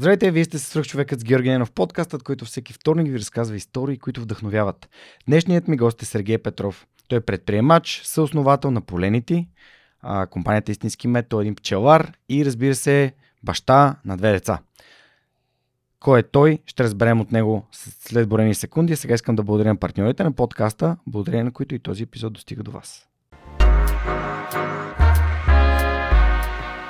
Здравейте, вие сте свръх човекът с Георги Ненов, подкастът, който всеки вторник ви разказва истории, които вдъхновяват. Днешният ми гост е Сергей Петров. Той е предприемач, съосновател на Поленити, компанията Истински мед, той е един пчелар и разбира се, баща на две деца. Кой е той? Ще разберем от него след борени секунди. Сега искам да благодаря на партньорите на подкаста, благодарение на които и този епизод достига до вас.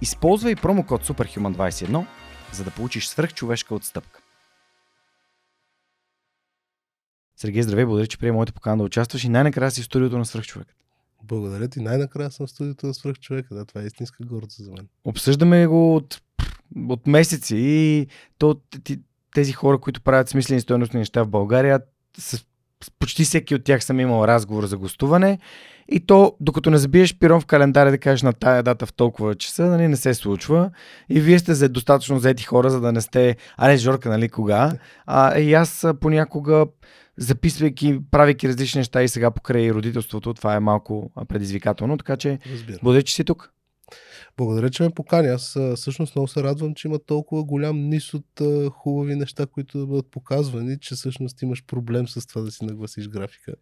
Използвай промокод SUPERHUMAN21, за да получиш свръхчовешка отстъпка. Сергей, здравей, благодаря, че приема моята покана да участваш и най-накрая си в студиото на свръхчовекът. Благодаря ти. Най-накрая съм в студиото на свръхчовека. Да, това е истинска гордост за мен. Обсъждаме го от, от месеци и то, тези хора, които правят смислени стоеностни неща в България, с, почти всеки от тях съм имал разговор за гостуване и то, докато не забиеш пирон в календаря да кажеш на тая дата в толкова часа, нали, не се случва. И вие сте за достатъчно заети хора, за да не сте, аре, Жорка, нали, кога? А, и аз понякога записвайки, правейки различни неща и сега покрай родителството, това е малко предизвикателно, така че благодаря, че си тук. Благодаря, че ме покани. Аз всъщност много се радвам, че има толкова голям низ от хубави неща, които да бъдат показвани, че всъщност имаш проблем с това да си нагласиш графика.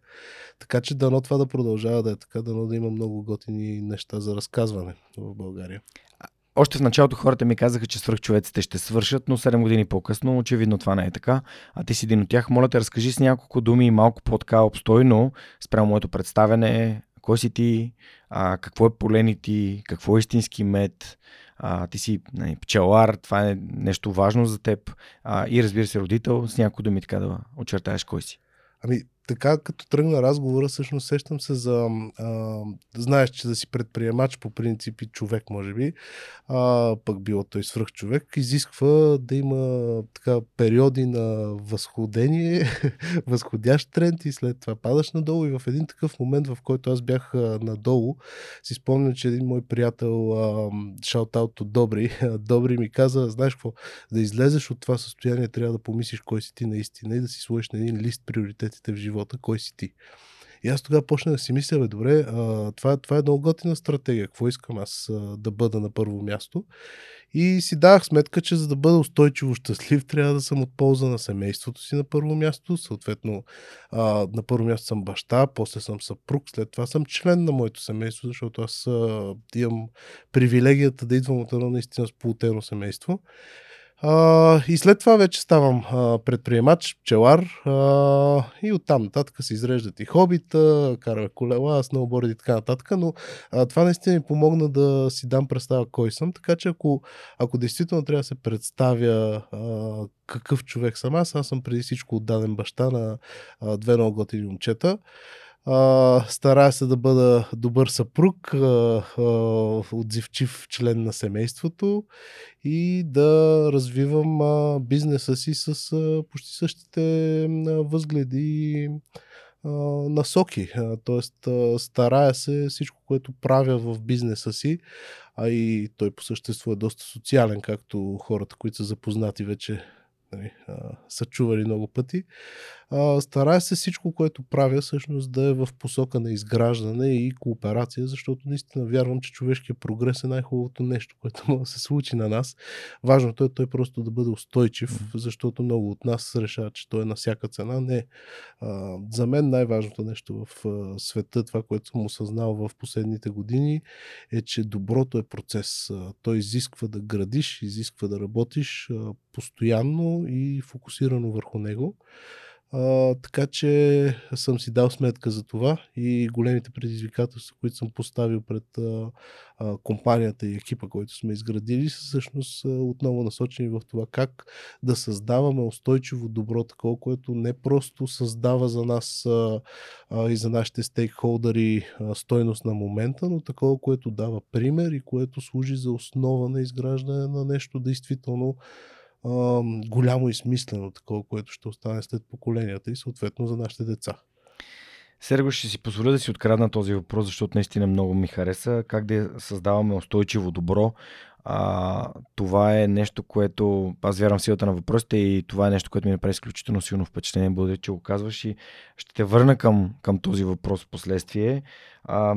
Така че дано това да продължава да е така, дано да има много готини неща за разказване в България. Още в началото хората ми казаха, че свърхчовеците ще свършат, но 7 години по-късно очевидно това не е така. А ти си един от тях. Моля те, разкажи с няколко думи и малко по-така обстойно спрямо моето представене. Кой си ти? А, какво е полени ти? Какво е истински мед? А, ти си не, нали, пчелар, това е нещо важно за теб. А, и разбира се, родител, с няколко думи така да очертаеш кой си. Ами, така като тръгна разговора, всъщност сещам се за... А, знаеш, че да си предприемач по принцип и човек, може би, а, пък било той свръх човек, изисква да има така периоди на възходение, възходящ тренд и след това падаш надолу. И в един такъв момент, в който аз бях а, надолу, си спомням, че един мой приятел, шаутауто Добри, Добри ми каза, знаеш какво, да излезеш от това състояние, трябва да помислиш кой си ти наистина и да си сложиш на един лист приоритетите в живота живота, кой си ти. И аз тогава почнах да си мисля, бе, добре, а, това, това е много готина стратегия. Какво искам аз а, да бъда на първо място? И си давах сметка, че за да бъда устойчиво щастлив, трябва да съм от полза на семейството си на първо място. Съответно, а, на първо място съм баща, после съм съпруг, след това съм член на моето семейство, защото аз а, имам привилегията да идвам от едно наистина сполутено семейство. А, и след това вече ставам а, предприемач, пчелар а, и оттам нататък се изреждат и хобита, караме колела, сноуборди и така нататък, но а, това наистина ми помогна да си дам представа кой съм, така че ако, ако действително трябва да се представя а, какъв човек съм аз, аз съм преди всичко отдаден баща на а, две много готини момчета. Старая се да бъда добър съпруг, uh, uh, отзивчив член на семейството и да развивам uh, бизнеса си с uh, почти същите uh, възгледи и насоки. Тоест, старая се всичко, което правя в бизнеса си, а и той по същество е доста социален, както хората, които са запознати вече нали, а, са чували много пъти. А, старая се всичко, което правя, всъщност да е в посока на изграждане и кооперация, защото наистина вярвам, че човешкият прогрес е най-хубавото нещо, което може да се случи на нас. Важното е той просто да бъде устойчив, защото много от нас решават, че той е на всяка цена. Не. А, за мен най-важното нещо в а, света, това, което съм осъзнал в последните години, е, че доброто е процес. А, той изисква да градиш, изисква да работиш а, постоянно и фокусирано върху него. А, така че съм си дал сметка за това и големите предизвикателства, които съм поставил пред а, а, компанията и екипа, който сме изградили, са всъщност отново насочени в това как да създаваме устойчиво добро такова, което не просто създава за нас а, а, и за нашите стейкхолдъри а, стойност на момента, но такова, което дава пример и което служи за основа на изграждане на нещо действително голямо и смислено, такова, което ще остане след поколенията и съответно за нашите деца. Серго, ще си позволя да си открадна този въпрос, защото наистина много ми хареса. Как да създаваме устойчиво добро. А, това е нещо, което аз вярвам в силата на въпросите и това е нещо, което ми направи изключително силно впечатление. Благодаря, че го казваш и ще те върна към, към този въпрос в последствие. А,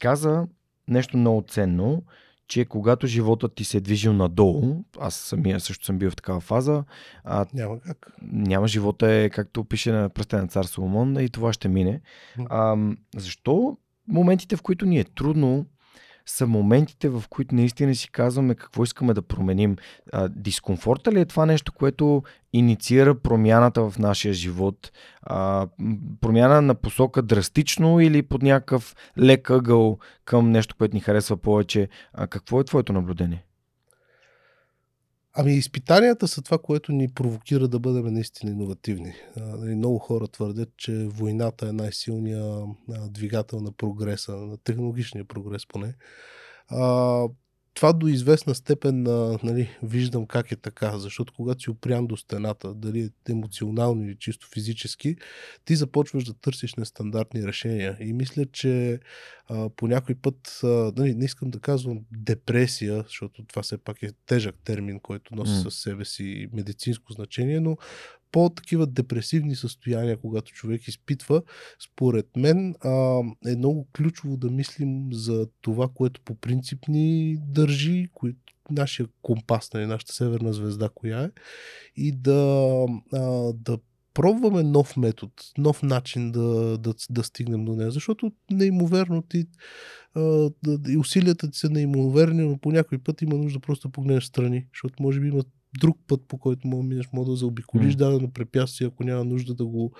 каза нещо много ценно, че когато животът ти се е движил надолу, аз самия също съм бил в такава фаза, а, няма как. Няма живота е, както пише на пръстен на цар Соломон, и това ще мине. А, защо моментите, в които ни е трудно, са моментите, в които наистина си казваме какво искаме да променим. А, дискомфорта ли е това нещо, което инициира промяната в нашия живот? А, промяна на посока драстично или под някакъв лек ъгъл към нещо, което ни харесва повече? А, какво е твоето наблюдение? Ами изпитанията са това, което ни провокира да бъдем наистина иновативни. Нали, много хора твърдят, че войната е най-силният двигател на прогреса, на технологичния прогрес поне. Това до известна степен а, нали, виждам как е така, защото когато си опрян до стената, дали е емоционално или чисто физически, ти започваш да търсиш нестандартни решения. И мисля, че а, по някой път, а, нали, не искам да казвам депресия, защото това все пак е тежък термин, който носи mm. със себе си медицинско значение, но по-такива депресивни състояния, когато човек изпитва, според мен а, е много ключово да мислим за това, което по принцип ни държи, кои, нашия компас, нали, нашата северна звезда, коя е, и да, а, да пробваме нов метод, нов начин да, да, да стигнем до нея, защото неимоверно ти а, и усилията ти са неимоверни, но по някой път има нужда просто да погледнеш страни, защото може би има друг път, по който мога минеш, мога да заобиколиш mm. дадено препятствие, ако няма нужда да го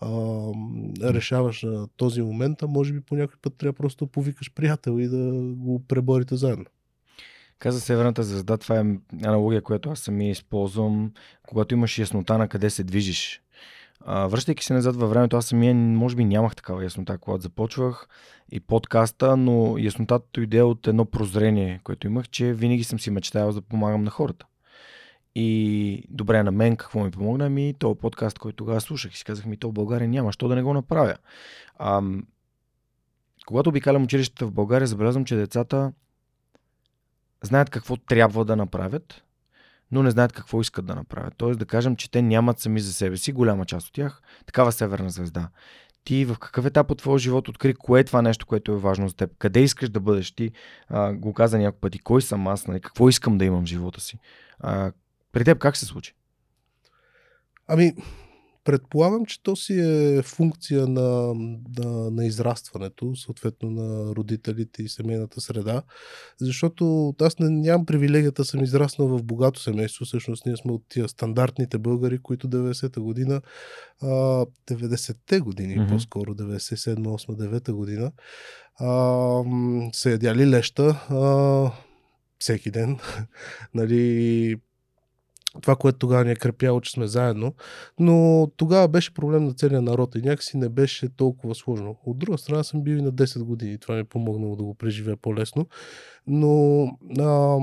а, решаваш на този момент, а може би по някой път трябва просто да повикаш приятел и да го преборите заедно. Каза Северната звезда, това е аналогия, която аз самия използвам, когато имаш яснота на къде се движиш. А, връщайки се назад във времето, аз самия може би нямах такава яснота, когато започвах и подкаста, но яснотата дойде от едно прозрение, което имах, че винаги съм си мечтаял да помагам на хората. И добре, на мен какво ми помогна? Ми този подкаст, който тогава слушах и си казах ми, то в България няма, що да не го направя. А, когато обикалям училищата в България, забелязвам, че децата знаят какво трябва да направят, но не знаят какво искат да направят. Тоест да кажем, че те нямат сами за себе си, голяма част от тях, такава северна звезда. Ти в какъв етап от твоя живот откри кое е това нещо, което е важно за теб? Къде искаш да бъдеш ти? А, го каза няколко пъти. Кой съм аз? Нали? Какво искам да имам в живота си? А, при теб как се случи? Ами, предполагам, че то си е функция на, на, на израстването, съответно на родителите и семейната среда, защото аз не, нямам привилегията, съм израснал в богато семейство, всъщност ние сме от тия стандартните българи, които 90-та година, а, 90-те години, mm-hmm. по-скоро 97-8-9 година, а, са ядяли леща а, всеки ден, нали, това, което тогава ни е крепяло, че сме заедно. Но тогава беше проблем на целия народ и някакси не беше толкова сложно. От друга страна съм бил и на 10 години. Това ми е помогнало да го преживея по-лесно. Но а,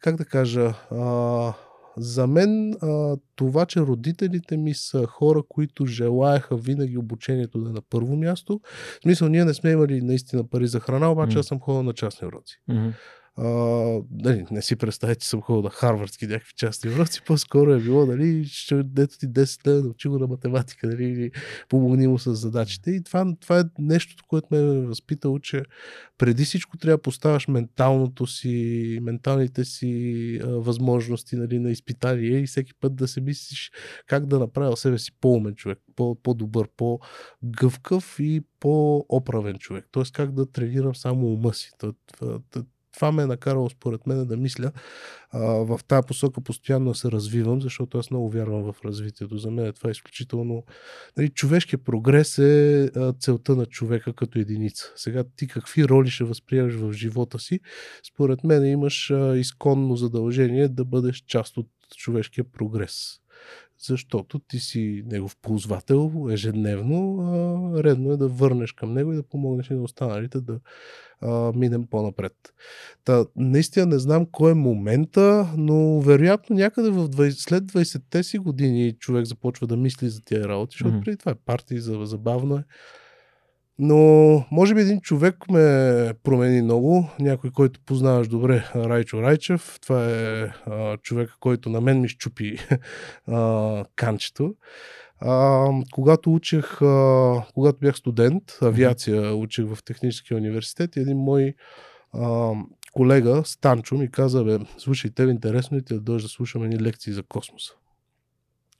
как да кажа, а, за мен а, това, че родителите ми са хора, които желаяха винаги обучението да е на първо място. В смисъл, ние не сме имали наистина пари за храна, обаче mm. аз съм ходил на частни уроци. Mm-hmm. А, дали, не си представя, че съм ходил на харвардски някакви части уроци, по-скоро е било, дали, ще дето ти 10 лева да учи го на математика, дали, или помогни му с задачите. И това, това е нещо, което ме е възпитало, че преди всичко трябва да поставяш менталното си, менталните си а, възможности нали, на изпитание и всеки път да се мислиш как да направя себе си по-умен човек, по- по-добър, по-гъвкав и по-оправен човек. Тоест как да тренирам само ума си това ме е накарало според мен да мисля а, в тази посока постоянно се развивам, защото аз много вярвам в развитието. За мен това е изключително... Нали, човешкият прогрес е а, целта на човека като единица. Сега ти какви роли ще възприемаш в живота си, според мен имаш а, изконно задължение да бъдеш част от човешкия прогрес. Защото ти си негов ползвател ежедневно, а, редно е да върнеш към него и да помогнеш и на останалите да а, минем по-напред. Та, наистина не знам кой е момента, но вероятно някъде в 20, след 20-те си години човек започва да мисли за тия работи, защото mm-hmm. преди това е партия, забавно е. Но може би един човек ме промени много. Някой, който познаваш добре, Райчо Райчев. Това е а, човека, който на мен ми щупи а, канчето. А, когато учех, а, когато бях студент, авиация учих в Техническия университет един мой а, колега, Станчо, ми каза, бе, слушай, тебе интересно ли ти да дойдеш да слушаме ни лекции за космоса?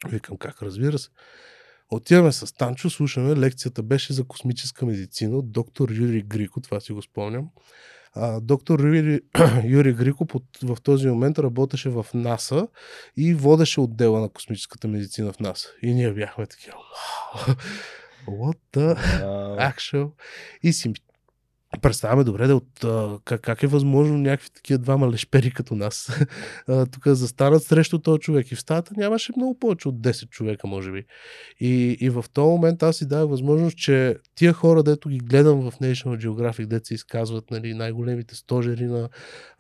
Викам, как разбира се. Отиваме с Танчо, слушаме, лекцията беше за космическа медицина от доктор Юрий Грико, това си го спомням. А, доктор Юрий, Юрий Грико под, в този момент работеше в НАСА и водеше отдела на космическата медицина в НАСА. И ние бяхме такива. What the actual? И си представяме добре да от, как, как е възможно някакви такива двама лешпери като нас тук застанат срещу този човек. И в стаята нямаше много повече от 10 човека, може би. И, и в този момент аз си давах възможност, че тия хора, дето ги гледам в National Geographic, дето се изказват нали, най-големите стожери на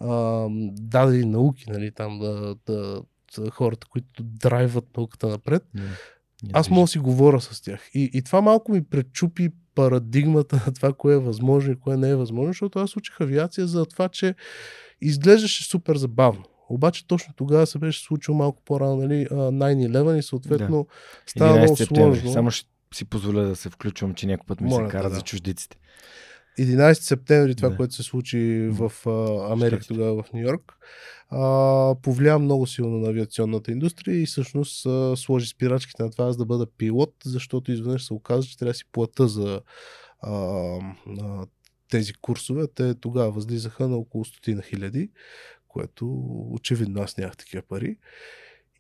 а, дадени науки, нали, там да, да, хората, които драйват науката напред. Yeah. Аз мога да си говоря с тях. И, и това малко ми пречупи парадигмата на това, кое е възможно и кое не е възможно, защото аз учих авиация за това, че изглеждаше супер забавно. Обаче точно тогава се беше случило малко по-рано, нали, 9-11 и съответно да. става много сложно. Само ще си позволя да се включвам, че някой път ми Моля, се кара да. за чуждиците. 11 септември, това, да. което се случи в а, Америка тогава в Нью Йорк, повлия много силно на авиационната индустрия и всъщност а, сложи спирачките на това аз да бъда пилот, защото изведнъж се оказа, че трябва да си плата за а, а, тези курсове. Те тогава възлизаха на около стотина хиляди, което очевидно аз нямах такива пари.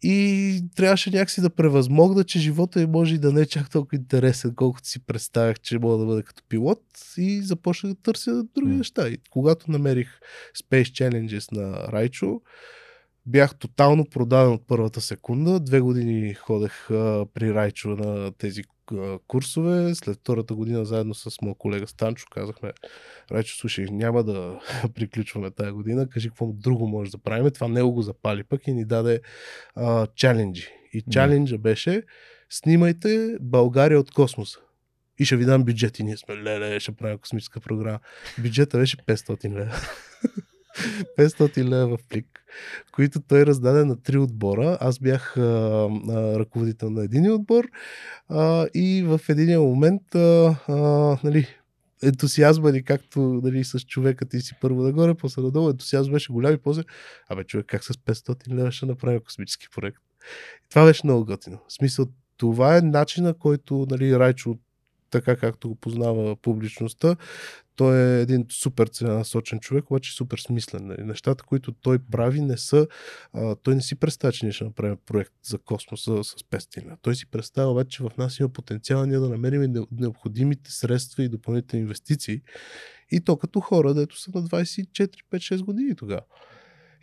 И трябваше някакси да превъзмогна, че живота ми може и да не е чак толкова интересен, колкото си представях, че мога да бъда като пилот и започнах да търся други mm. неща. И когато намерих Space Challenges на Райчо, бях тотално продаден от първата секунда. Две години ходех а, при Райчо на тези курсове. След втората година заедно с моят колега Станчо казахме, Райчо, слушай, няма да приключваме тази година, кажи какво друго може да правим. Това него го запали пък и ни даде а, чаленджи. И чаленджа беше снимайте България от космоса. И ще ви дам бюджет и ние сме, леле, ще правим космическа програма. Бюджета беше 500 лева. 500 лева в плик, които той раздаде на три отбора. Аз бях а, а, ръководител на един отбор а, и в един момент а, а, нали, ентусиазма ни, както нали, с човека ти си първо нагоре, после надолу, ентусиазм беше голям и после, абе човек, как с 500 лева ще направим космически проект? И това беше много готино. В смисъл, това е начина, който нали, Райчо така както го познава публичността. Той е един супер целенасочен човек, обаче супер смислен. Нали? Нещата, които той прави, не са. А, той не си представя, че ние ще направим проект за космоса с 500 Той си представя обаче, че в нас има потенциал ние да намерим необходимите средства и допълнителни инвестиции. И то като хора, дето са на 24-5-6 години тогава.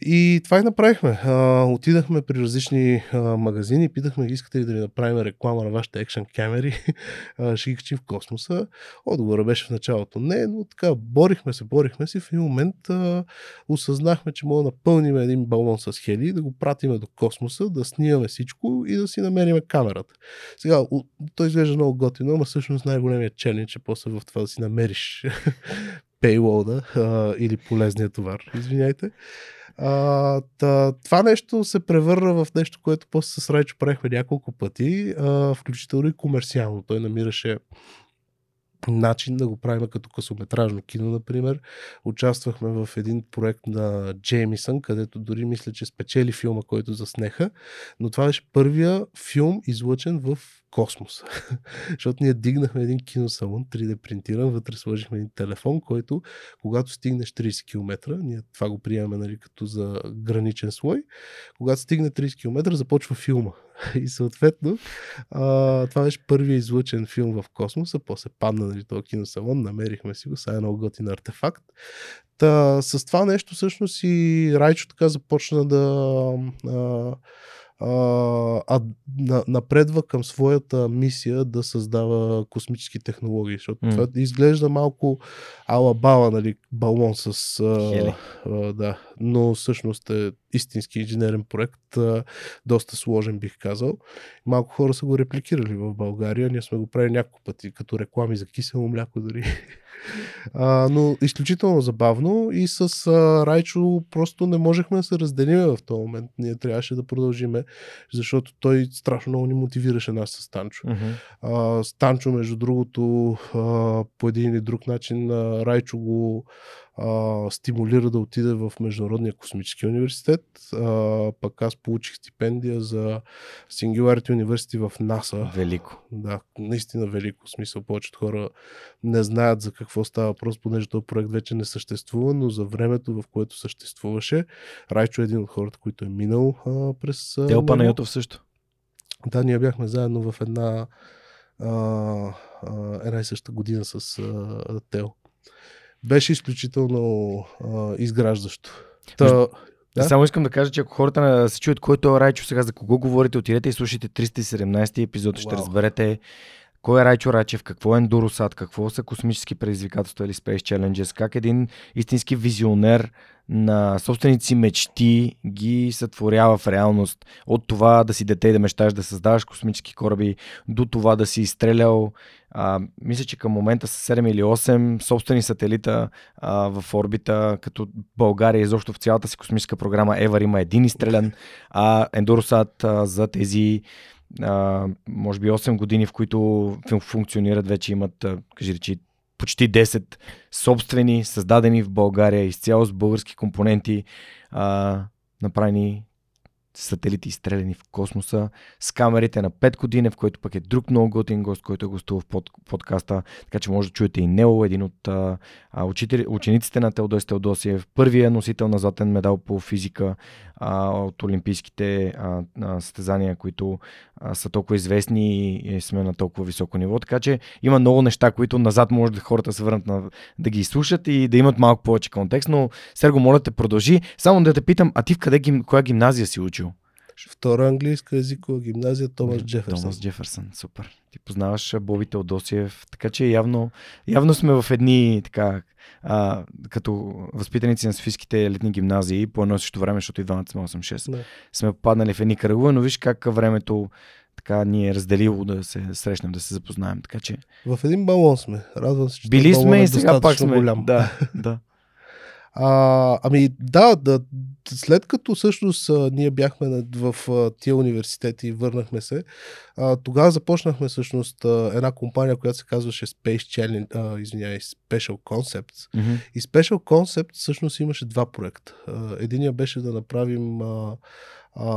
И това и направихме. А, отидахме при различни а, магазини, питахме искате ли да ви направим реклама на вашите екшен камери, ще ги качим в космоса. Отговорът беше в началото не, но така борихме се, борихме се. В един момент а, осъзнахме, че мога да напълним един балон с хели, да го пратиме до космоса, да снимаме всичко и да си намерим камерата. Сега, той изглежда много готино, но всъщност най-големият челендж е после в това да си намериш пейлода или полезния товар. Извиняйте. А, та, това нещо се превърна в нещо, което после с Райчо правихме няколко пъти, а, включително и комерциално. Той намираше начин да го правим като късометражно кино, например. Участвахме в един проект на Джеймисън, където дори мисля, че спечели филма, който заснеха, но това беше първия филм излъчен в космоса. Защото ние дигнахме един киносалон, 3D принтиран, вътре сложихме един телефон, който когато стигнеш 30 км, ние това го приемаме нали, като за граничен слой, когато стигне 30 км, започва филма. И съответно, а, това беше първият излъчен филм в космоса, после падна нали, този киносалон, намерихме си го, сега е много готин артефакт. Та, с това нещо всъщност и Райчо така започна да а, а, на, напредва към своята мисия да създава космически технологии. Защото mm. това изглежда малко ала-бала, нали, балон с... А, Хели. а, да, но всъщност е истински инженерен проект, доста сложен бих казал. Малко хора са го репликирали в България, ние сме го правили няколко пъти, като реклами за кисело мляко дори. А, но изключително забавно и с а, Райчо просто не можехме да се разделим в този момент. Ние трябваше да продължиме, защото той страшно много ни мотивираше нас с Танчо. Мгм. А, с Танчо, между другото, а, по един или друг начин а, Райчо го а, стимулира да отиде в Международния космически университет. А, пък аз получих стипендия за Singularity University в НАСА. Велико. Да, наистина велико В смисъл. Повечето хора не знаят за какво става въпрос, понеже този проект вече не съществува, но за времето, в което съществуваше, Райчо е един от хората, които е минал а, през... него. Панайотов също. Да, ние бяхме заедно в една, а, а, една и съща година с а, Тел. Беше изключително а, изграждащо. Та, Да? Само искам да кажа, че ако хората се чуят кой е Райчо сега, за кого говорите, отидете и слушайте 317 епизод, ще разберете кой е Райчо Рачев, какво е Ендуросат, какво са космически предизвикателства или Space Challenges, как един истински визионер на собствените си мечти ги сътворява в реалност. От това да си дете и да мечташ да създаваш космически кораби, до това да си изстрелял а, мисля, че към момента са 7 или 8 собствени сателита а, в орбита, като България изобщо в цялата си космическа програма Евар има един изстрелян, а Ендуросат а, за тези а, може би 8 години, в които фун- функционират, вече имат, кажи речи, почти 10 собствени, създадени в България, изцяло с български компоненти, а, направени сателити изстреляни в космоса, с камерите на 5 години, в който пък е друг много готин гост, който е гостувал в под, подкаста, така че може да чуете и него, един от а, учители, учениците на Теодос Теодосиев, първия носител на златен медал по физика а, от олимпийските а, а, състезания, които а, са толкова известни и сме на толкова високо ниво. Така че има много неща, които назад може да хората се върнат на, да ги слушат и да имат малко повече контекст, но Серго, моля те, продължи. Само да те питам, а ти в къде, коя гимназия си учил? Втора английска езикова гимназия Томас Джеферсън. Томас Джеферсън, супер. Ти познаваш Боби Теодосиев, така че явно, явно сме в едни, така, а, като възпитаници на Софийските елитни гимназии, по едно и също време, защото и двамата сме 8-6, Да. сме попаднали в едни кръгове, но виж как времето така ни е разделило да се срещнем, да се запознаем. Така че В един балон сме. Радвам се, че били сме е и сега пак сме. голям. Да, да. А, ами да, да, след като всъщност а, ние бяхме на, в а, тия университети и върнахме се, а, тогава започнахме всъщност а, една компания, която се казваше Space Challenge, а, извинявай, Special Concepts. Мгм. И Special Concept всъщност имаше два проекта. А, Единия беше да направим а, а,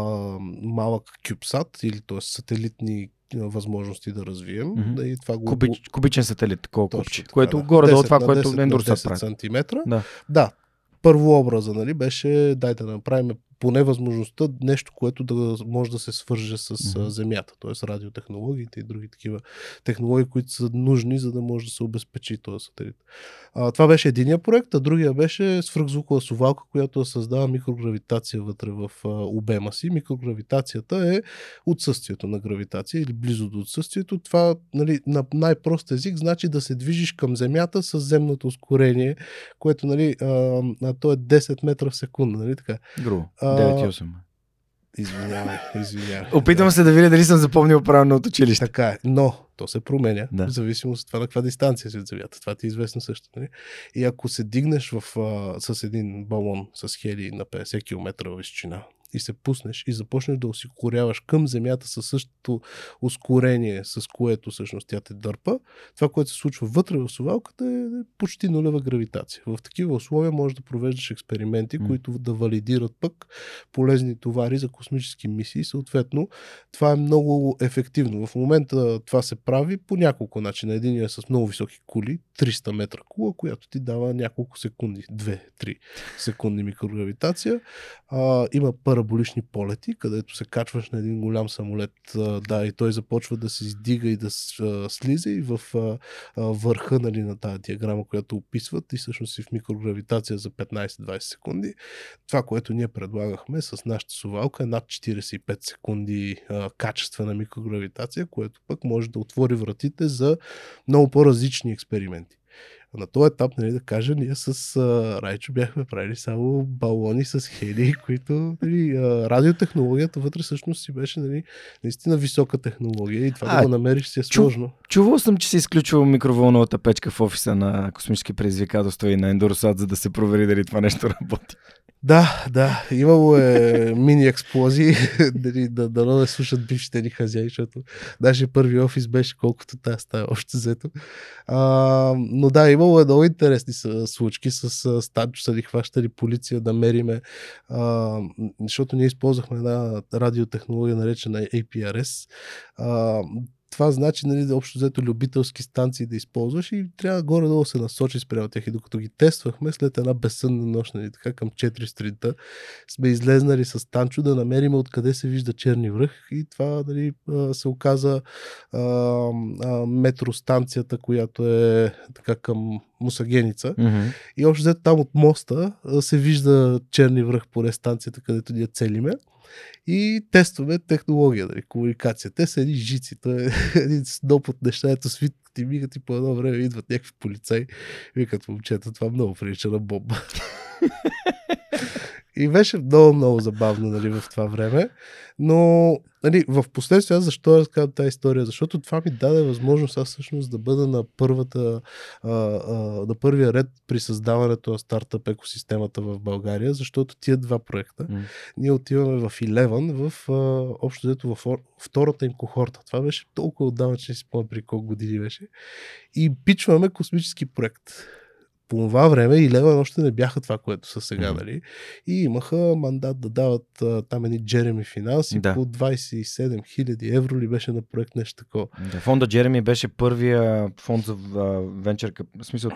малък CubeSat, или т.е. сателитни възможности да развием. Да, и това го Кубич, кубичен сателит, купче, така, което да. горе-долу 10 това, което 10 на Ендурсат 10 прави. сантиметра. Да. Да. Първо образа, нали, беше дай да направим поне възможността нещо, което да може да се свърже с Мгм. mm Земята, т.е. радиотехнологиите и други такива технологии, които са нужни, за да може да се обезпечи този сателит. А, това беше единия проект, а другия беше свръхзвукова сувалка, която да създава микрогравитация вътре в а, обема си. Микрогравитацията е отсъствието на гравитация или близо до отсъствието. Това нали, на най-прост език значи да се движиш към Земята с земното ускорение, което нали, а, а, то е 10 метра в секунда. Нали, така? Грубо. А, 9,8. Извинявай, извинявай. Опитвам се да видя дали съм запомнил правилно от училище. Така е, но то се променя, Да. в зависимост от това на каква дистанция си от Земята. Това ти е известно също. Нали? И ако се дигнеш в, а, с един балон с хели на 50 км височина и се пуснеш и започнеш да ускоряваш към Земята със същото ускорение, с което всъщност тя те дърпа, това, което се случва вътре в сувалката е почти нулева гравитация. В такива условия можеш да провеждаш експерименти, М. които да валидират пък полезни товари за космически мисии. Съответно, това е много ефективно. В момента това се прави по няколко начина. Един е с много високи кули, 300 метра кула, която ти дава няколко секунди, 2-3 секунди микрогравитация. А, има параболични полети, където се качваш на един голям самолет, да, и той започва да се издига и да слиза и в върха нали, на тази диаграма, която описват и всъщност си в микрогравитация за 15-20 секунди. Това, което ние предлагахме с нашата сувалка е над 45 секунди качествена микрогравитация, което пък може да отвори вратите за много по-различни експерименти. На този етап, нали, да кажа, ние с а, Райчо бяхме правили само балони с хели, които нали, а, радиотехнологията вътре всъщност си беше нали, наистина висока технология и това А, да го намериш си е чу- сложно. Чувал съм, че се изключва микроволновата печка в офиса на космически предизвикателства и на Ендоросат, за да се провери дали това нещо работи. Да, да, имало е мини експлозии, дали, да, да, да не слушат бившите ни хазяи, защото нашия първи офис беше колкото тази стая още взето. А, но да, имало е много интересни са- случки с а, Станчо са ни хващали полиция да мериме, а, защото ние използвахме една радиотехнология наречена APRS. А, това значи, нали, да общо взето любителски станции да използваш и трябва горе-долу се насочи спрямо тях. И докато ги тествахме, след една безсънна нощ, нали, така към 4 сутринта, сме излезнали с Танчо да намерим откъде се вижда черни връх и това нали, се оказа а, а, метростанцията, която е така към Мусагеница. Mm-hmm. И общо взето там от моста се вижда черни връх поне станцията, където ние целиме. И тестваме технология, нали, комуникация. Те са едни жици, то е един сноп от неща, ето свит ти мигат и по едно време идват някакви полицаи. Викат момчета, това много прилича на бомба. И беше много, много забавно нали, в това време. Но нали, в последствие аз защо разказвам тази история? Защото това ми даде възможност аз всъщност да бъда на първата а, а, на първия ред при създаването на стартъп екосистемата в България, защото тия два проекта М. ние отиваме в Eleven, в а, общо взето в ор- втората им кохорта. Това беше толкова отдавна, че не си спомням при колко години беше. И пичваме космически проект. По това време Eleven още не бяха това, което са сега, Мгм. нали? И имаха мандат да дават а, там едни Джереми финанси Да. по 27 000 евро ли беше на проект нещо такова. Да, фонда Джереми беше първия фонд за венчър, в смисъл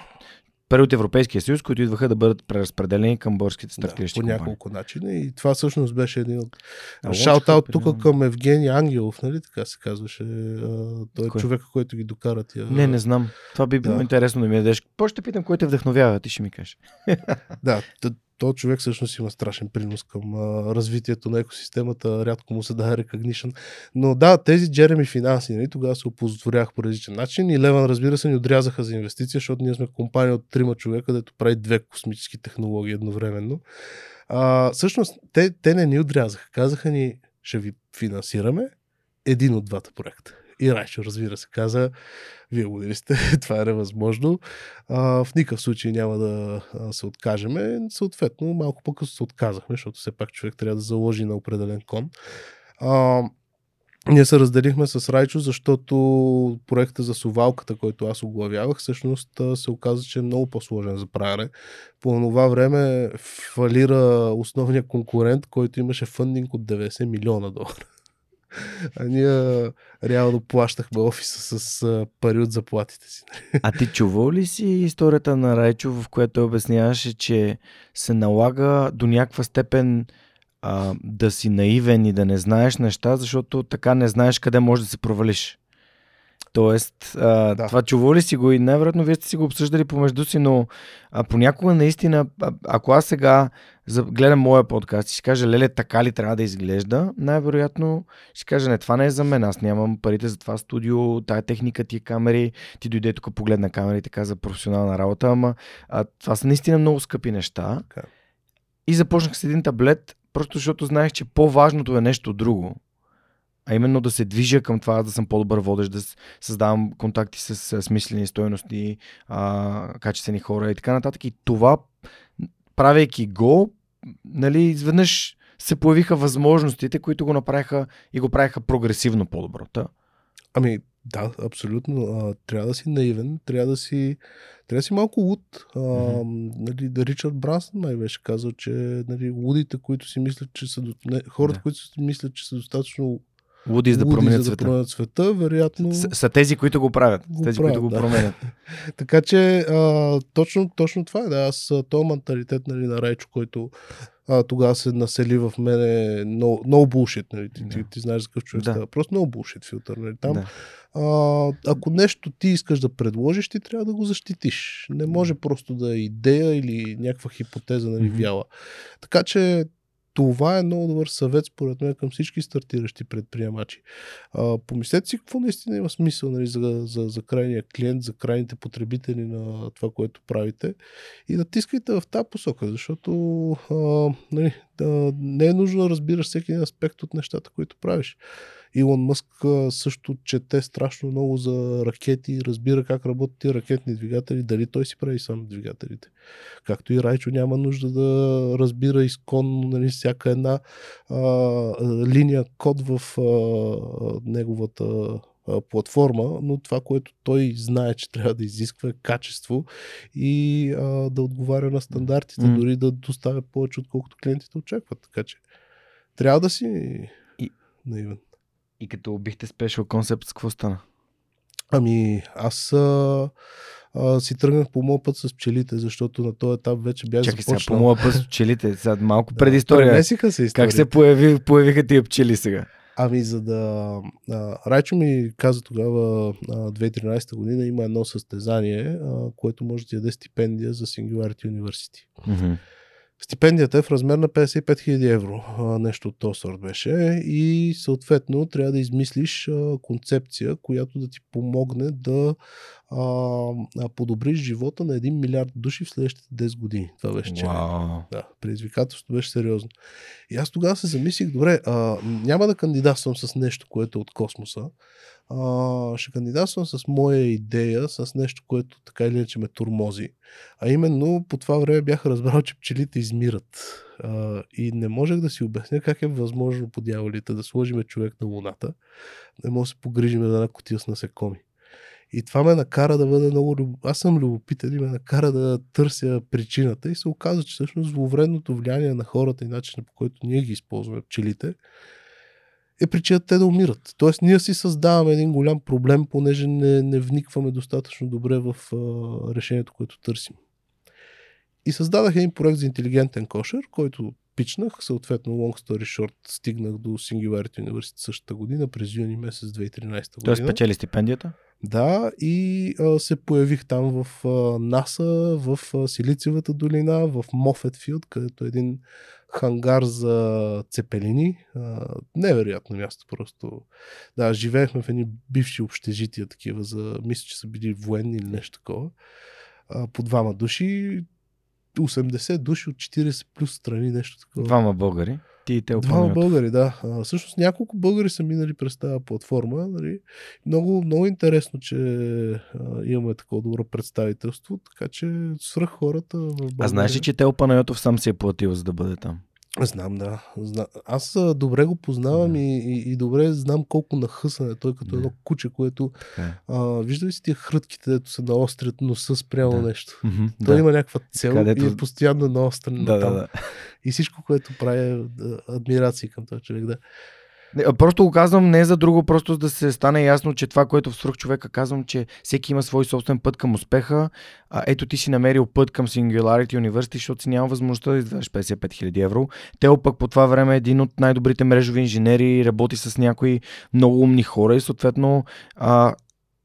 първи от Европейския съюз, които идваха да бъдат преразпределени към българските Да, стартиращи по компании. няколко начина. И това всъщност беше един от Шаут-аут тук към Евгений Ангелов, нали така се казваше. Той е човека, който ги докара тия. Не, не знам. Това би било Да. интересно да ми дадеш. По ще питам, кой те вдъхновява, ти ще ми кажеш. Да, този човек всъщност има страшен принос към а, развитието на екосистемата, рядко му се дава recognition. Но да, тези Джереми финанси, нали, тогава се оползотворях по различен начин и Леван, разбира се, ни отрязаха за инвестиция, защото ние сме компания от трима човека, дето прави две космически технологии едновременно. А, всъщност, те, те не ни отрязаха. Казаха ни, ще ви финансираме един от двата проекта. И Райчо, разбира се, каза, вие лудили сте, това е невъзможно. А, в никакъв случай няма да се откажеме. Съответно, малко по-късно се отказахме, защото все пак човек трябва да заложи на определен кон. А, ние се разделихме с Райчо, защото проекта за сувалката, който аз оглавявах, всъщност се оказа, че е много по-сложен за правене. По това време фалира основният конкурент, който имаше фъндинг от 90 милиона долара. А ние реално плащахме офиса с пари от заплатите си. А ти чувал ли си историята на Райчо, в която обясняваше, че се налага до някаква степен а, да си наивен и да не знаеш неща, защото така не знаеш къде може да се провалиш. Тоест, а, да. Това чувал ли си го и най-вероятно вие сте си го обсъждали помежду си, но а, понякога наистина, а, ако аз сега за, гледам моя подкаст и си кажа, леле, така ли трябва да изглежда, най-вероятно ще кажа, не, това не е за мен, аз нямам парите за това студио, тая техника, тия камери, ти дойде тук погледна камерите, каза професионална работа, ама а, това са наистина много скъпи неща. Така. И започнах с един таблет, просто защото знаех, че по-важното е нещо друго. А именно да се движа към това, да съм по-добър водещ, да създавам контакти с, смислени стойности, а, качествени хора и така нататък. И това, правейки го, нали, изведнъж се появиха възможностите, които го направиха и го правиха прогресивно по-добро. Ами, да, абсолютно. А, трябва да си наивен, трябва да си, трябва да си малко луд. А, Мгм. нали, да Ричард Брансън май беше казал, че нали, лудите, които си мислят, че са... Не, хората, Да. които си мислят, че са достатъчно Луди за да луди, променят за да променят света, вероятно... С, са тези, които го правят. Го тези, правят, които го да. променят. Така че а, точно, точно това е. Да, аз този менталитет нали, на Райчо, който а, тогава се насели в мене no, no bullshit, нали? Ти, Да. ти, ти знаеш за какъв човек Да. става. Просто no bullshit филтър, нали? Там, Да. а, ако нещо ти искаш да предложиш, ти трябва да го защитиш. Не може просто да е идея или някаква хипотеза, нали, вяла. Така че това е много добър съвет, според мен, към всички стартиращи предприемачи. А, помислете си какво наистина има смисъл нали, за, за, за крайния клиент, за крайните потребители на това, което правите и натискайте в тази посока, защото а, нали, да, не е нужно да разбираш всеки един аспект от нещата, които правиш. Илон Мъск също чете страшно много за ракети, разбира как работят тия ракетни двигатели, дали той си прави сам двигателите. Както и Райчо няма нужда да разбира изконно нали, всяка една а, линия код в а, неговата платформа, но това, което той знае, че трябва да изисква е качество и а, да отговаря на стандартите, М. дори да доставя повече, отколкото клиентите очакват. Така че трябва да си И- наивен. И като бихте Special Concepts, какво стана? Ами, аз а, а, си тръгнах по моят път с пчелите, защото на този етап вече бях Чакай сега, започнал. по моя път с пчелите. Сега малко предистория. пренесиха се истории. Как се появи, появиха тия пчели сега? Ами, за да... А, Райчо ми каза тогава, а, 2013 година, има едно състезание, а, което може да даде стипендия за Singularity University. Мгм. Стипендията е в размер на 55 000 евро. Нещо от този сорт беше. И съответно трябва да измислиш концепция, която да ти помогне да а, подобриш живота на 1 милиард души в следващите 10 години. Това беше че. Да, предизвикателството беше сериозно. И аз тогава се замислих, добре, а, няма да кандидатствам с нещо, което е от космоса. А, ще кандидатствам с моя идея, с нещо, което така или иначе ме турмози. А именно по това време бях разбрал, че пчелите измират. А, и не можех да си обясня как е възможно по дяволите да сложиме човек на Луната. Не може да се погрижим за една котия с насекоми. И това ме накара да бъда много... люб- Аз съм любопитен и ме накара да търся причината. И се оказа, че всъщност зловредното влияние на хората и начина по който ние ги използваме, пчелите, е причината те да умират. Тоест ние си създаваме един голям проблем, понеже не, не вникваме достатъчно добре в а, решението, което търсим. И създадах един проект за интелигентен кошер, който пичнах, съответно long story short, стигнах до Singularity University същата година, през юни месец 2013 година. Тоест спечели стипендията? Да, и а, се появих там в а, НАСА, в а, Силициевата долина, в Мофет Филд, където е един хангар за цепелини. А, невероятно място просто. Да, живеехме в едни бивши общежития такива, за, мисля, че са били военни или нещо такова. А, по двама души, 80 души от 40 плюс страни, нещо такова. Двама българи. Ти и те Двама българи, да. А, всъщност няколко българи са минали през тази платформа. Нали. Много, много интересно, че а, имаме такова добро представителство, така че свръх хората в България. А знаеш ли, че Тео Панайотов сам си е платил, за да бъде там? Знам, да. Зна... Аз добре го познавам Да. и, и, и добре знам колко нахъсан е той като Да. едно куче, което Така е. а, вижда ли си тия хрътките, дето се наострят носа спрямо Да. нещо. Той да. има някаква цел Където- и е постоянно наострен Да, на да, там. да. И всичко, което прави е да, адмирации към този човек. Да. Просто го казвам не за друго, просто да се стане ясно, че това, което в свръх човека казвам, че всеки има свой собствен път към успеха. А, ето ти си намерил път към Singularity University, защото си няма възможността да извадиш 55 000 евро. Тео пък по това време е един от най-добрите мрежови инженери, работи с някои много умни хора и съответно а,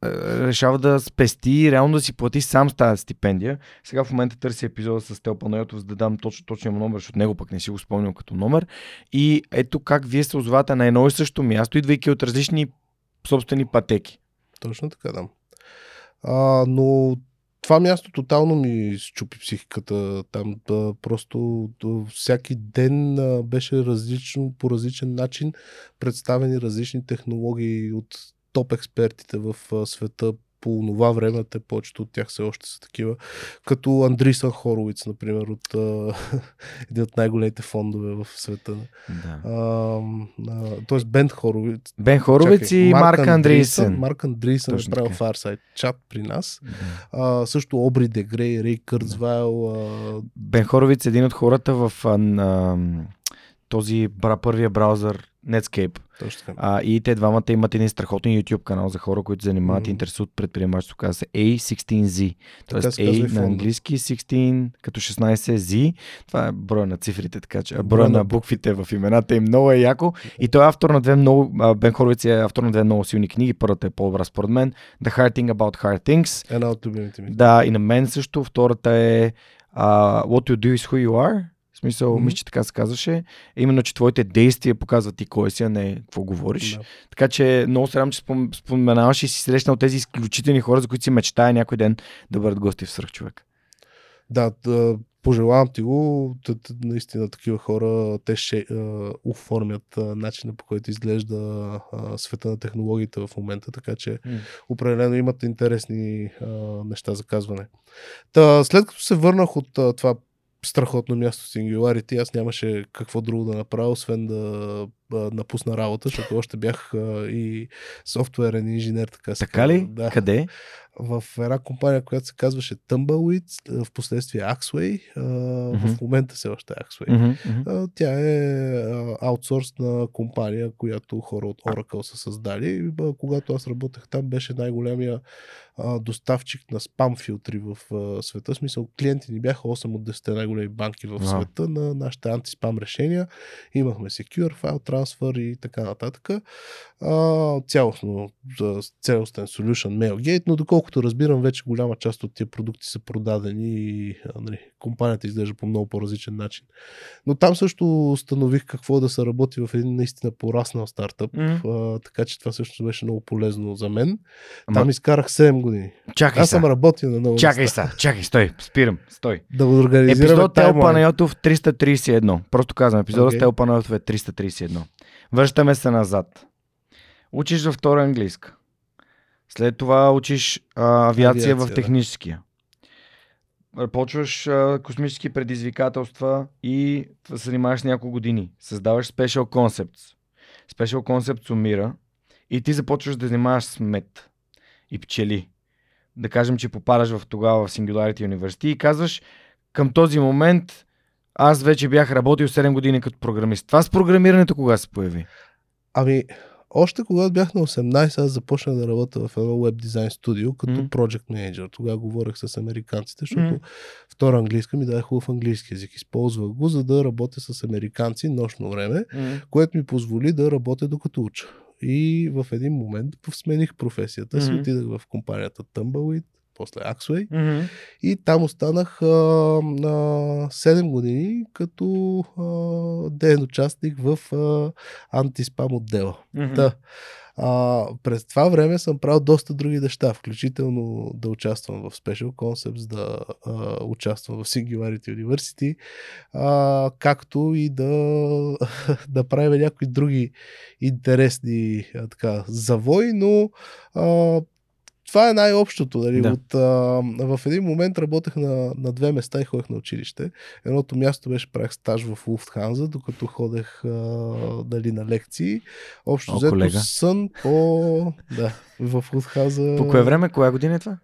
решава да спести и реално да си плати сам с тази стипендия. Сега в момента търся епизода с Тео Панайотов, за да дам точно точния му номер, защото него пък не си го спомням като номер. И ето как вие се озовате на едно и също място, идвайки от различни собствени пътеки. Точно така, да. А, но това място тотално ми щупи психиката. Там а, просто до, всяки ден а, беше различно, по различен начин представени различни технологии от топ експертите в а, света по това време, те повечето от тях все още са такива, като Андрисън Хоровиц, например, от а, един от най-големите фондове в света. Да. А, а, тоест Бен Хоровиц, Бен Хоровиц Чакай, и Марк Андрейсен. Марк Андрейсен е правил. Fireside чат при нас. Да. А, също Обри Дегрей, Рей Кърцвайл. А, Бен Хоровиц е един от хората в а, на, този бра, първия браузър, Netscape. Точно така. А, и те двамата имат един страхотен YouTube канал за хора, които занимават и Мгм. интересуват предприемачество. Казва се A16Z. Тоест и A на английски, 16 като 16 Z. Това е броя на цифрите, така че а, броя на буквите в имената им много е яко. И той е автор на две много, Бен Хоровиц е автор на две много силни книги. Първата е по-добра според мен. The Hard Thing About Hard Things. Една от любимите ми. Да, и на мен също. Втората е uh, What You Do Is Who You Are. В смисъл, Мгм. мисля, че така се казваше. Именно, че твоите действия показват ти кой си, а не какво говориш. Да. Така че много се радвам, че спом- споменаваш и си срещнал тези изключителни хора, за които си мечтая някой ден да бъдат гости в Сръх човек. Да, да, пожелавам ти го. Наистина такива хора, те ще а, оформят а, начина по който изглежда а, света на технологиите в момента, така че определено имат интересни неща за казване. Та, след като се върнах от това страхотно място Singularity, аз нямаше какво друго да направя, освен да напусна работа, защото още бях и софтуерен инженер, така се Така ли? Да Къде? в една компания, която се казваше Tumbleweed, в последствие Axway, Мгм. в момента се още е Axway. А, Тя е а, аутсорс на компания, която хора от Oracle са създали. Когато аз работех там, беше най-голямия а, доставчик на спам филтри в света. В смисъл, клиенти ни бяха 8 от 10 най-големи банки в света на нашите антиспам решения. Имахме Secure, File Transfer и така нататък. А, цялостно, цялостен solution Mailgate, но доколкото разбирам, вече голяма част от тия продукти са продадени и нали, компанията изглежда по много по-различен начин. Но там също установих какво да се работи в един наистина пораснал стартъп, Мгм. а, така че това също беше много полезно за мен. Ама- Там изкарах 7 години. Чакай Аз съм са. работил на много Чакай са. Чакай, стой. Спирам. Стой. Да го организираме Епизод Тел. Панайотов 331. Просто казвам, епизода Окей. с Тел Панайотов е 331. Връщаме се назад. Учиш във втора английска. След това учиш а, авиация, в Авиация, да. техническия. Почваш а, космически предизвикателства и се занимаваш няколко години. Създаваш Special Concepts. Special Concepts умира и ти започваш да занимаваш с мед и пчели. Да кажем, че попадаш в тогава в Singularity University и казваш към този момент аз вече бях работил 7 години като програмист. Това с програмирането кога се появи? Ами, още когато бях на 18, аз започнах да работя в едно веб дизайн студио като Мгм. project manager. Тогава говорех с американците, защото Мгм. втора английска ми даде хубав английски язик. Използвах го, за да работя с американци нощно време, което ми позволи да работя докато уча. И в един момент смених професията си, Мгм. отидах в компанията Tumbleweed, после Axway Мгм. и там останах а, на 7 години като а, ден участник в а, антиспам отдела. Мгм. Да. А, през това време съм правил доста други неща, включително да участвам в Special Concepts, да а, участвам в Singularity University, а, както и да, да правим някои други интересни а, така, завои, но а, това е най-общото. Нали? Да. От, а, в един момент работех на, на две места и ходех на училище. Едното място беше правих стаж в Луфтханза, докато ходех а, дали, на лекции. Общо О, взето колега. сън по... Да, в Луфтханза... По кое време? Коя година е това?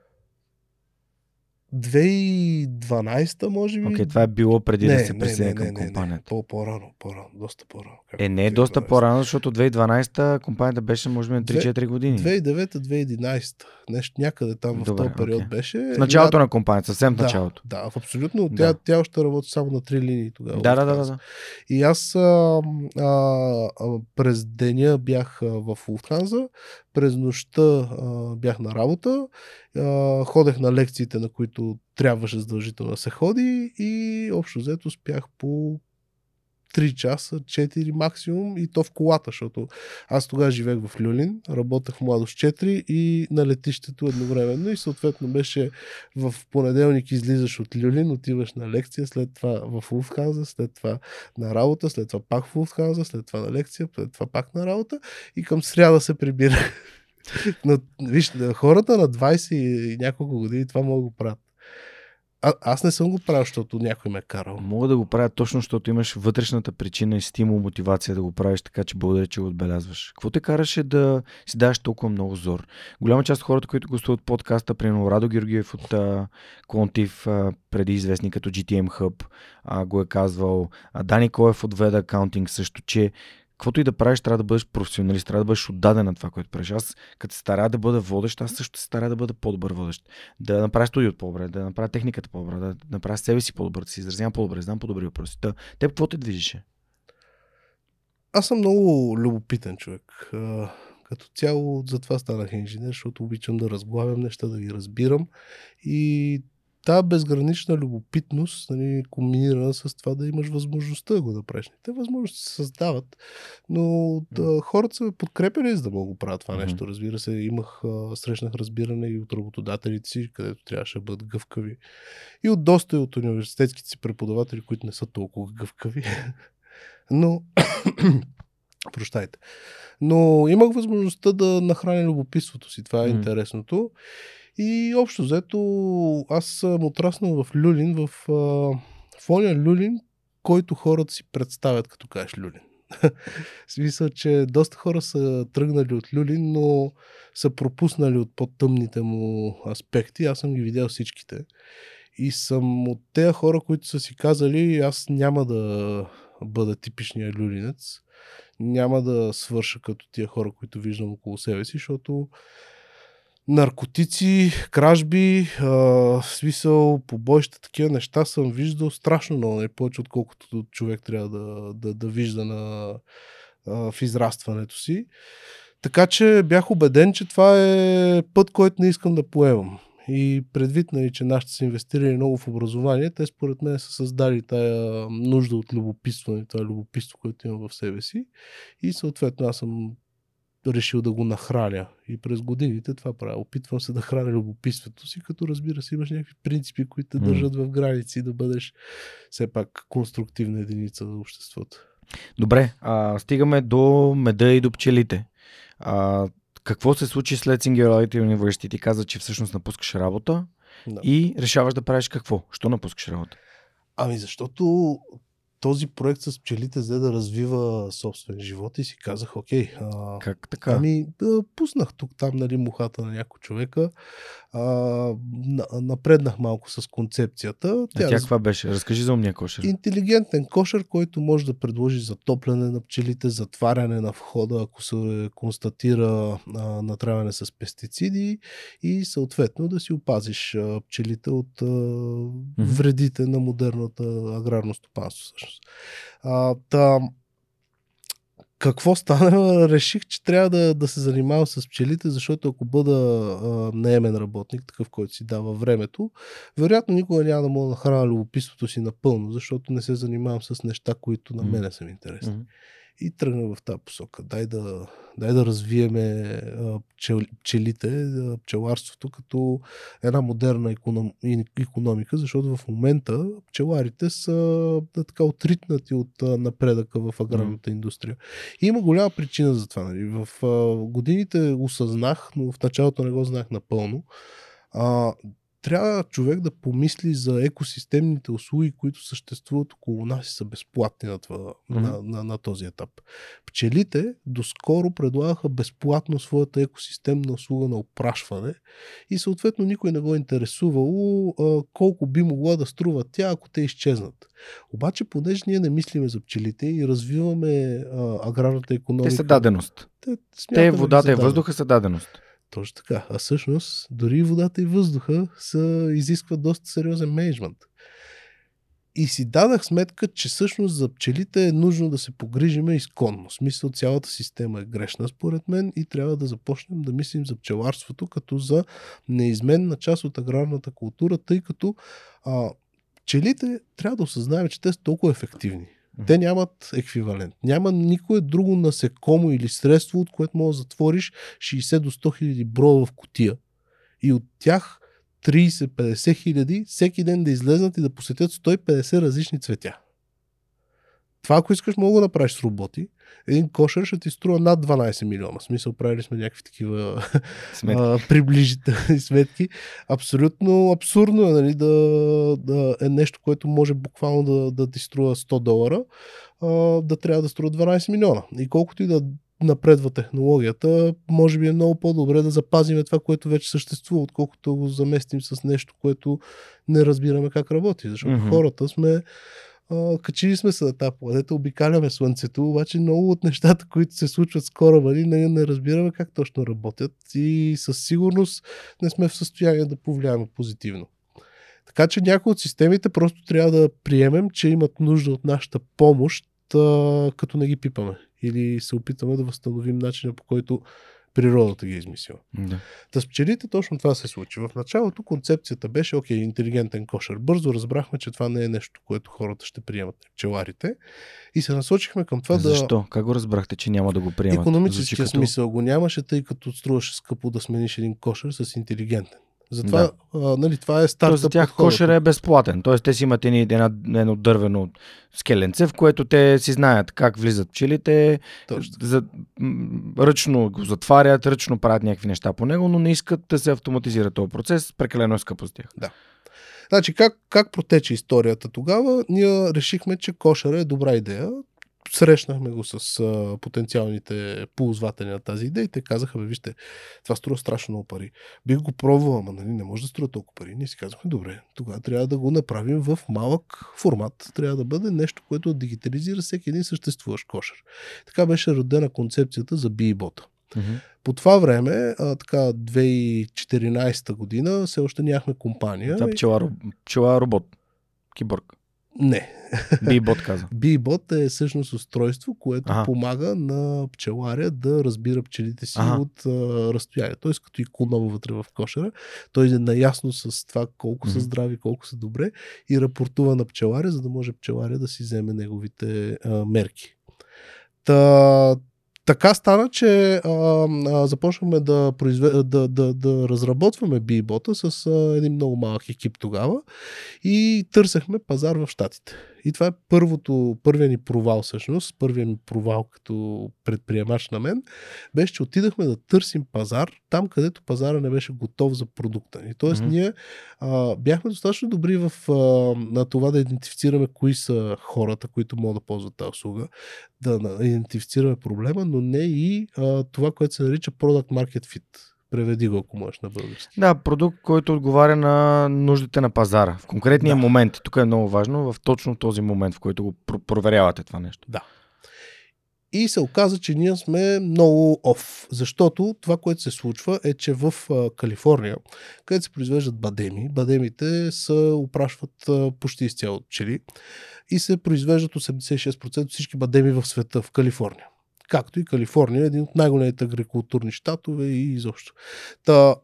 2012 може би. Окей, това е било преди да се не, присъедини не, към не, не, не. компанията. По, по-рано, по-рано, доста по-рано. Е, не е 2012? доста по-рано, защото 2012 компанията беше може би на 3-4 години. 2009-2011, нещо някъде там в Добре, този период окей. беше. В началото на компанията, съвсем в да, началото. Да, в абсолютно. Да. Тя, тя още работи само на три линии тогава. Да, да, да, Lufthansa. да. И аз а, а, а, през деня бях в Луфтханза, през нощта а, бях на работа, ходех на лекциите, на които трябваше задължително да се ходи и общо взето спях по 3 часа, 4 максимум и то в колата, защото аз тогава живеех в Люлин, работех Младост 4 и на летището едновременно и съответно беше в понеделник излизаш от Люлин, отиваш на лекция, след това в Луфтханза, след това на работа, след това пак в Луфтханза, след това на лекция, след това пак на работа и към сряда се прибирах. Но, виж, хората на 20 и няколко години това могат да го правят. А, аз не съм го правил, защото някой ме е карал. Мога да го правя точно, защото имаш вътрешната причина и стимул, мотивация да го правиш, така че благодаря, че го отбелязваш. Какво те караше да си даваш толкова много зор? Голяма част от хората, които гостуват подкаста, примерно Радо Георгиев от а, Контив, а, преди известни като GTM Hub, а, го е казвал, а, Дани Коев от Veda Accounting също, че каквото и да правиш, трябва да бъдеш професионалист, трябва да бъдеш отдаден на това, което правиш. Аз, като се старая да бъда водещ, аз също се старая да бъда по-добър водещ. Да направя студиото по-добре, да направя техниката по-добре, да направя себе си по-добър, да си изразявам по-добре, знам по-добри въпроси. Та, теб какво те движеше? Аз съм много любопитен човек. Като цяло, затова станах инженер, защото обичам да разглавям неща, да ги разбирам. И тази безгранична любопитност, нали, комбинирана с това да имаш възможността да го направиш. Те възможности се създават, но да, хората са ме подкрепили за да мога да правя това mm-hmm. нещо. Разбира се, имах, срещнах разбиране и от работодателите си, където трябваше да бъдат гъвкави. И от доста и от университетските си преподаватели, които не са толкова гъвкави. но, прощайте. Но имах възможността да нахраня любопитството си. Това е mm. интересното. И общо взето аз съм отраснал в Люлин, в, в оня Люлин, който хората си представят като кажеш Люлин. смисъл, че доста хора са тръгнали от Люлин, но са пропуснали от по-тъмните му аспекти. Аз съм ги видял всичките. И съм от тези хора, които са си казали, аз няма да бъда типичния люлинец. Няма да свърша като тия хора, които виждам около себе си, защото наркотици, кражби, а, смисъл, побоища, такива неща съм виждал страшно много, не повече отколкото човек трябва да, да, да вижда на, а, в израстването си. Така че бях убеден, че това е път, който не искам да поемам. И предвид, нали, че нашите са инвестирали много в образование, те според мен са създали тая нужда от любопитство, това любопитство, което имам в себе си. И съответно аз съм решил да го нахраня. И през годините това правя. Опитвам се да храня любопитството си, като разбира се имаш някакви принципи, които те държат в граници да бъдеш все пак конструктивна единица за обществото. Добре, а, стигаме до меда и до пчелите. А, какво се случи след Singularity University? Ти каза, че всъщност напускаш работа да. и решаваш да правиш какво? Що напускаш работа? Ами защото този проект с пчелите взе да развива собствен живот и си казах, окей. А, как така? Ами, да, пуснах тук там, нали, мухата на някой човека. А, напреднах малко с концепцията. Тя, а тя каква беше? Разкажи за умния кошер. Интелигентен кошер, който може да предложи затопляне на пчелите, затваряне на входа, ако се констатира а, натравяне с пестициди и съответно да си опазиш а, пчелите от а, вредите на модерната аграрно стопанство. Всъщност всъщност. А, та, какво стана? Реших, че трябва да, да се занимавам с пчелите, защото ако бъда а, наемен работник, такъв, който си дава времето, вероятно никога няма да мога да храня любопитството си напълно, защото не се занимавам с неща, които на мене са интересни. Mm-hmm и тръгна в тази посока. Дай да, дай да развиеме пчел, пчелите, пчеларството като една модерна економ, економика, защото в момента пчеларите са така отритнати от напредъка в аграрната индустрия. И има голяма причина за това. Нали. В годините осъзнах, но в началото не го знах напълно трябва човек да помисли за екосистемните услуги, които съществуват около нас и са безплатни на, това, mm-hmm. на, на, на този етап. Пчелите доскоро предлагаха безплатно своята екосистемна услуга на опрашване и съответно никой не го е интересувало а, колко би могла да струва тя, ако те изчезнат. Обаче, понеже ние не мислиме за пчелите и развиваме а, аграрната економика. Те са даденост. Те, те водата и въздуха са даденост. Точно така. А всъщност, дори водата и въздуха са, изискват доста сериозен менеджмент. И си дадах сметка, че всъщност за пчелите е нужно да се погрижиме изконно. Смисъл цялата система е грешна според мен и трябва да започнем да мислим за пчеларството като за неизменна част от аграрната култура, тъй като а, пчелите трябва да осъзнаем, че те са толкова ефективни. Те нямат еквивалент. Няма никое друго насекомо или средство, от което можеш да затвориш 60 до 100 хиляди броя в котия. И от тях 30-50 хиляди всеки ден да излезнат и да посетят 150 различни цветя. Това, ако искаш, мога да направиш с роботи. Един кошер ще ти струва над 12 милиона. В смисъл, правили сме някакви такива приближителни сметки. Абсолютно абсурдно е нали, да, да е нещо, което може буквално да, да ти струва 100 долара, а, да трябва да струва 12 милиона. И колкото и да напредва технологията, може би е много по-добре да запазиме това, което вече съществува, отколкото го заместим с нещо, което не разбираме как работи. Защото mm-hmm. хората сме качили сме се на тази планета, обикаляме Слънцето, обаче много от нещата, които се случват с кораба ни, не, не разбираме как точно работят и със сигурност не сме в състояние да повлияме позитивно. Така че някои от системите просто трябва да приемем, че имат нужда от нашата помощ, като не ги пипаме. Или се опитаме да възстановим начина по който природата ги е измислила. Да. Та с пчелите точно това се случи. В началото концепцията беше, окей, интелигентен кошер. Бързо разбрахме, че това не е нещо, което хората ще приемат, пчеларите. И се насочихме към това Защо? да... Как го разбрахте, че няма да го приемат? Економическия като- смисъл го нямаше, тъй като струваше скъпо да смениш един кошер с интелигентен. Затова, Да. а, нали, това е Тоест за тях кошер е безплатен. Тоест те си имат едни, една, едно дървено скеленце, в което те си знаят как влизат пчелите, Точно. за, ръчно го затварят, ръчно правят някакви неща по него, но не искат да се автоматизира този процес. Прекалено е скъпо с тях. Значи, как, как протече историята тогава? Ние решихме, че кошера е добра идея. Срещнахме го с а, потенциалните ползватели на тази идея и те казаха, бе, вижте, това струва страшно много пари. Бих го пробвал, ама нали, не може да струва толкова пари. Ние си казахме, добре, тогава трябва да го направим в малък формат. Трябва да бъде нещо, което да дигитализира всеки един съществуващ кошер. Така беше родена концепцията за Биибота. По това време, а, така, 2014 година, все още нямахме компания. Това пчела, пчела робот. Киборг. Не. Бибот каза. Бибот е всъщност устройство, което Ага. помага на пчеларя да разбира пчелите си Ага. от а, разстояние. Тоест като иконома вътре в кошера, той е наясно с това колко са здрави, колко са добре и рапортува на пчеларя, за да може пчеларя да си вземе неговите а, мерки. Та, така стана, че а, а, започнахме да, произве... да, да, да разработваме бибота с а, един много малък екип тогава и търсехме пазар в Штатите. И това е първото, първият ни провал всъщност, първият ми провал като предприемач на мен, беше, че отидахме да търсим пазар там, където пазара не беше готов за продукта ни. Тоест Мгм. ние а, бяхме достатъчно добри в а, на това да идентифицираме кои са хората, които могат да ползват тази услуга, да идентифицираме проблема, но не и а, това, което се нарича Product Market Fit. Преведи го, ако можеш на български. Да, продукт, който отговаря на нуждите на пазара. В конкретния Да. момент. Тук е много важно, в точно този момент, в който го про- проверявате това нещо. И се оказа, че ние сме много оф, защото това, което се случва е, че в Калифорния, където се произвеждат бадеми, бадемите се опрашват почти изцяло от пчели и се произвеждат 86% от всички бадеми в света, в Калифорния. Както и Калифорния един от най-големите агрикултурни щатове и изобщо. Та,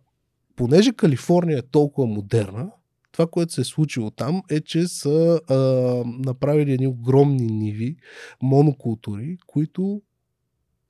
понеже Калифорния е толкова модерна, това, което се е случило там е, че са а, направили едни огромни ниви, монокултури, които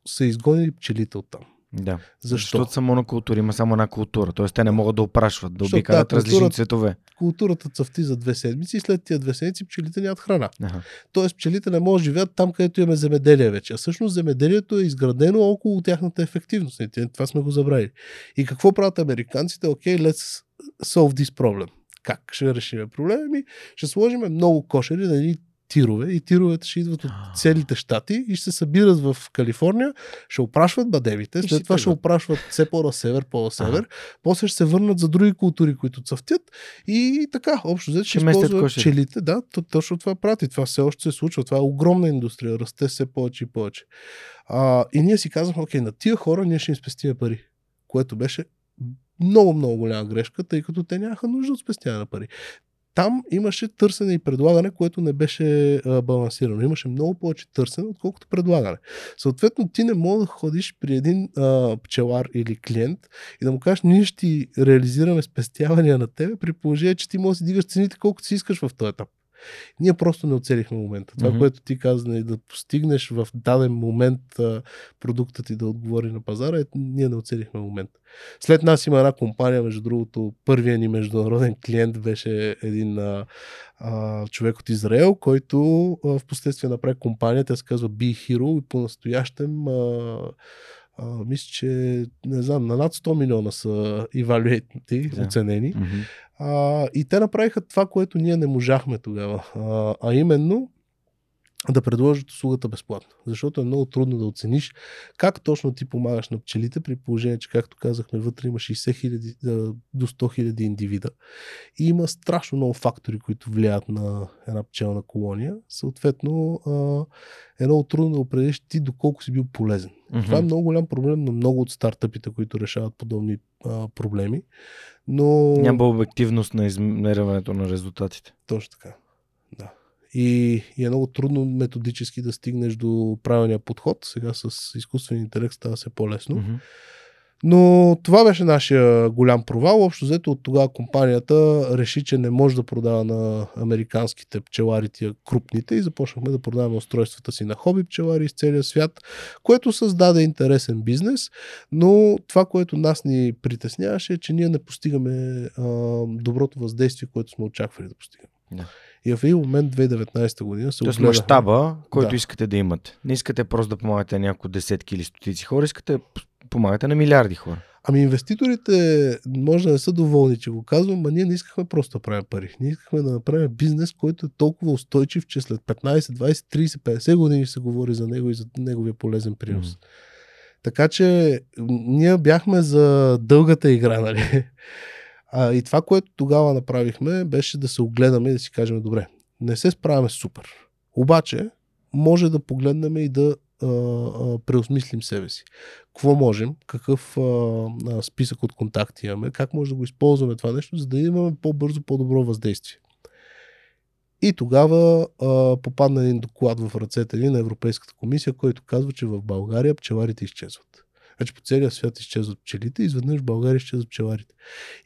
са изгонили пчелите от там. Да. Защо? Защото са монокултури, има само една култура. Тоест те не могат да опрашват, да Защото обикалят да, различни култура- цветове. Културата цъфти за две седмици и след тия две седмици пчелите нямат храна. Ага. Тоест пчелите не могат да живеят там, където имаме земеделие вече. А всъщност земеделието е изградено около тяхната ефективност. И те- Това сме го забравили. И какво правят американците? Окей, okay, let's solve this problem. Как ще решим проблема? Ми, ще сложим много кошери на едни тирове и тировете ще идват от целите щати и ще се събират в Калифорния, ще опрашват бадемите, И след това ще опрашват все по-на север, по-на север, после ще се върнат за други култури, които цъфтят и така, общо взето ще Ще използват пчелите. Да, то, точно това правят и това все още се случва. Това е огромна индустрия, расте все повече и повече. А, и ние си казахме, окей, на тия хора ние ще им спестиме пари, което беше много, много голяма грешка, тъй като те нямаха нужда от спестяване на пари. Там имаше търсене и предлагане, което не беше а, балансирано. Имаше много повече търсене, отколкото предлагане. Съответно, ти не можеш да ходиш при един а, пчелар или клиент и да му кажеш, ние ще реализираме спестявания на тебе, при положение, че ти можеш да си дигаш цените колкото си искаш в този етап. Ние просто не оцелихме момента. Това, Мгм. което ти каза, нали, да постигнеш в даден момент а, продуктът ти да отговори на пазара, е, ние не оцелихме момент. След нас има една компания, между другото, първият ни международен клиент беше един а, а, човек от Израел, който а, в последствие направи компания, тя се казва Be Hero и по-настоящем а, а, мисля, че не знам, на над 100 милиона са евалюетни, Да. оценени. Мгм. А, и те направиха това, което ние не можахме тогава. А, а именно да предложат услугата безплатно. Защото е много трудно да оцениш как точно ти помагаш на пчелите, при положение, че, както казахме, вътре има 60 хиляди до 100 хиляди индивида. И има страшно много фактори, които влияят на една пчелна колония. Съответно, е много трудно да определиш ти доколко си бил полезен. Mm-hmm. Това е много голям проблем на много от стартъпите, които решават подобни а, проблеми. Но... Няма обективност на измерването на резултатите. Точно така. Да и, и е много трудно методически да стигнеш до правилния подход. Сега с изкуствен интелект става се по-лесно. Mm-hmm. Но това беше нашия голям провал. Общо взето от тогава компанията реши, че не може да продава на американските пчелари тия крупните и започнахме да продаваме устройствата си на хоби пчелари из целия свят, което създаде интересен бизнес, но това, което нас ни притесняваше е, че ние не постигаме а, доброто въздействие, което сме очаквали да постигаме. Yeah. И в един момент, 2019 година, се Тоест мащаба, който да. искате да имате. Не искате просто да помагате на няколко десетки или стотици хора, искате да помагате на милиарди хора. Ами инвеститорите може да не са доволни, че го казвам, но ние не искахме просто да правим пари. Ние искахме да направим бизнес, който е толкова устойчив, че след 15, 20, 30, 50 години се говори за него и за неговия полезен принос. Mm-hmm. Така че ние бяхме за дългата игра, нали? А, и това, което тогава направихме, беше да се огледаме и да си кажем, добре, не се справяме супер. Обаче, може да погледнем и да а, а, преосмислим себе си. Какво можем, какъв а, а, списък от контакти имаме, как може да го използваме това нещо, за да имаме по-бързо, по-добро въздействие. И тогава а, попадна един доклад в ръцете ни на Европейската комисия, който казва, че в България пчеларите изчезват. Значи по целия свят изчезват пчелите, изведнъж в България изчезват пчеларите.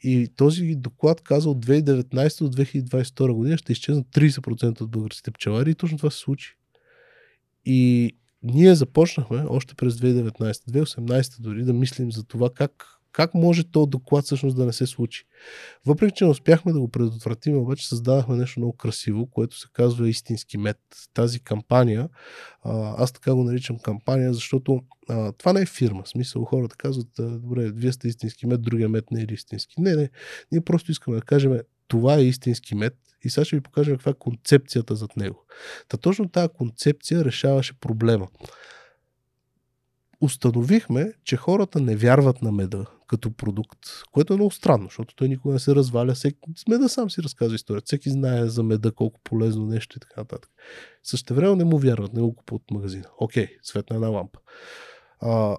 И този доклад каза от 2019 до 2022 година ще изчезнат 30% от българските пчелари и точно това се случи. И ние започнахме още през 2019-2018 дори да мислим за това как как може този доклад всъщност да не се случи? Въпреки, че не успяхме да го предотвратим, обаче създадахме нещо много красиво, което се казва истински мед. Тази кампания, аз така го наричам кампания, защото а, това не е фирма. В смисъл хората казват, добре, вие сте истински мед, другия мед не е истински. Не, не. Ние просто искаме да кажем, това е истински мед и сега ще ви покажем каква е концепцията зад него. Та точно тази концепция решаваше проблема установихме, че хората не вярват на меда като продукт, което е много странно, защото той никога не се разваля. Всеки, с меда сам си разказва историята. Всеки знае за меда колко полезно нещо и така нататък. време не му вярват, не го купуват от магазина. Окей, светна една лампа. А,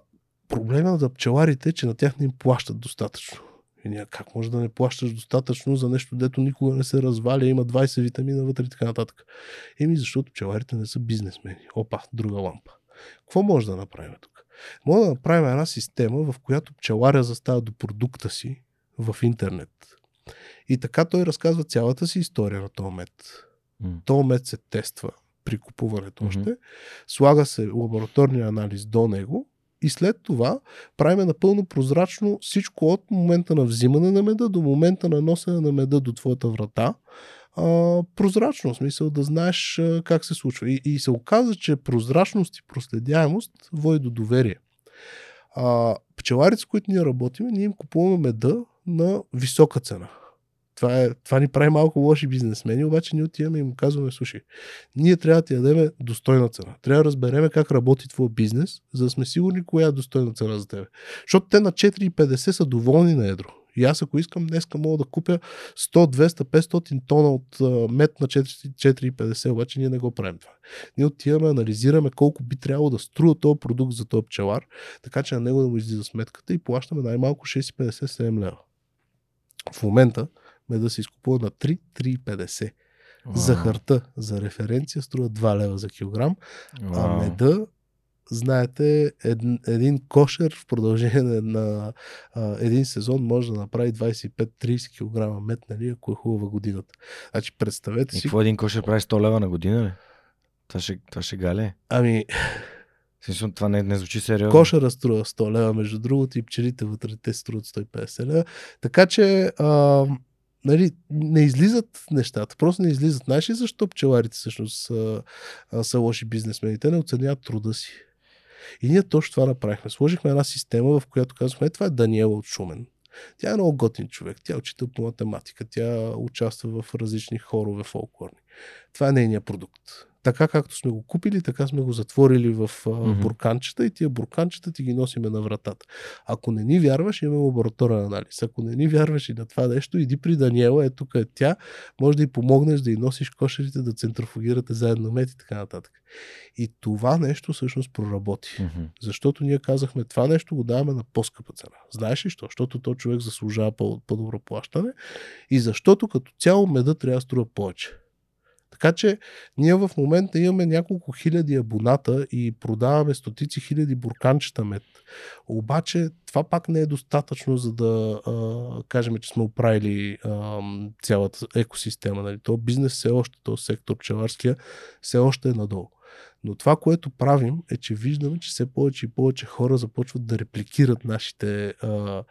проблема за пчеларите е, че на тях не им плащат достатъчно. И ние, как може да не плащаш достатъчно за нещо, дето никога не се разваля, има 20 витамина вътре и така нататък. Еми, защото пчеларите не са бизнесмени. Опа, друга лампа. Какво може да направим тук? Може да направим една система, в която пчеларя застава до продукта си в интернет. И така той разказва цялата си история на този мед. Mm. Този мед се тества при купуването mm-hmm. още. Слага се лабораторния анализ до него и след това правим напълно прозрачно всичко от момента на взимане на меда до момента на носене на меда до твоята врата прозрачно, в смисъл да знаеш а, как се случва. И, и се оказа, че прозрачност и проследяемост води до доверие. А, пчеларите, с които ние работим, ние им купуваме меда на висока цена. Това, е, това ни прави малко лоши бизнесмени, обаче ние отиваме и им казваме, слушай, ние трябва да ти дадем достойна цена. Трябва да разбереме как работи твой бизнес, за да сме сигурни коя е достойна цена за теб. Защото те на 4,50 са доволни на едро. И аз ако искам, днеска мога да купя 100, 200, 500 тона от мед на 4,50, обаче ние не го правим това. Ние отиваме, анализираме колко би трябвало да струва този продукт за този пчелар, така че на него да му излиза сметката и плащаме най-малко 6,50-7 лева. В момента меда се изкупува на 3,350. Захарта за референция струва 2 лева за килограм, а меда знаете, един, един кошер в продължение на, на а, един сезон може да направи 25-30 кг мед, нали, ако е хубава годината. Значи, представете си. И какво един кошер прави 100 лева на година, ли? Това ще, това ще гале. Ами, Смисъл, това не, не звучи сериозно. Кошера струва 100 лева, между другото, и пчелите вътре те струват 150 лева. Така че, а, нали, не излизат нещата. Просто не излизат. Знаеш ли защо пчеларите всъщност са, са лоши бизнесмени? Те не оценяват труда си. И ние точно това направихме. Сложихме една система, в която казваме, е, това е Даниела от Шумен. Тя е много готин човек. Тя е учител по математика. Тя участва в различни хорове фолклорни. Това е нейният продукт. Така както сме го купили, така сме го затворили в Мгм. бурканчета и тия бурканчета ти ги носиме на вратата. Ако не ни вярваш, имаме лабораторен анализ. Ако не ни вярваш и на това нещо, иди при Даниела, е тук е тя, може да й помогнеш да й носиш кошерите, да центрофугирате заедно мет и така нататък. И това нещо всъщност проработи. Мгм. Защото ние казахме, това нещо го даваме на по-скъпа цена. Знаеш ли що? Защото то човек заслужава по- по-добро плащане и защото като цяло меда трябва да струва повече. Така че ние в момента имаме няколко хиляди абоната и продаваме стотици хиляди бурканчета мед. Обаче това пак не е достатъчно, за да а, кажем, че сме оправили а, цялата екосистема. Нали? То бизнес все още, то сектор пчеларския все още е надолу. Но това, което правим, е, че виждаме, че все повече и повече хора започват да репликират нашите а,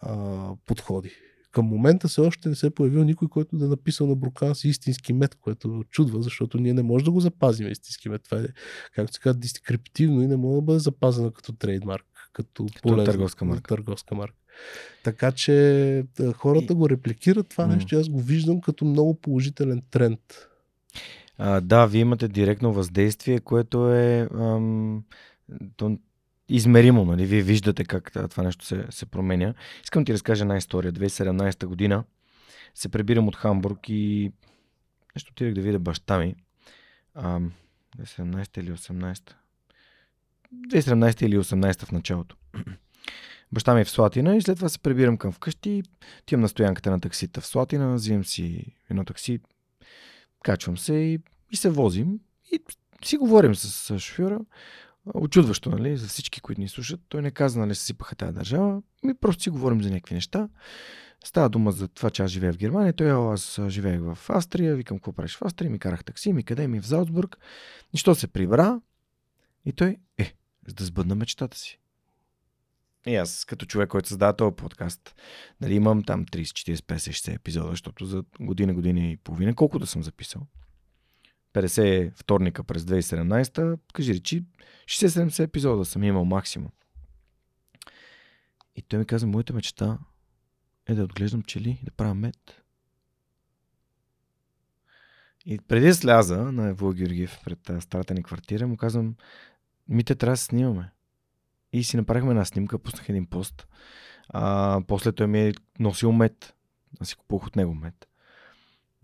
а, подходи. Към момента все още не се е появил никой, който да е написал на Брукан си истински мед, което ме чудва, защото ние не можем да го запазим истински мед. Това е, както се казва, дескриптивно и не може да бъде запазено като трейдмарк, като, полезна, търговска марка. търговска марка. Така че хората И- го репликират това М. нещо и аз го виждам като много положителен тренд. А, да, вие имате директно въздействие, което е ам, то, измеримо, нали? Вие виждате как това нещо се, се променя. Искам ти разкажа една история. 2017 година се прибирам от Хамбург и нещо отидах да видя баща ми. Ам, 2017 или 18 2017 или 18 в началото. Баща ми е в Слатина и след това се прибирам към вкъщи. Тивам на стоянката на таксита в Слатина, взимам си едно такси, качвам се и, и се возим и си говорим с, с шофьора. Очудващо, нали, за всички, които ни слушат. Той не каза, нали, съсипаха тази държава. Ми просто си говорим за някакви неща. Става дума за това, че аз живея в Германия. Той, «Ало, аз живеех в Австрия. Викам, какво правиш в Австрия? Ми карах такси, ми къде ми в Залцбург. И що се прибра? И той, е, за да сбъдна мечтата си. И аз, като човек, който създава този подкаст, нали, имам там 30, 40, 50, 60 епизода, защото за година, година и половина, колко да съм записал? 50 вторника през 2017, кажи речи, 60-70 епизода съм имал максимум. И той ми каза, моята мечта е да отглеждам пчели и да правя мед. И преди сляза на Ево Георгиев пред старата ни квартира, му казвам, ми те трябва да се снимаме. И си направихме една снимка, пуснах един пост. А, после той ми е носил мед. Аз си купувах от него мед.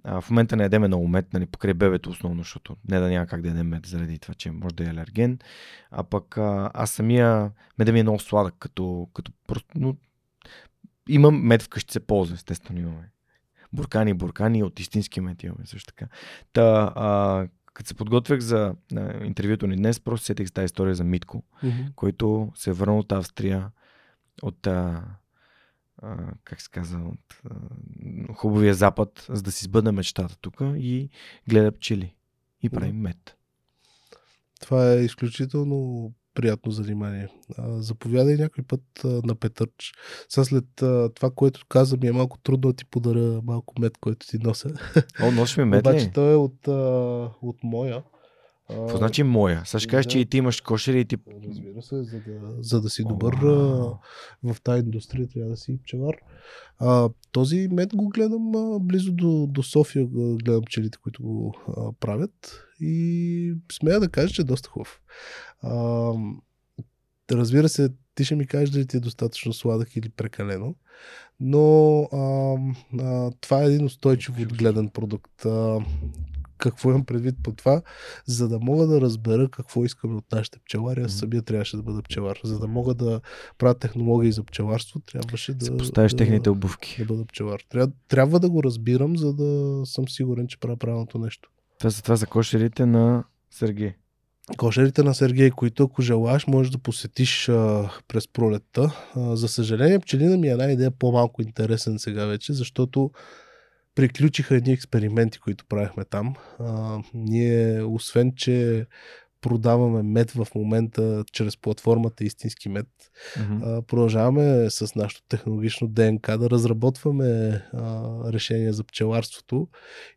А, в момента не ядеме много мед, нали, покрай бебето основно, защото не да няма как да ядем мед заради това, че може да е алерген. А пък а, аз самия меда ми е много сладък, като, като просто, но имам мед вкъщи се ползва, естествено имаме. Буркани, буркани, от истински мед имаме също така. Та, а, като се подготвях за а, интервюто ни днес, просто сетих за тази история за Митко, който се е върнал от Австрия, от а, а, как се казва, от а, хубавия запад, за да си сбъдне мечтата тук и гледа пчели и прави мед. Това е изключително приятно занимание. А, заповядай някой път а, на Петърч. Сега след а, това, което каза, ми е малко трудно да ти подаря малко мед, който ти нося. О, носиш ми мед Обаче той е от, от моя. Какво значи моя? Сега ще кажеш, че и ти имаш кошери и ти... Разбира се, за да, за да си О, добър а, в тази индустрия, трябва да си пчелар. А, този мед го гледам а, близо до, до София, гледам пчелите, които го а, правят и смея да кажа, че е доста хубав. А, разбира се, ти ще ми кажеш дали ти е достатъчно сладък или прекалено, но а, а, това е един устойчиво отгледан продукт. А, какво имам предвид по това? За да мога да разбера какво искаме от нашите пчелари, аз самия трябваше да бъда пчелар. За да мога да правя технологии за пчеларство, трябваше да, Се поставиш да, техните обувки. да бъда пчелар. Трябва, трябва да го разбирам, за да съм сигурен, че правя правилното нещо. Това за това за кошерите на Сергей. Кошерите на Сергей, които ако желаеш, можеш да посетиш а, през пролетта. А, за съжаление, пчелина ми е една идея по-малко интересен сега вече, защото приключиха едни експерименти, които правихме там. А, ние, освен, че продаваме мед в момента чрез платформата Истински мед, а, продължаваме с нашото технологично ДНК да разработваме а, решения за пчеларството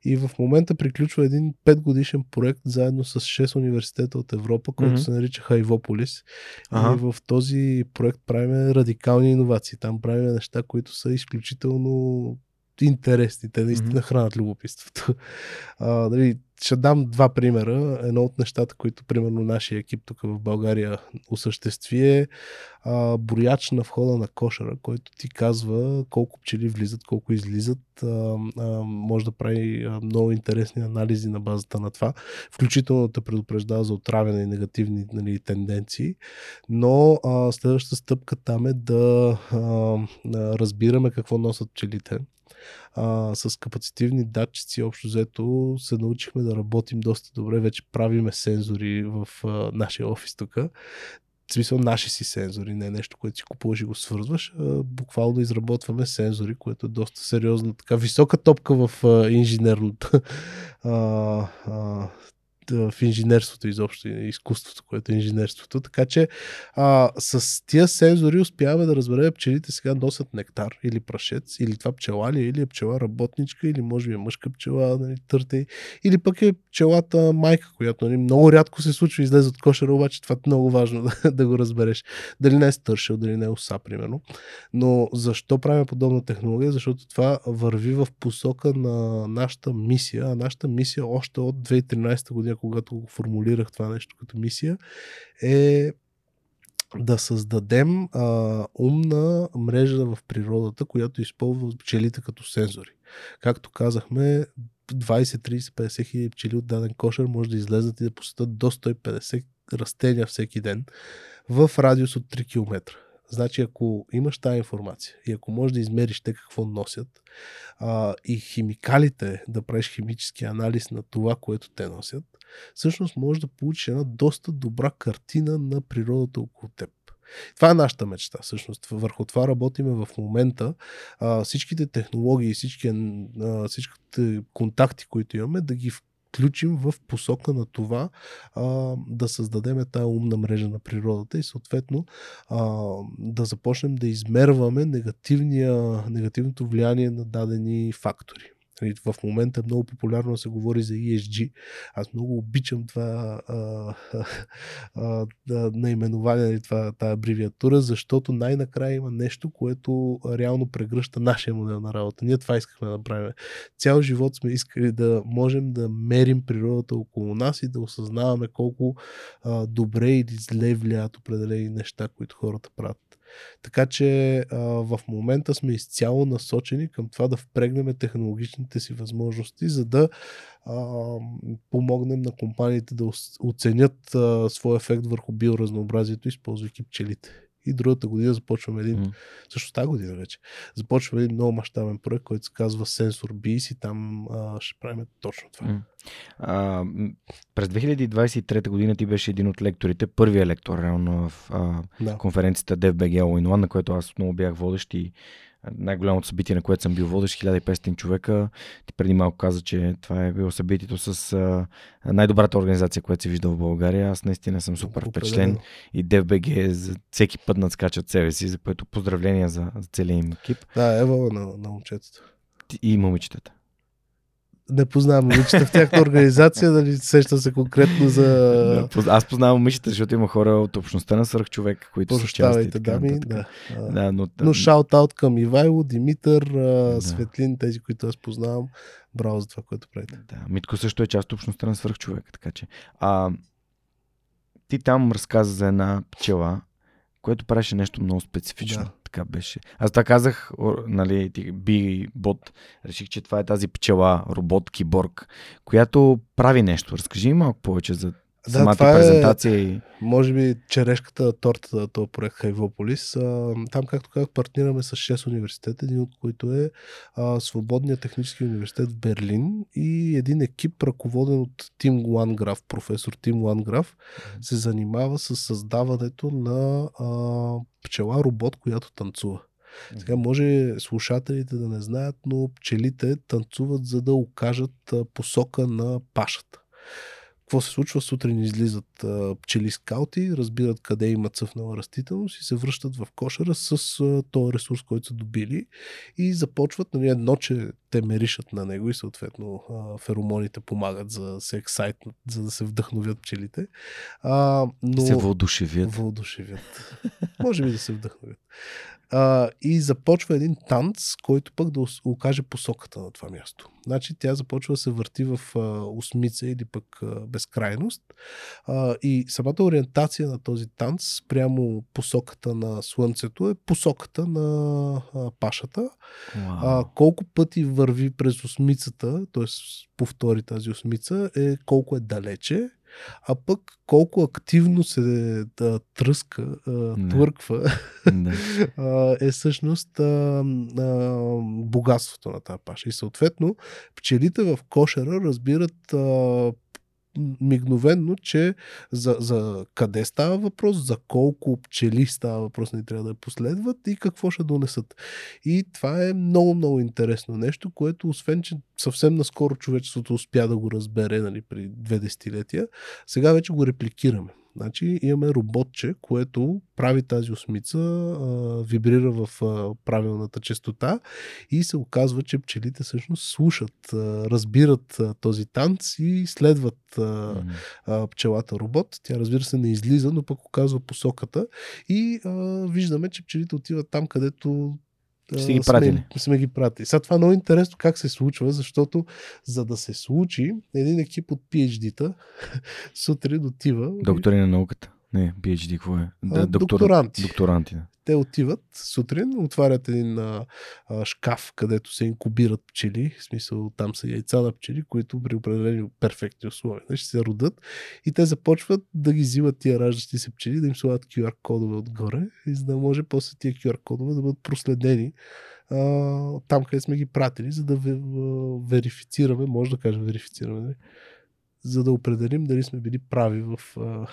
и в момента приключва един 5 годишен проект заедно с 6 университета от Европа, който се нарича Хайвополис. Ага. И в този проект правим радикални иновации. Там правим неща, които са изключително интересни. Те наистина хранят любопитството. А, дали, ще дам два примера. Едно от нещата, които примерно нашия екип тук в България осъществи е а, брояч на входа на кошера, който ти казва колко пчели влизат, колко излизат. А, а, може да прави много интересни анализи на базата на това. Включително да предупреждава за отравяне и негативни нали, тенденции. Но а, следващата стъпка там е да а, разбираме какво носят пчелите а, с капацитивни датчици, общо взето се научихме да работим доста добре. Вече правиме сензори в а, нашия офис тук. В смисъл наши си сензори, не нещо, което си купуваш и го свързваш. А, буквално изработваме сензори, което е доста сериозна, така висока топка в а, инженерната а, а, в инженерството изобщо, изкуството, което е инженерството. Така че а, с тия сензори успяваме да разберем пчелите сега носят нектар или прашец, или това пчела ли, е, или е пчела работничка, или може би е мъжка пчела, нали, търте, или пък е пчелата майка, която нали, много рядко се случва излезе от кошера, обаче това е много важно да, да го разбереш. Дали не е стършел, дали не е оса, примерно. Но защо правим подобна технология? Защото това върви в посока на нашата мисия, а нашата мисия още от 2013 година, когато го формулирах това нещо като мисия, е да създадем а, умна мрежа в природата, която използва пчелите като сензори. Както казахме, 20, 30, 50 хиляди пчели от даден кошер може да излезат и да посетят до 150 растения всеки ден в радиус от 3 км. Значи, ако имаш тази информация и ако можеш да измериш те какво носят а, и химикалите, да правиш химически анализ на това, което те носят, всъщност можеш да получиш една доста добра картина на природата около теб. Това е нашата мечта. Всъщност върху това работиме в момента. А, всичките технологии, всички, а, всичките контакти, които имаме, да ги включим в посока на това а, да създадем тази умна мрежа на природата и съответно а, да започнем да измерваме негативното влияние на дадени фактори. Нали, в момента е много популярно да се говори за ESG. Аз много обичам това наименование, нали, това, тази абревиатура, защото най-накрая има нещо, което реално прегръща нашия модел на работа. Ние това искахме да направим. Цял живот сме искали да можем да мерим природата около нас и да осъзнаваме колко а, добре или зле влияят определени неща, които хората правят. Така че а, в момента сме изцяло насочени към това да впрегнем технологичните си възможности, за да а, помогнем на компаниите да оценят а, своя ефект върху биоразнообразието, използвайки пчелите. И другата година започваме един, mm. също тази година вече, започваме един много мащабен проект, който се казва Sensor Bees и там а, ще правим точно това. Mm. А, през 2023 година ти беше един от лекторите, първия лектор реално в а, да. конференцията DFBG All in One, на което аз много бях водещ и най-голямото събитие, на което съм бил водещ, 1500 човека. Ти преди малко каза, че това е било събитието с а, най-добрата организация, която си виждал в България. Аз наистина съм супер впечатлен и DFBG за всеки път надскачат себе си, за което поздравления за, за целия им екип. Да, ева на, на момчетата. И момичетата не познавам момичета в тяхната организация, дали сещам се конкретно за... Аз познавам момичета, защото има хора от общността на свърх човек, които са части. дами, да. да но, но шаут-аут към Ивайло, Димитър, да. Светлин, тези, които аз познавам. Браво за това, което правите. Да, Митко също е част от общността на свърх човек, така че. А, ти там разказа за една пчела, което правеше нещо много специфично. Да. Така беше. Аз така казах, нали, би бот, реших, че това е тази пчела, робот, киборг, която прави нещо. Разкажи малко повече за да, самата това е, презентация. Е, и... Може би черешката тортата на този проект Хайвополис. Там, както казах, партнираме с 6 университета, един от които е а, Свободният технически университет в Берлин и един екип, ръководен от Тим Ланграф, професор Тим Ланграф, mm-hmm. се занимава с създаването на а, пчела робот, която танцува. Сега може слушателите да не знаят, но пчелите танцуват за да окажат посока на пашата какво се случва? Сутрин излизат а, пчели скаути, разбират къде има цъфнала растителност и се връщат в кошера с а, този ресурс, който са добили и започват, нали, едно, че те меришат на него и съответно а, феромоните помагат за се ексайтнат, за да се вдъхновят пчелите. А, но... Се въодушевят. Въодушевят. Може би да се вдъхновят. А, и започва един танц, който пък да окаже посоката на това място. Значи тя започва да се върти в а, осмица или пък а, безкрайност. А, и самата ориентация на този танц прямо посоката на Слънцето е посоката на а, пашата. Wow. А, колко пъти върви през осмицата, т.е. повтори тази осмица, е колко е далече а пък колко активно се да, тръска, а, твърква, е всъщност а, а, богатството на тази паша. И съответно, пчелите в кошера разбират а, мигновенно, че за, за къде става въпрос, за колко пчели става въпрос, не трябва да последват и какво ще донесат. И това е много, много интересно нещо, което освен, че съвсем наскоро човечеството успя да го разбере нали, при две десетилетия, сега вече го репликираме. Значи имаме роботче, което прави тази осмица, а, вибрира в а, правилната частота и се оказва, че пчелите всъщност слушат, а, разбират а, този танц и следват а, а, пчелата робот. Тя разбира се не излиза, но пък оказва посоката и а, виждаме, че пчелите отиват там, където сме ги пратили. Сме, сме ги пратили. Сега това е много интересно как се случва, защото за да се случи, един екип от PhD-та сутрин отива. Доктори на науката. Не, PhD, какво е? Да, доктор... Докторанти. Докторанти, да. Те отиват сутрин, отварят един а, а, шкаф, където се инкубират пчели, в смисъл там са яйца на пчели, които при определени перфектни условия ще се родат и те започват да ги взимат тия раждащи се пчели, да им слагат QR кодове отгоре и за да може после тия QR кодове да бъдат проследени а, там, къде сме ги пратили, за да верифицираме, може да кажем верифицираме, не? За да определим дали сме били прави в а,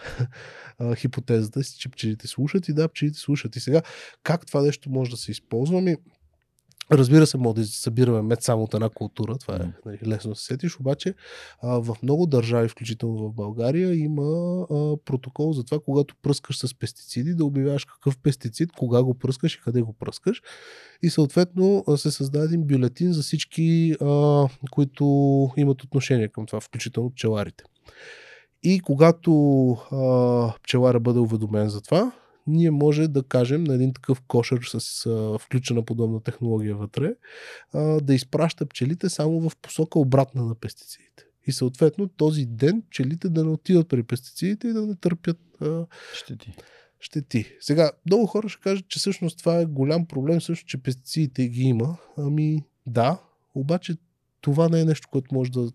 а, хипотезата си, че пчелите слушат и да, пчелите слушат. И сега, как това нещо може да се използва? Ми, Разбира се, може да събираме мед само от една култура, това е нали, лесно да се сетиш, обаче а, в много държави, включително в България, има а, протокол за това, когато пръскаш с пестициди, да обявяваш какъв пестицид, кога го пръскаш и къде го пръскаш. И съответно се създаде един бюлетин за всички, а, които имат отношение към това, включително пчеларите. И когато а, пчелара бъде уведомен за това, ние може да кажем на един такъв кошер с а, включена подобна технология вътре, а, да изпраща пчелите само в посока обратна на пестицидите. И съответно този ден пчелите да не отиват при пестицидите и да не търпят а, щети. щети. Сега, много хора ще кажат, че всъщност това е голям проблем, също, че пестицидите ги има. Ами да, обаче това не е нещо, което може да,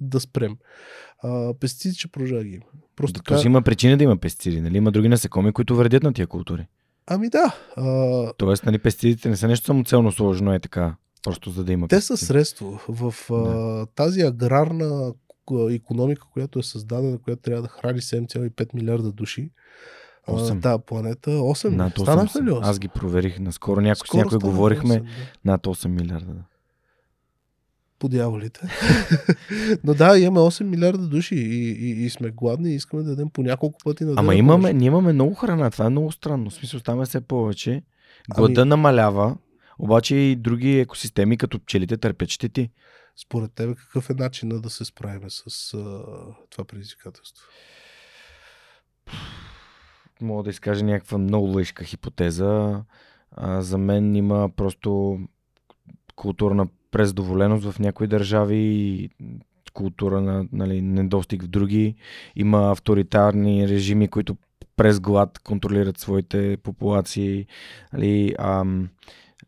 да спрем. А, пестициди ще продължава да ги има. Просто така... има причина да има пестициди, нали? Има други насекоми, които вредят на тия култури. Ами да. А... Тоест, нали, пестицидите не са нещо самоцелно сложено, е така. Просто за да има. Те пестициди. са средство. В да. тази аграрна економика, която е създадена, която трябва да храни 7,5 милиарда души, 8. Та планета 8. Над 8 Станаха ли 8? Аз ги проверих. Наскоро някой, с някой говорихме 8, да. над 8 милиарда по дяволите. Но да, имаме 8 милиарда души и, и, и сме гладни и искаме да дадем по няколко пъти на ден. Ама имаме, ние имаме много храна. Това е много странно. В смисъл, ставаме все повече. Глада ами... намалява, обаче и други екосистеми, като пчелите, търпят щети. Според тебе какъв е начинът да се справим с а, това предизвикателство? Мога да изкажа някаква много лъжка хипотеза. А, за мен има просто културна презадоволеност в някои държави и култура на нали, недостиг в други. Има авторитарни режими, които през глад контролират своите популации. Нали, ам,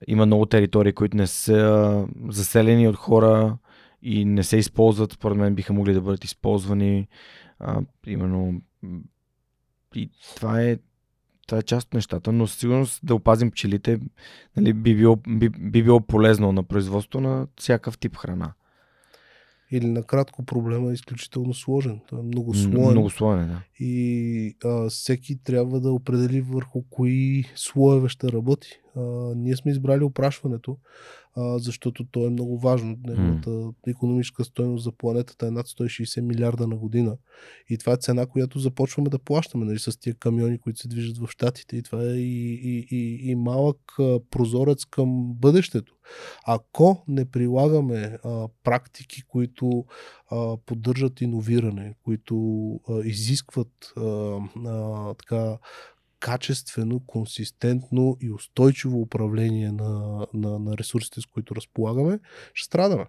има много територии, които не са заселени от хора и не се използват. Според мен биха могли да бъдат използвани. А, именно и това е това е част от нещата, но със сигурност да опазим пчелите нали, би, било, би, би било полезно на производство на всякакъв тип храна. Или накратко проблема е изключително сложен. Той е много слоен. Много слоен, да. И а, всеки трябва да определи върху кои слоеве ще работи. А, ние сме избрали опрашването, а, защото то е много важно. Неговата економическа стоеност за планетата е над 160 милиарда на година. И това е цена, която започваме да плащаме нали, с тия камиони, които се движат в Штатите. И това е и, и, и, и малък прозорец към бъдещето. Ако не прилагаме а, практики, които а, поддържат иновиране, които а, изискват а, а, така качествено, консистентно и устойчиво управление на, на, на ресурсите, с които разполагаме, ще страдаме.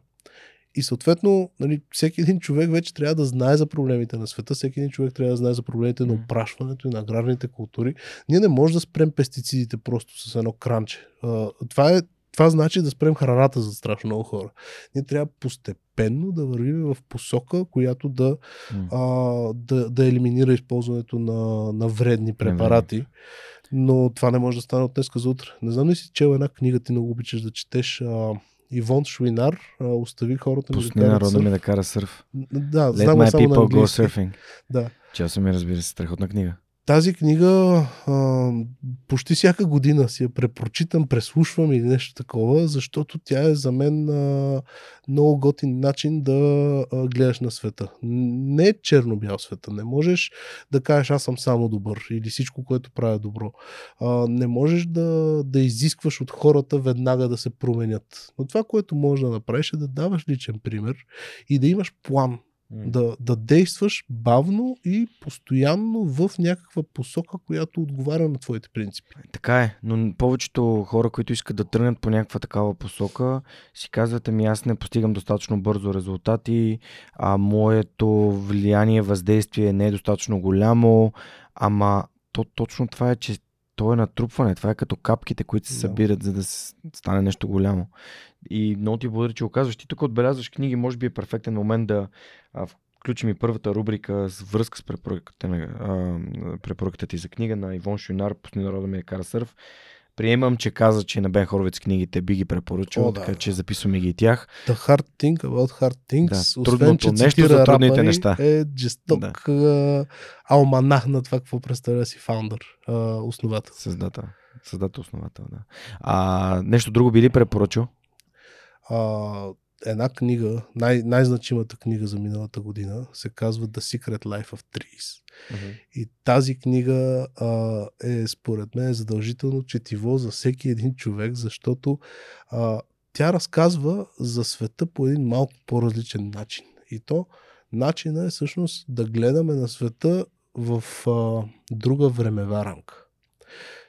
И съответно, нали, всеки един човек вече трябва да знае за проблемите на света, всеки един човек трябва да знае за проблемите на опрашването и на аграрните култури. Ние не можем да спрем пестицидите просто с едно кранче. Това е това значи да спрем храната за страшно много хора. Ние трябва постепенно да вървим в посока, която да, mm. а, да, да елиминира използването на, на вредни препарати. Но това не може да стане от днес за утре. Не знам ли си чел една книга, ти много обичаш да четеш. А, Ивон Шуинар а, остави хората ми да народа ми да кара сърф. Да, Let знам my само people на go surfing. Да. Часо ми разбира се, страхотна книга. Тази книга а, почти всяка година си я препрочитам, преслушвам или нещо такова, защото тя е за мен а, много готин начин да а, гледаш на света. Не е черно-бял света. Не можеш да кажеш аз съм само добър или всичко, което правя добро. А, не можеш да, да изискваш от хората веднага да се променят. Но това, което можеш да направиш е да даваш личен пример и да имаш план да, да действаш бавно и постоянно в някаква посока, която отговаря на твоите принципи. Така е, но повечето хора, които искат да тръгнат по някаква такава посока, си казват, ами аз не постигам достатъчно бързо резултати, а моето влияние, въздействие не е достатъчно голямо, ама то, точно това е, че то е натрупване. Това е като капките, които се събират, за да стане нещо голямо. И много ти благодаря, че го казваш. Ти тук отбелязваш книги, може би е перфектен момент да а, включим и първата рубрика с връзка с препоръката, препоръката ти за книга на Ивон Шуйнар, Пусни народа ми е кара сърф. Приемам, че каза, че на Бен Хоровец книгите би ги препоръчал, О, да. така че записваме ги и тях. The Hard Thing About Hard Things. Да, освен, че нещо за трудните неща. Е жесток да. алманах на това какво представя си фаундър, основател. Създател. Създател, основател, да. А, нещо друго би ли препоръчал? А, една книга, най- най-значимата книга за миналата година, се казва The Secret Life of Trees. Uh-huh. И тази книга а, е, според мен, задължително четиво за всеки един човек, защото а, тя разказва за света по един малко по-различен начин. И то начинът е всъщност да гледаме на света в а, друга времева рамка.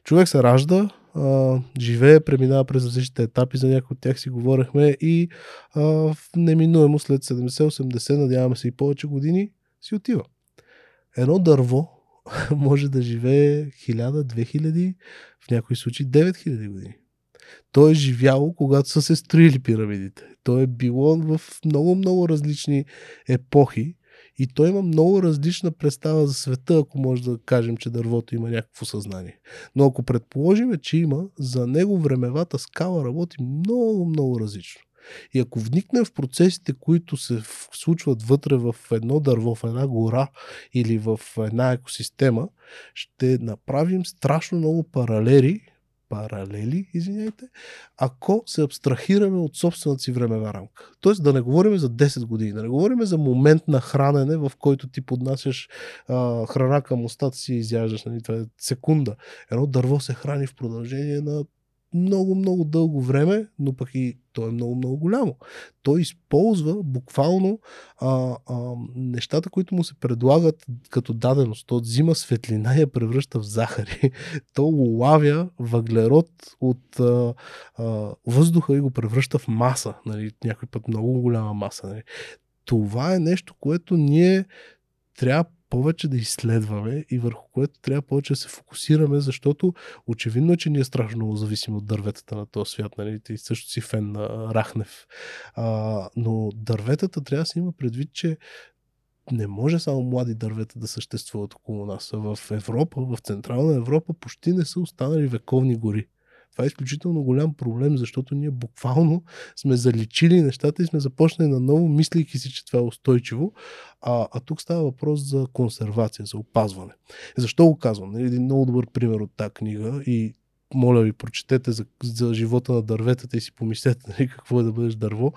Човек се ражда, а, живее, преминава през различните етапи, за някои от тях си говорихме и а, неминуемо след 70-80, надяваме се и повече години, си отива. Едно дърво може да живее 1000, 2000, в някои случаи 9000 години. То е живяло, когато са се строили пирамидите. То е било в много-много различни епохи и той има много различна представа за света, ако може да кажем, че дървото има някакво съзнание. Но ако предположим, че има, за него времевата скала работи много, много различно. И ако вникнем в процесите, които се случват вътре в едно дърво, в една гора или в една екосистема, ще направим страшно много паралели паралели, извиняйте, ако се абстрахираме от собствената си времева рамка. Тоест да не говорим за 10 години, да не говорим за момент на хранене, в който ти поднасяш а, храна към устата си и изяждаш. Нали? Това е секунда. Едно дърво се храни в продължение на много, много дълго време, но пък и то е много, много голямо. Той използва буквално а, а, нещата, които му се предлагат като даденост. То взима светлина и я превръща в захари. То улавя въглерод от а, а, въздуха и го превръща в маса. Нали? Някой път много голяма маса. Нали? Това е нещо, което ние трябва повече да изследваме и върху което трябва повече да се фокусираме, защото очевидно е, че ние страшно много зависим от дърветата на този свят. Нали? Ти също си фен на Рахнев. А, но дърветата трябва да се има предвид, че не може само млади дървета да съществуват около нас. В Европа, в Централна Европа, почти не са останали вековни гори. Това е изключително голям проблем, защото ние буквално сме заличили нещата и сме започнали наново, мислейки си, че това е устойчиво. А, а тук става въпрос за консервация, за опазване. Защо го казвам? Нали, един много добър пример от тази книга и моля ви, прочетете за, за живота на дърветата и си помислете нали, какво е да бъдеш дърво.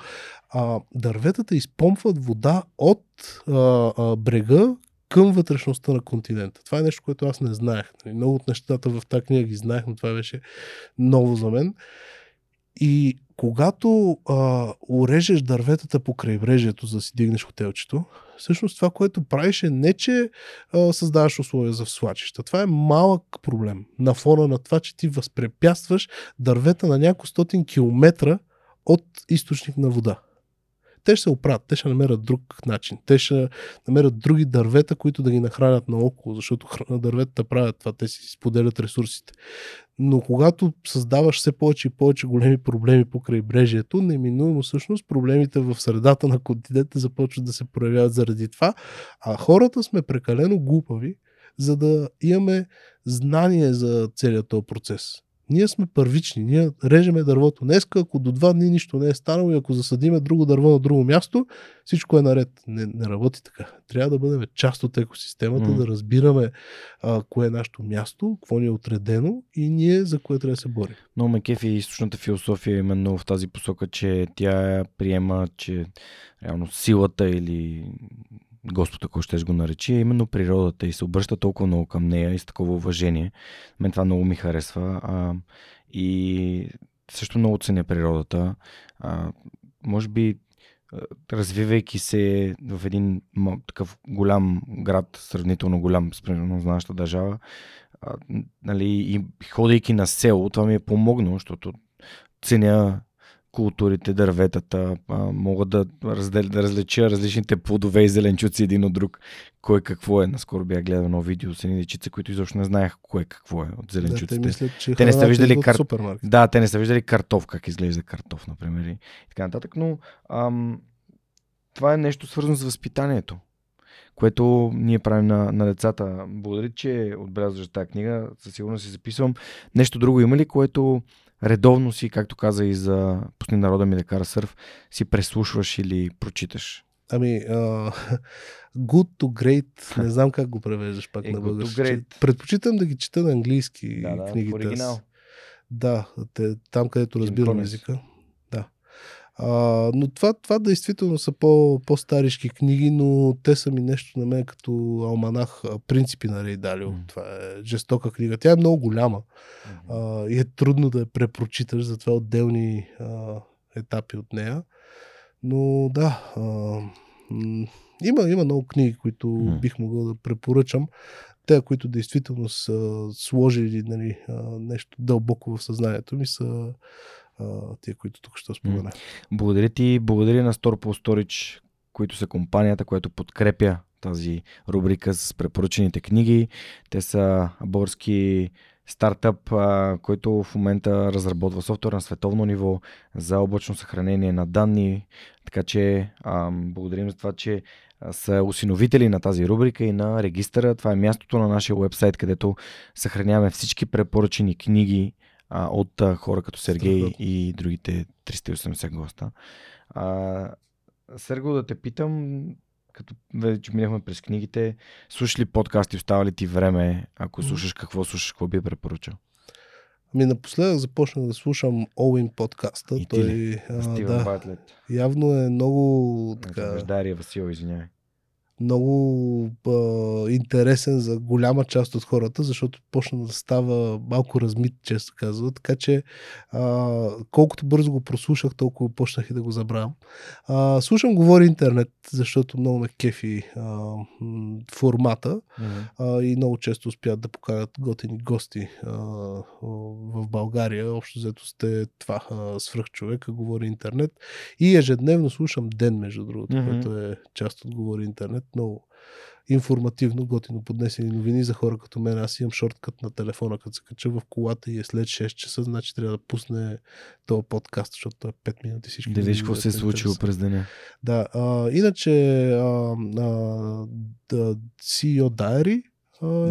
А, дърветата изпомпват вода от а, а, брега към вътрешността на континента. Това е нещо, което аз не знаех. Нали, много от нещата в тази книга ги знаех, но това беше ново за мен. И когато а, урежеш дърветата по крайбрежието, за да си дигнеш хотелчето, всъщност това, което правиш е не, че а, създаваш условия за свлачища. Това е малък проблем на фона на това, че ти възпрепятстваш дървета на няколко стотин километра от източник на вода те ще се оправят, те ще намерят друг начин. Те ще намерят други дървета, които да ги нахранят наоколо, защото дърветата правят това, те си споделят ресурсите. Но когато създаваш все повече и повече големи проблеми по крайбрежието, неминуемо всъщност проблемите в средата на континента започват да се проявяват заради това, а хората сме прекалено глупави, за да имаме знание за целият този процес. Ние сме първични. Ние режеме дървото днеска, ако до два дни нищо не е станало и ако засадиме друго дърво на друго място, всичко е наред. Не, не работи така. Трябва да бъдем част от екосистемата, mm. да разбираме а, кое е нашето място, какво ни е отредено и ние за кое трябва да се борим. Но ме кефи източната философия именно в тази посока, че тя приема, че реално силата или Господ, ако ще го наречи, е именно природата и се обръща толкова много към нея и с такова уважение. Мен това много ми харесва. А, и също много ценя природата. А, може би, развивайки се в един такъв голям град, сравнително голям, спрямо на нашата държава, а, нали, и ходейки на село, това ми е помогнало, защото ценя културите, дърветата, а, мога да, раздел, да различа различните плодове и зеленчуци един от друг, кой какво е. Наскоро бях гледал едно видео с едни дечица, които изобщо не знаех кое какво е от зеленчуците. Да, те, мислят, че те не са виждали кар... Да, те не са виждали картоф, как изглежда картоф, например. И така нататък, но ам, това е нещо свързано с възпитанието което ние правим на, на децата. Благодаря, че отбелязваш тази книга. Със сигурност си записвам. Нещо друго има ли, което редовно си, както каза и за Пусни народа ми да кара сърф, си преслушваш или прочиташ? Ами, uh, good to great, не знам как го превеждаш пак е, на български. Предпочитам да ги чета на английски да, да, книгите. Оригинал. Да, те, там където разбирам езика. А, но това, това действително са по, по-старишки книги, но те са ми нещо на мен като алманах Принципи на Рей Далио. Mm. Това е жестока книга. Тя е много голяма mm-hmm. а, и е трудно да я препрочиташ, затова отделни а, етапи от нея. Но да, а, има, има много книги, които mm. бих могъл да препоръчам. Те, които действително са сложили нали, нещо дълбоко в съзнанието ми, са тия, които тук ще спомена. Благодаря ти, благодаря на Storpo Storage, които са компанията, която подкрепя тази рубрика с препоръчените книги. Те са български стартъп, който в момента разработва софтуер на световно ниво за облачно съхранение на данни. Така че благодарим за това, че са усиновители на тази рубрика и на регистъра. Това е мястото на нашия вебсайт, където съхраняваме всички препоръчени книги а, от а, хора като Сергей Страхот. и другите 380 госта. А, Серго, да те питам, като вече минахме през книгите, слушаш ли подкасти, остава ли ти време, ако слушаш какво слушаш, какво би препоръчал? Ами напоследък започнах да слушам Оуин подкаста. И Той, а, да, Батлет. явно е много така... Дария Васил, извинявай много а, интересен за голяма част от хората, защото почна да става малко размит, често казва. Така че а, колкото бързо го прослушах, толкова почнах и да го забравям. А, слушам Говори интернет, защото много ме кефи а, формата mm-hmm. а, и много често успяват да поканят готини гости а, в България. Общо взето сте това свръх човека, Говори интернет. И ежедневно слушам Ден, между другото, mm-hmm. което е част от Говори интернет много информативно, готино поднесени новини за хора като мен. Аз имам шорткът на телефона, като се кача в колата и е след 6 часа, значи трябва да пусне този подкаст, защото той е 5 минути всички. Да видиш какво се е случило през деня. Да, а, иначе а, а, да, CEO Diary,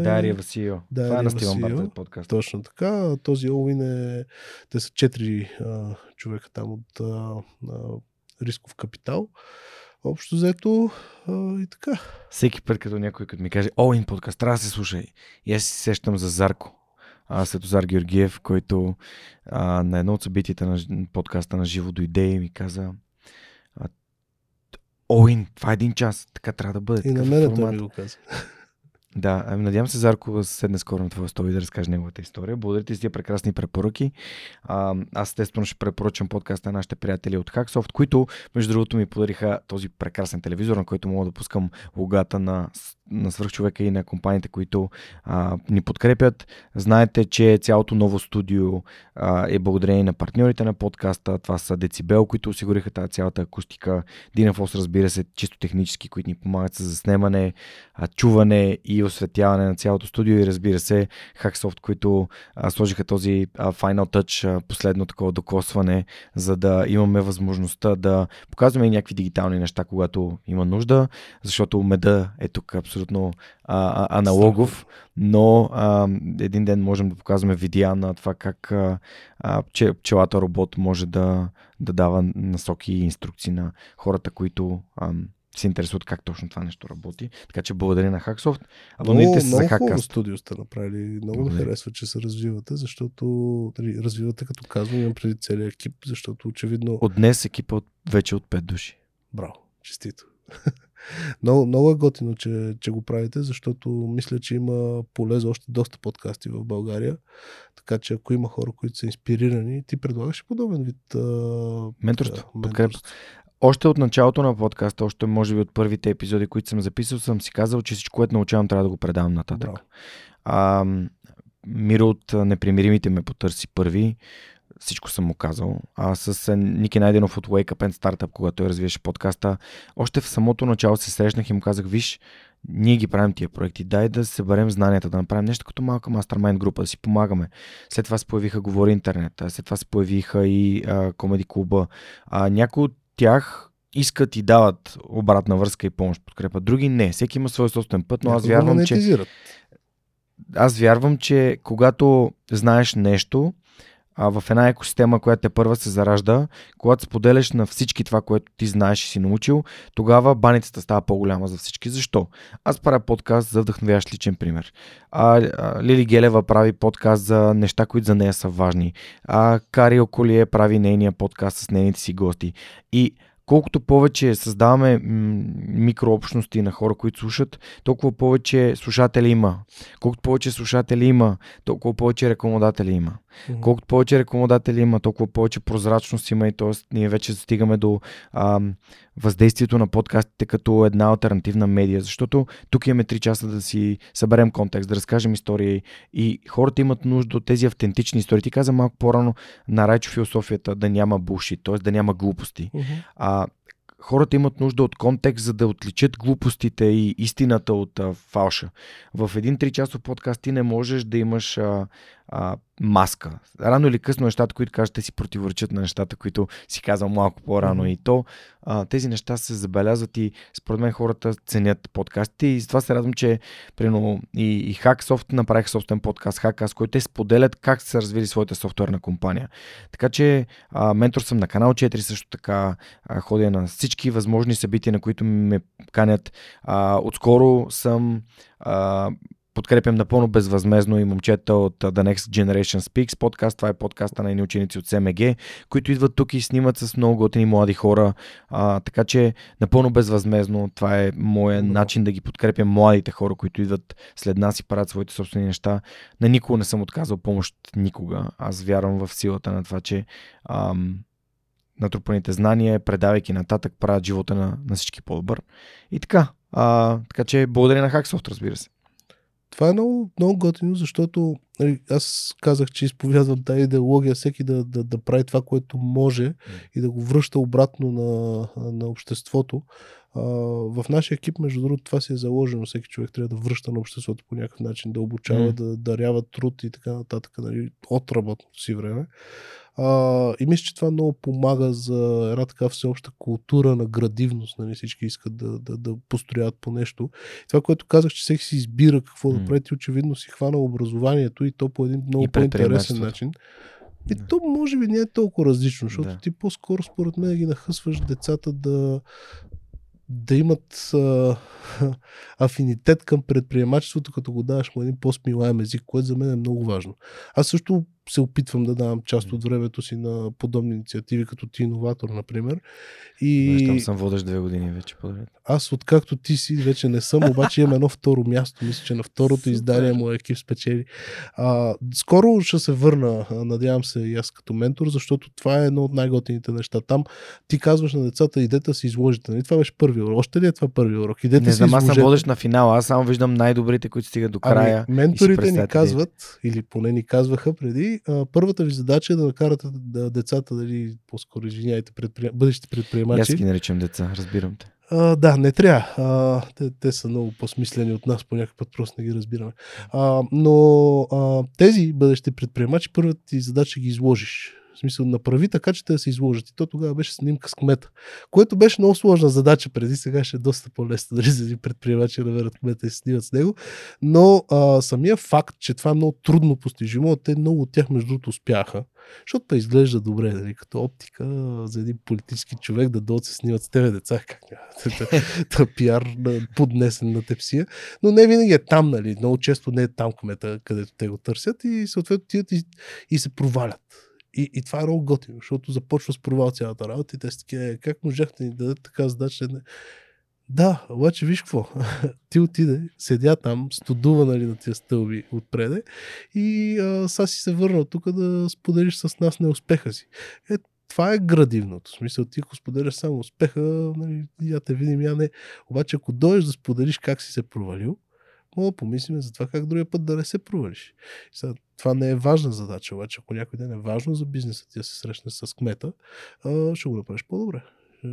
Дария Васио. Това е на Стивън Бартлет подкаст. Точно така. Този Оуин е... Те са четири а, човека там от а, а, рисков капитал. Общо взето а, и така. Всеки път, като някой като ми каже, о, ин подкаст, трябва да се слушай. И аз си сещам за Зарко. А, Светозар Георгиев, който а, на едно от събитията на подкаста на живо дойде и ми каза Оин, това е един час, така трябва да бъде. И на мен той ми го каза. Да, ами надявам се Зарко седне скоро на твоя стол и да разкаже неговата история. Благодаря ти за тия прекрасни препоръки. А, аз естествено ще препоръчам подкаста на нашите приятели от Hacksoft, които между другото ми подариха този прекрасен телевизор, на който мога да пускам логата на на свърхчовека и на компаниите, които а, ни подкрепят. Знаете, че цялото ново студио а, е благодарение на партньорите на подкаста. Това са Децибел, които осигуриха тази цялата акустика. Динафос, разбира се, чисто технически, които ни помагат с заснемане, а, чуване и осветяване на цялото студио. И разбира се, Hacksoft, които а, сложиха този а, Final Touch, а, последно такова докосване, за да имаме възможността да показваме и някакви дигитални неща, когато има нужда, защото меда е тук абсолютно абсолютно а, а, аналогов, но а, един ден можем да показваме видеа на това как а, че, пчелата робот може да, да дава насоки и инструкции на хората, които а, се интересуват как точно това нещо работи. Така че благодаря на Hacksoft. Абонирайте се за Hackcast. Студио сте направили. Много ми харесва, че се развивате, защото нали, развивате, като казвам, имам преди целият екип, защото очевидно... От днес екипа от, вече от 5 души. Браво, честито. много, много е готино, че, че го правите, защото мисля, че има поле за още доста подкасти в България. Така че ако има хора, които са инспирирани, ти предлагаш подобен вид а... менторство. Да, менторство. Още от началото на подкаста, още може би от първите епизоди, които съм записал, съм си казал, че всичко, което научавам, трябва да го предавам нататък. А, Миро от Непримиримите ме потърси първи всичко съм му казал. А с е, Ники Найденов от Wake Up and Startup, когато той развиеше подкаста, още в самото начало се срещнах и му казах, виж, ние ги правим тия проекти, дай да съберем знанията, да направим нещо като малка мастермайн група, да си помагаме. След това се появиха Говори интернет, след това се появиха и Комеди клуба. А, някои от тях искат и дават обратна връзка и помощ, подкрепа. Други не. Всеки има свой собствен път, но аз вярвам, че... Аз вярвам, че когато знаеш нещо, а, в една екосистема, която те първа се заражда, когато споделяш на всички това, което ти знаеш и си научил, тогава баницата става по-голяма за всички. Защо? Аз правя подкаст за вдъхновящ личен пример. А, а, Лили Гелева прави подкаст за неща, които за нея са важни. А Кари Околие прави нейния подкаст с нейните си гости. И колкото повече създаваме микрообщности на хора, които слушат, толкова повече слушатели има. Колкото повече слушатели има, толкова повече рекламодатели има. Mm-hmm. Колкото повече рекламодатели има, толкова повече прозрачност има и т.е. ние вече стигаме до ам, въздействието на подкастите като една альтернативна медия, защото тук имаме 3 часа да си съберем контекст, да разкажем истории и хората имат нужда от тези автентични истории. Ти каза малко по-рано на Райчо философията да няма буши, т.е. да няма глупости. Mm-hmm. А, хората имат нужда от контекст, за да отличат глупостите и истината от а, фалша. В един 3 часов подкаст ти не можеш да имаш а, а, маска. Рано или късно нещата, които кажете, си противоречат на нещата, които си казал малко по-рано. Mm-hmm. И то а, тези неща се забелязват и според мен хората ценят подкастите. И затова се радвам, че примерно и, и Hacksoft направих собствен подкаст Hackcast, който те споделят как са развили своята софтуерна компания. Така че а, ментор съм на канал 4, също така а, ходя на всички възможни събития, на които ме канят. А, отскоро съм а, подкрепям напълно безвъзмезно и момчета от The Next Generation Speaks подкаст. Това е подкаста на едни ученици от СМГ, които идват тук и снимат с много готини млади хора. А, така че напълно безвъзмезно това е моя no. начин да ги подкрепям младите хора, които идват след нас и правят своите собствени неща. На никого не съм отказал помощ никога. Аз вярвам в силата на това, че ам, натрупаните знания, предавайки нататък, правят живота на, на всички по-добър. И така. А, така че благодаря на Hacksoft, разбира се това е много, много готино, защото нали, аз казах, че изповядвам тази идеология всеки да, да, да прави това, което може mm. и да го връща обратно на, на обществото. А, в нашия екип, между другото, това си е заложено. Всеки човек трябва да връща на обществото по някакъв начин, да обучава, mm. да дарява труд и така нататък нали, от работното си време. А, и мисля, че това много помага за една така всеобща култура на градивност. Нали? Всички искат да, да, да построят по нещо. Това, което казах, че всеки си избира какво mm. да прави, ти очевидно си хвана образованието и то по един много по-интересен начин. И да. то може би не е толкова различно, защото да. ти по-скоро според мен ги нахъсваш децата да, да имат а, афинитет към предприемачеството, като го даваш му един по-смилаем език, което за мен е много важно. Аз също се опитвам да давам част от времето си на подобни инициативи, като ти иноватор, например. И... Знаеш, там съм водещ две години вече подред. Аз, откакто ти си, вече не съм, обаче имам едно второ място. Мисля, че на второто издание му екип спечели. А, скоро ще се върна, надявам се и аз като ментор, защото това е едно от най-готините неща. Там ти казваш на децата, идете да се изложите. Нали? Това беше първи урок. Още ли е това първи урок? Идете не знам, аз съм водещ на финала. Аз само виждам най-добрите, които стигат до ами, края. Ами, менторите ни казват, или поне ни казваха преди, а, първата ви задача е да накарате да, децата, дали по-скоро извиняйте, предприем... бъдещите предприемачи. Аз ги наричам деца, разбирам те. А, да, не трябва. А, те, те са много по-смислени от нас, по някакъв път просто не ги разбираме. А, но а, тези бъдещи предприемачи, първата ти задача ги изложиш. В смисъл, направи така, че те да се изложат. И то тогава беше снимка с кмета, което беше много сложна задача преди. Сега ще е доста по-лесно дали за един предприемачи да намерят кмета и снимат с него. Но а, самия факт, че това е много трудно постижимо, те много от тях между другото успяха. Защото па изглежда добре, нали, като оптика за един политически човек да дойдат се снимат с тебе деца, как няма. пиар поднесен на тепсия. Но не винаги е там, нали. Много често не е там кмета, където те го търсят и съответно тият и, и се провалят. И, и това е много готино, защото започва с провал цялата работа и те са такива, «Е, как можахте ни да дадете така задача? Да, обаче виж какво. Ти отиде, седя там, студува нали, на тия стълби отпреде и а, сега си се върнал тук да споделиш с нас неуспеха си. Е, това е градивното. В смисъл, ти ако споделяш само успеха, нали, я те видим, я не. Обаче, ако дойдеш да споделиш как си се провалил, мога да помислим за това как другия път да не се провалиш. Сега, това не е важна задача, обаче ако някой ден е важно за бизнеса ти да се срещне с кмета, а, ще го направиш по-добре.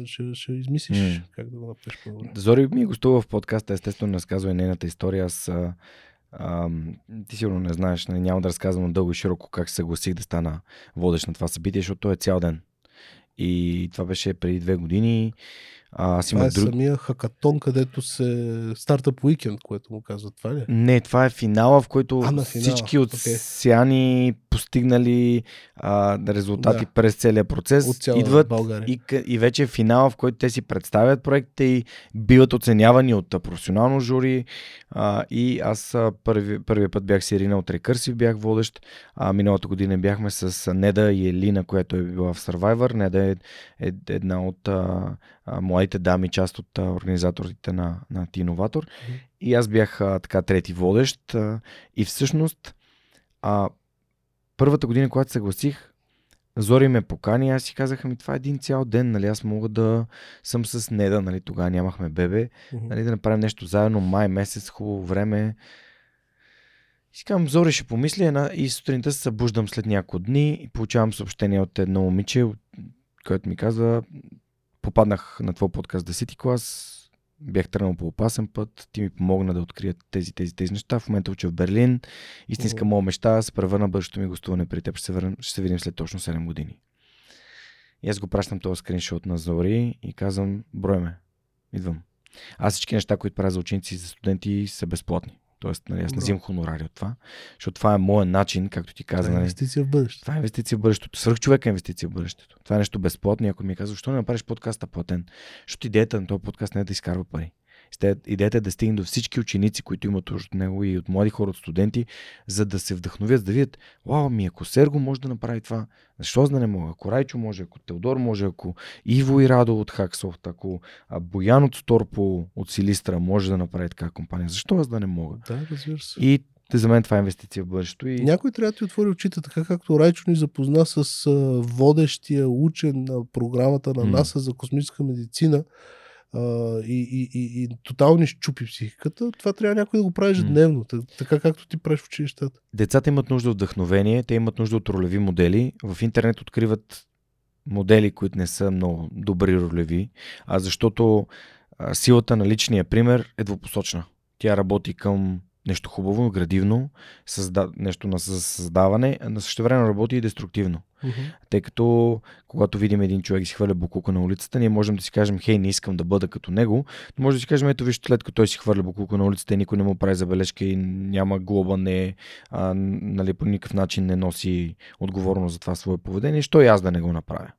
Ще, ще измислиш mm. как да го направиш по-добре. Зори ми гостува в подкаста, естествено разказва и нейната история. Аз а, а, ти сигурно не знаеш, нали, няма да разказвам дълго и широко как се съгласих да стана водещ на това събитие, защото е цял ден. И това беше преди две години. А, аз това е друг... самия хакатон, където се стартъп уикенд, което му казват. Това ли? Е? Не, това е финала, в който а, финала. всички от okay. Сяни постигнали а, резултати да. през целия процес от идват България. и, и вече е финала, в който те си представят проектите и биват оценявани от професионално жури. А, и аз първи, първия път бях с Ирина от Рекърсив, бях водещ. А, миналата година бяхме с Неда и Елина, която е била в Survivor. Неда е, е една от а, младите дами, част от а, организаторите на, на Тиноватор. Mm-hmm. И аз бях а, така трети водещ. А, и всъщност а, първата година, когато съгласих, Зори ме покани, аз си казаха ми, това е един цял ден, нали, аз мога да съм с Неда, нали, тогава нямахме бебе, mm-hmm. нали, да направим нещо заедно, май месец, хубаво време. И си казвам, Зори ще помисля и сутринта се събуждам след няколко дни и получавам съобщение от едно момиче, което ми казва, попаднах на твой подкаст 10 клас, бях тръгнал по опасен път, ти ми помогна да открия тези, тези, тези неща. В момента уча в Берлин. Истинска моя мечта се превърна бъдещето ми гостуване при теб. Ще се, върна, ще се видим след точно 7 години. И аз го пращам този скриншот на Зори и казвам, брой ме, идвам. Аз всички неща, които правя за ученици и за студенти са безплатни. Тоест, нали, аз не взимам хонорари от това, защото това е моят начин, както ти каза. Това е нали. инвестиция в бъдещето. Това е инвестиция в бъдещето. Свърх човека е инвестиция в бъдещето. Това е нещо безплатно. Ако ми казва, защо не направиш подкаста платен? Защото идеята на този подкаст не е да изкарва пари. Идеята е да стигне до всички ученици, които имат нужда от него и от млади хора, от студенти, за да се вдъхновят, да видят, вау, ми ако Серго може да направи това, защо да не мога? Ако Райчо може, ако Теодор може, ако Иво и Радо от Хаксофт, ако Боян от Сторпо от Силистра може да направи така компания, защо аз да не мога? Да, разбира се. И за мен това е инвестиция в бъдещето. И... Някой трябва да ти отвори очите, така както Райчо ни запозна с водещия учен на програмата на НАСА за космическа медицина и, и, и, и тотално изчупи психиката, това трябва някой да го правиш mm. дневно, така както ти правиш в училищата. Децата имат нужда от вдъхновение, те имат нужда от ролеви модели. В интернет откриват модели, които не са много добри ролеви, а защото силата на личния пример е двупосочна. Тя работи към нещо хубаво, градивно, създа... нещо на създаване, а на също време работи и деструктивно. Uh-huh. Тъй като когато видим един човек и си хвърля букука на улицата, ние можем да си кажем, хей, не искам да бъда като него, но може да си кажем, ето вижте, след като той си хвърля букука на улицата и никой не му прави забележка и няма глоба, не, а, нали, по никакъв начин не носи отговорност за това свое поведение, що и аз да не го направя.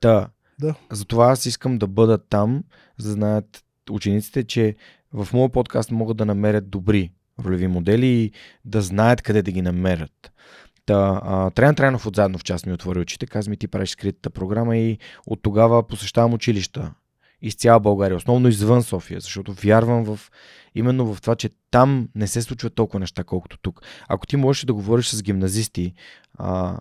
Та, да. затова аз искам да бъда там, за да знаят учениците, че в моят подкаст могат да намерят добри ролеви модели и да знаят къде да ги намерят. Та, а, Траян от заедно в част ми отвори очите, каза ми ти правиш скритата програма и от тогава посещавам училища из цяла България, основно извън София, защото вярвам в именно в това, че там не се случват толкова неща, колкото тук. Ако ти можеш да говориш с гимназисти, а,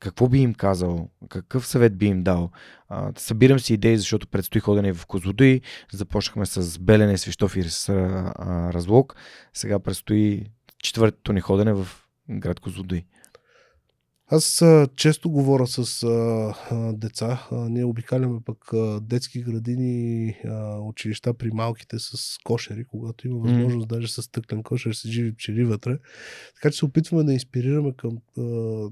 какво би им казал, какъв съвет би им дал. А, събирам си идеи, защото предстои ходене в Козлодуй. Започнахме с Белене, Свищов и с а, Разлог. Сега предстои четвъртото ни ходене в град Козлодуй. Аз а, често говоря с а, а, деца. А, ние обикаляме пък а, детски градини, а, училища при малките с кошери, когато има възможност, mm. даже с стъклен кошер, с живи пчели вътре. Така че се опитваме да инспирираме към а,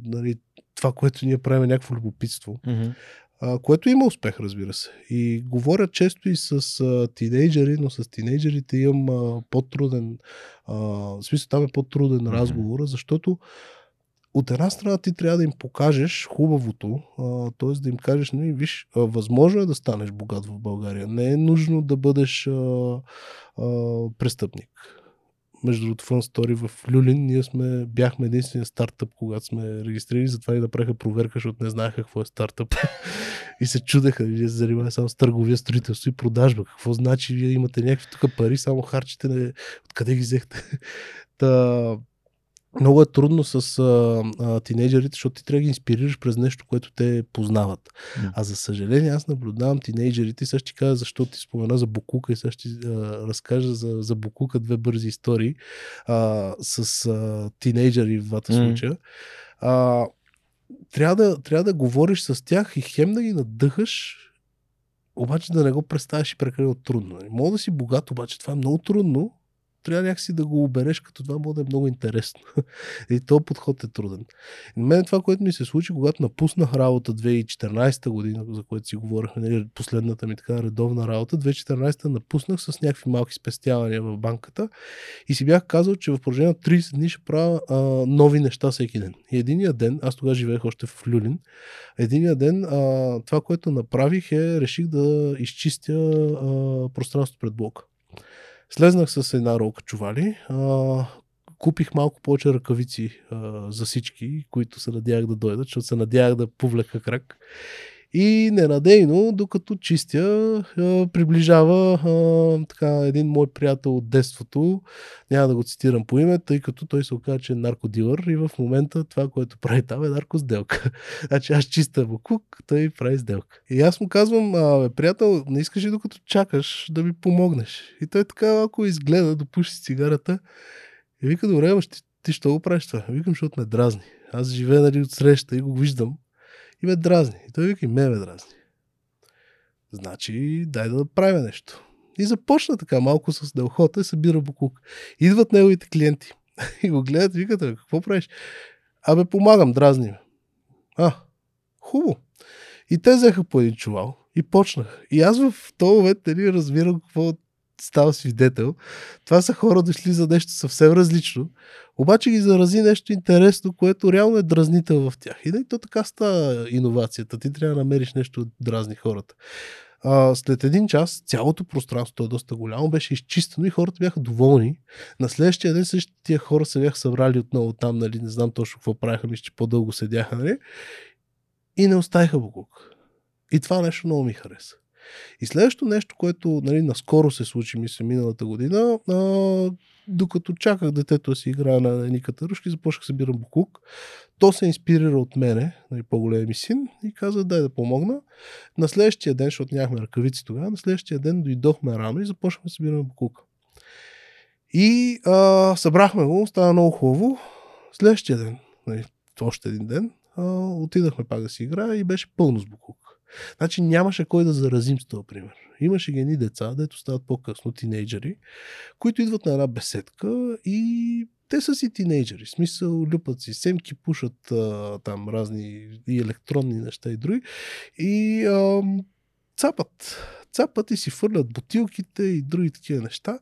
нали, това, което ние правим, някакво любопитство. Mm-hmm. Което има успех, разбира се. И говоря често и с а, тинейджери, но с тинейджерите имам а, по-труден, а, в смисъл там е по-труден mm-hmm. разговор, защото от една страна ти трябва да им покажеш хубавото, т.е. да им кажеш, нали, виж, възможно е да станеш богат в България. Не е нужно да бъдеш а, а, престъпник. Между другото, Fun Story в Люлин, ние сме, бяхме единствения стартъп, когато сме регистрирали, затова и да преха проверка, защото не знаеха какво е стартъп. и се чудеха, вие се занимавате само с търговия, строителство и продажба. Какво значи, вие имате някакви тук пари, само харчите, не... откъде ги взехте? Та, много е трудно с а, а, тинейджерите, защото ти трябва да ги инспирираш през нещо, което те познават. Mm. А за съжаление, аз наблюдавам тинейджерите и сега ще ти кажа защо ти спомена за Букука и сега ще а, разкажа за, за Букука две бързи истории а, с а, тинейджери в двата mm. случая. А, трябва, да, трябва да говориш с тях и хем да ги надъхаш, обаче да не го представиш и прекалено трудно. Мога да си богат, обаче това е много трудно, трябва някакси да го обереш, като това може да е много интересно. и този подход е труден. На мен това, което ми се случи, когато напуснах работа 2014 година, за което си говорихме, нали, последната ми така редовна работа, 2014 напуснах с някакви малки спестявания в банката и си бях казал, че в продължение на 30 дни ще правя а, нови неща всеки ден. И единия ден, аз тогава живеех още в Люлин, единия ден а, това, което направих е, реших да изчистя а, пространството пред блока. Слезнах с една ролка чували. А, купих малко повече ръкавици а, за всички, които се надявах да дойдат, защото се надявах да повлека крак. И ненадейно, докато чистя, приближава така, един мой приятел от детството, няма да го цитирам по име, тъй като той се оказа, че е наркодилър и в момента това, което прави там е наркосделка. значи аз чиста букук, той прави сделка. И аз му казвам, а, бе, приятел, не искаш ли докато чакаш да ми помогнеш? И той така ако изгледа, допуши цигарата и вика, добре, ти, ти ще го правиш това? Викам, защото ме дразни. Аз живея нали, от среща и го виждам и ме дразни. И той вика, и ме ме дразни. Значи, дай да правя нещо. И започна така малко с делхота и събира буклук. Идват неговите клиенти и го гледат, викат, какво правиш? Абе, помагам, дразни ме. А, хубаво. И те взеха по един чувал и почнах. И аз в този момент нали, разбирам какво става свидетел. Това са хора дошли за нещо съвсем различно, обаче ги зарази нещо интересно, което реално е дразнител в тях. И да, то така става иновацията. Ти трябва да намериш нещо да дразни хората. А, след един час цялото пространство, е доста голямо, беше изчистено и хората бяха доволни. На следващия ден същите тия хора се бяха събрали отново там, нали, не знам точно какво правиха, мисля, че по-дълго седяха, нали? И не оставиха Букук. И това нещо много ми хареса. И следващото нещо, което нали, наскоро се случи, мисля, миналата година, а, докато чаках детето да си играе на едни катарушки, започнах да събирам буклук. То се инспирира от мене, нали, по-големия ми син, и каза, дай да помогна. На следващия ден, защото нямахме ръкавици тогава, на следващия ден дойдохме рано и започнахме да събираме буклук. И а, събрахме го, стана много хубаво. Следващия ден, нали, още един ден, а, отидахме пак да си играе и беше пълно с буклук. Значи нямаше кой да заразим с този пример. Имаше ги едни деца, дето стават по-късно, тинейджери, които идват на една беседка и те са си тинейджери. Смисъл, люпат си семки, пушат а, там разни и електронни неща и други. И а, цапат. Цапат и си фърлят бутилките и други такива неща.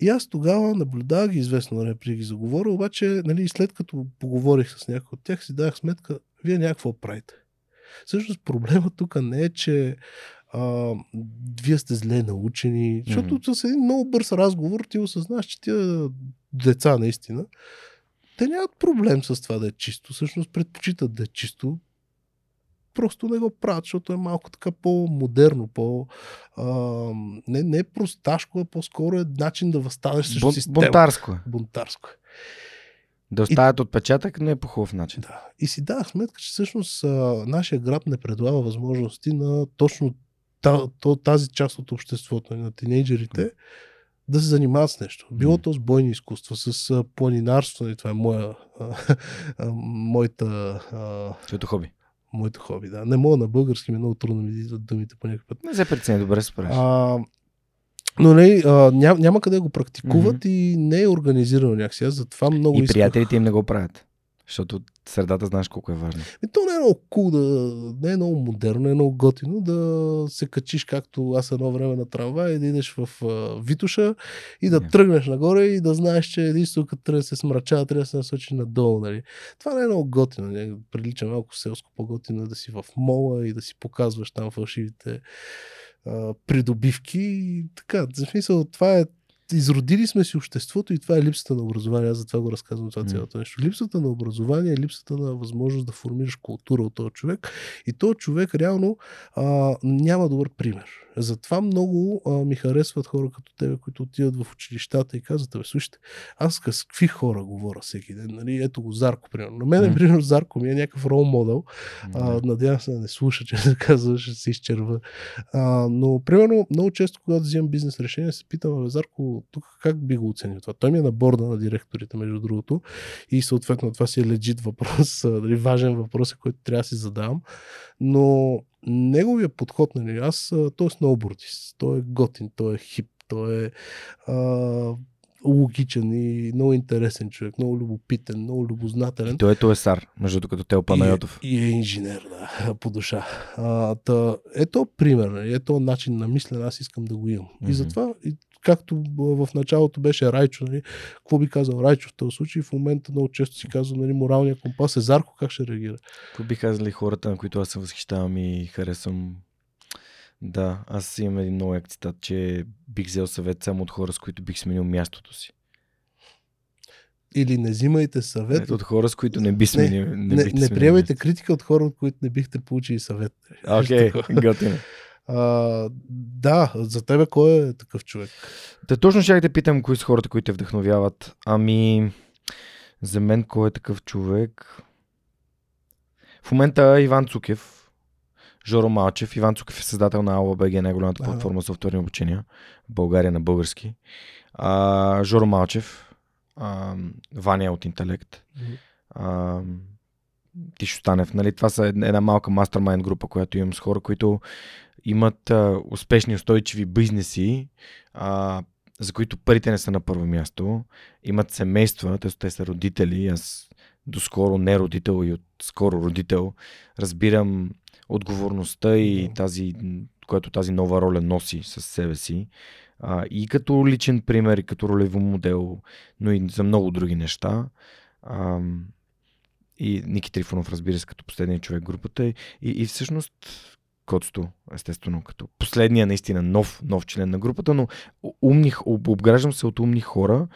И аз тогава наблюдавах ги известно време преди ги заговоря, обаче нали, след като поговорих с някой от тях, си дах сметка, вие някакво правите. Всъщност проблема тук не е, че а, вие сте зле научени, защото mm-hmm. с един много бърз разговор ти осъзнаш, че тия деца наистина те нямат проблем с това да е чисто. Всъщност предпочитат да е чисто. Просто не го правят, защото е малко така по-модерно, по... А, не, не е просташко, а по-скоро е начин да възстанеш срещу Бун, системата. бунтарско е. Бунтарско. Да оставят отпечатък, но е по хубав начин. Да. И си дах сметка, че всъщност а, нашия град не предлага възможности на точно та, то, тази част от обществото, на тинейджерите, да се занимават с нещо. Било то с бойни изкуства, с планинарство, и това е моя, а, а, моята, Чето хоби. моето хоби. Да. Не мога на български, ми е много трудно ми идват думите по някакъв път. Не се прецени, добре се справиш. Но не, а, ням, няма къде да го практикуват и не е организирано някакси. Аз затова много И исках. приятелите им не го правят. Защото средата знаеш колко е важна. И то не е много кул, да, не е много модерно, не е много готино да се качиш както аз едно време на трамвай и да идеш в а, Витуша и да Не. тръгнеш нагоре и да знаеш, че единствено като трябва да се смрачава, трябва да се насочи надолу. Нали. Това не е много готино. Не? Прилича малко селско по-готино е да си в мола и да си показваш там фалшивите придобивки. И така, за смисъл, това е изродили сме си обществото и това е липсата на образование. Аз затова го разказвам това цялото нещо. Липсата на образование е липсата на възможност да формираш култура от този човек. И този човек реално а, няма добър пример. Затова много а, ми харесват хора като тебе, които отиват в училищата и казват, бе, слушайте, аз с какви хора говоря всеки ден. Нали? Ето го Зарко, примерно. На мен, М. примерно, Зарко ми е някакъв рол модел. А, надявам се да не слуша, че да казва, ще се изчерва. А, но, примерно, много често, когато взимам бизнес решение, се питам, бе, Зарко, тук как би го оценил това? Той ми е на борда на директорите, между другото. И съответно това си е легит въпрос, дали важен въпрос, който трябва да си задавам. Но неговия подход, нали, аз, той е сноубордист, той е готин, той е хип, той е а, логичен и много интересен човек, много любопитен, много любознателен. И той е Тоесар, между като Тео Панайотов. И, е, и е инженер, да, по душа. А, та, ето пример, нали, ето начин на мислене, аз искам да го имам. Мгм. И затова, и, както в началото беше Райчо, нали, какво би казал Райчо в този случай, в момента много често си казва, нали, моралния компас е Зарко, как ще реагира? Какво би казали хората, на които аз се възхищавам и харесвам? Да, аз имам един много як цитат, че бих взел съвет само от хора, с които бих сменил мястото си. Или не взимайте съвет, Ето от хора, с които не би сменил. не, Не, не, не приемайте критика от хора, от които не бихте получили съвет. Окей, такова. готино. А, да, за тебе кой е такъв човек? Та точно ще те питам, кои са хората, които те вдъхновяват. Ами, за мен кой е такъв човек? В момента Иван Цукев, Жоро Малчев. Иван Цукев е създател на ALBG, най-голямата Ага. платформа за софтуерни обучения в България на български. А, Жоро Малчев, а, Ваня от Интелект, а, Тишо Станев. Нали? Това са една малка мастермайн група, която имам с хора, които имат а, успешни, устойчиви бизнеси, а, за които парите не са на първо място, имат семейства, т.е. те са родители, аз доскоро не родител и от скоро родител, разбирам отговорността и тази, която тази нова роля носи със себе си. А, и като личен пример, и като ролево модел, но и за много други неща. А, и Ники Трифонов, разбира се, като последния човек в групата. И, и всъщност Коцто, естествено, като последния наистина нов, нов член на групата, но умни, об- обграждам се от умни хора,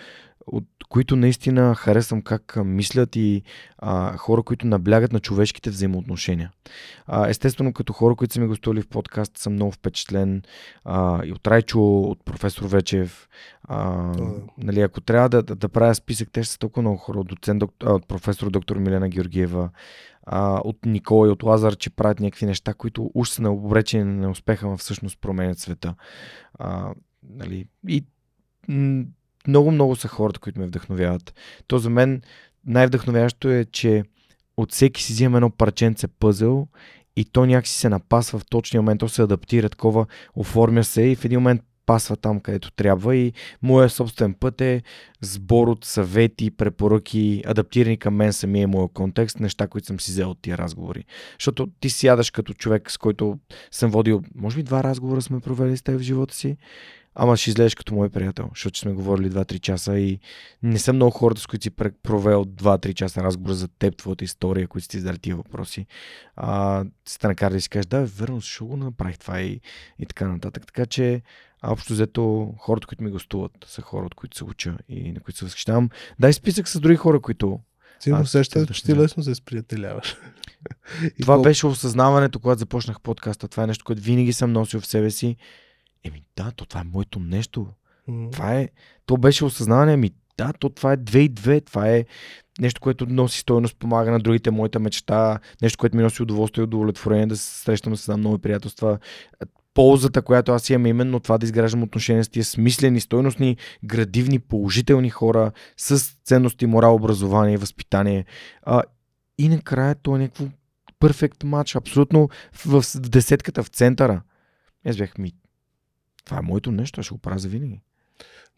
от които наистина харесвам как мислят и а, хора, които наблягат на човешките взаимоотношения. А, естествено, като хора, които са ми гостували в подкаст, съм много впечатлен а, и от Райчо, от професор Вечев. А, Да. нали, ако трябва да, да, да правя списък, те ще са толкова много хора. От, доцент, доктор, а, от професор доктор Милена Георгиева, а, от Никола и от Лазар, че правят някакви неща, които уж са на обречени на неуспеха, но всъщност променят света. А, нали, и м- много, много са хората, които ме вдъхновяват. То за мен най-вдъхновяващо е, че от всеки си взимам едно парченце пъзел и то някакси се напасва в точния момент, то се адаптира такова, оформя се и в един момент пасва там, където трябва и моя собствен път е сбор от съвети, препоръки, адаптирани към мен самия и моя контекст, неща, които съм си взел от тия разговори. Защото ти сядаш като човек, с който съм водил, може би два разговора сме провели с теб в живота си, ама ще излезеш като мой приятел, защото сме говорили 2-3 часа и не съм много хората, с които си провел 2-3 часа разговор за теб, твоята история, които си задали тия въпроси. А, се те накара да си кажеш, да, верно, защо го направих това и, и така нататък. Така че, а общо взето, хората, които ми гостуват, са хора, от които се уча и на които се възхищавам. Дай списък с други хора, които Ти му А, сещаш, ти- че ти лесно се сприятеляваш. И Това колко- беше осъзнаването, когато започнах подкаста. Това е нещо, което винаги съм носил в себе си. Еми да, то това е моето нещо. М. Това е, то беше осъзнаване, ми да, то това е 2 и 2, това е нещо, което носи стойност, помага на другите, моята мечта, нещо, което ми носи удоволствие и удовлетворение да се срещам с нови приятелства. Ползата, която аз имам е именно това да изграждам отношения с тия смислени, стойностни, градивни, положителни хора с ценности, морал, образование и възпитание. А, и накрая то е някакво перфект матч, абсолютно в, в десетката, в центъра. Аз бях ми, това е моето нещо, аз ще го правя за винаги.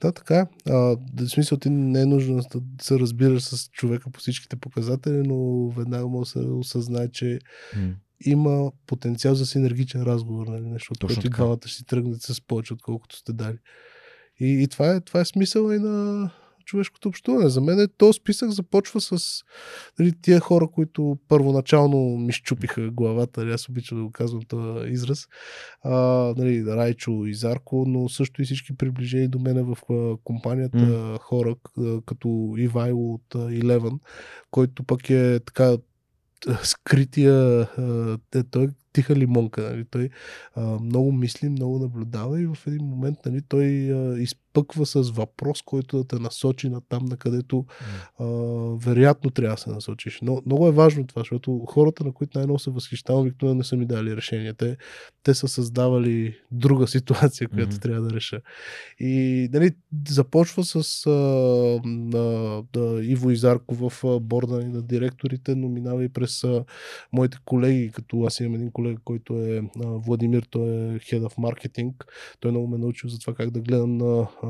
Да, така е. А, в смисъл ти не е нужно да се разбираш с човека по всичките показатели, но веднага може да се осъзнае, че М. има потенциал за синергичен разговор, нали? нещо, от което и двамата ще си тръгнете с повече, отколкото сте дали. И, и това, е, това е смисъл и на човешкото общуване. За мен е, то списък започва с нали, тия хора, които първоначално ми щупиха главата, нали, аз обичам да го казвам този израз, а, нали, Райчо и Зарко, но също и всички приближени до мене в компанията М. хора, като Ивайло от Eleven, който пък е така скрития, те- той тиха лимонка, нали? той а, много мисли, много наблюдава и в един момент нали, той а, изпъква с въпрос, който да те насочи на там, на където а, вероятно трябва да се насочиш. Но много е важно това, защото хората, на които най-много се възхищавам, обикновено не са ми дали решение. Те, те са създавали друга ситуация, която Мгм. трябва да реша. И нали, започва с а, на, да, Иво Изарко в а, борда ни на директорите, но минава и през а, моите колеги, като аз имам един колега, който е Владимир, той е Head of Marketing. Той много ме научил за това как да гледам на а,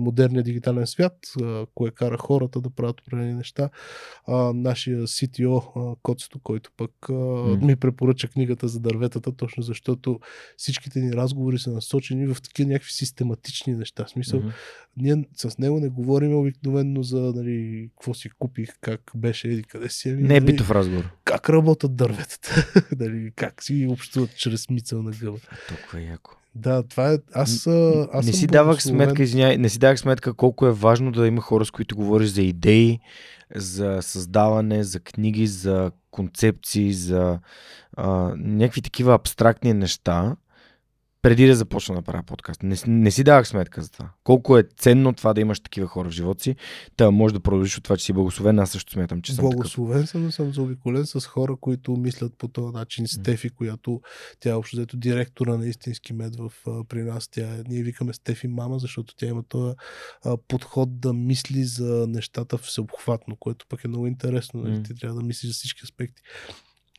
модерния дигитален свят, а, кое кара хората да правят определени неща. А, нашия CTO, а, Коцето, който пък а, ми препоръча книгата за дърветата, точно защото всичките ни разговори са насочени в такива някакви систематични неща. В смисъл, Мгм. ние с него не говорим обикновено за нали, какво си купих, как беше, еди къде си. Ами, Не е нали, битов разговор. Как работят дърветата, нали, как си общуват чрез мисъл на гъба. Толкова яко. Да, това е. Аз, аз не си давах сметка, извиняй, не си давах сметка колко е важно да има хора, с които говориш за идеи, за създаване, за книги, за концепции, за а, някакви такива абстрактни неща, преди да започна да правя подкаст. Не, си- не си давах сметка за това. Колко е ценно това да имаш такива хора в живота си. Та може да продължиш от това, че си благословен. Аз също смятам, че съм такъв. Благословен съм да съм заобиколен с хора, които мислят по този начин. Стефи, която тя е общо взето директора на истински мед в, при нас. Тя, ние викаме Стефи мама, защото тя има този подход да мисли за нещата всеобхватно, което пък е много интересно. М. Ти трябва да мислиш за всички аспекти.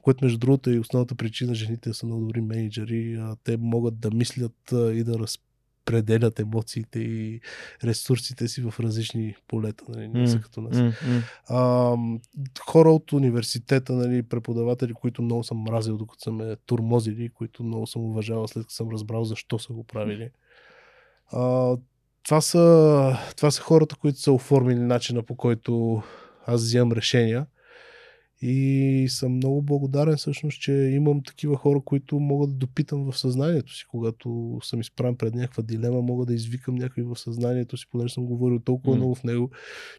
Което, между другото, е и основната причина жените са много добри менеджери. Те могат да мислят и да разпределят емоциите и ресурсите си в различни полета. Нали? Не са като нас. А, хора от университета, нали, преподаватели, които много съм мразил, докато са ме турмозили, които много съм уважавал, след като съм разбрал защо са го правили. А, това, са, това са хората, които са оформили начина по който аз взимам решения. И съм много благодарен всъщност, че имам такива хора, които могат да допитам в съзнанието си, когато съм изправен пред някаква дилема, мога да извикам някой в съзнанието си, понеже съм говорил толкова М. много в него,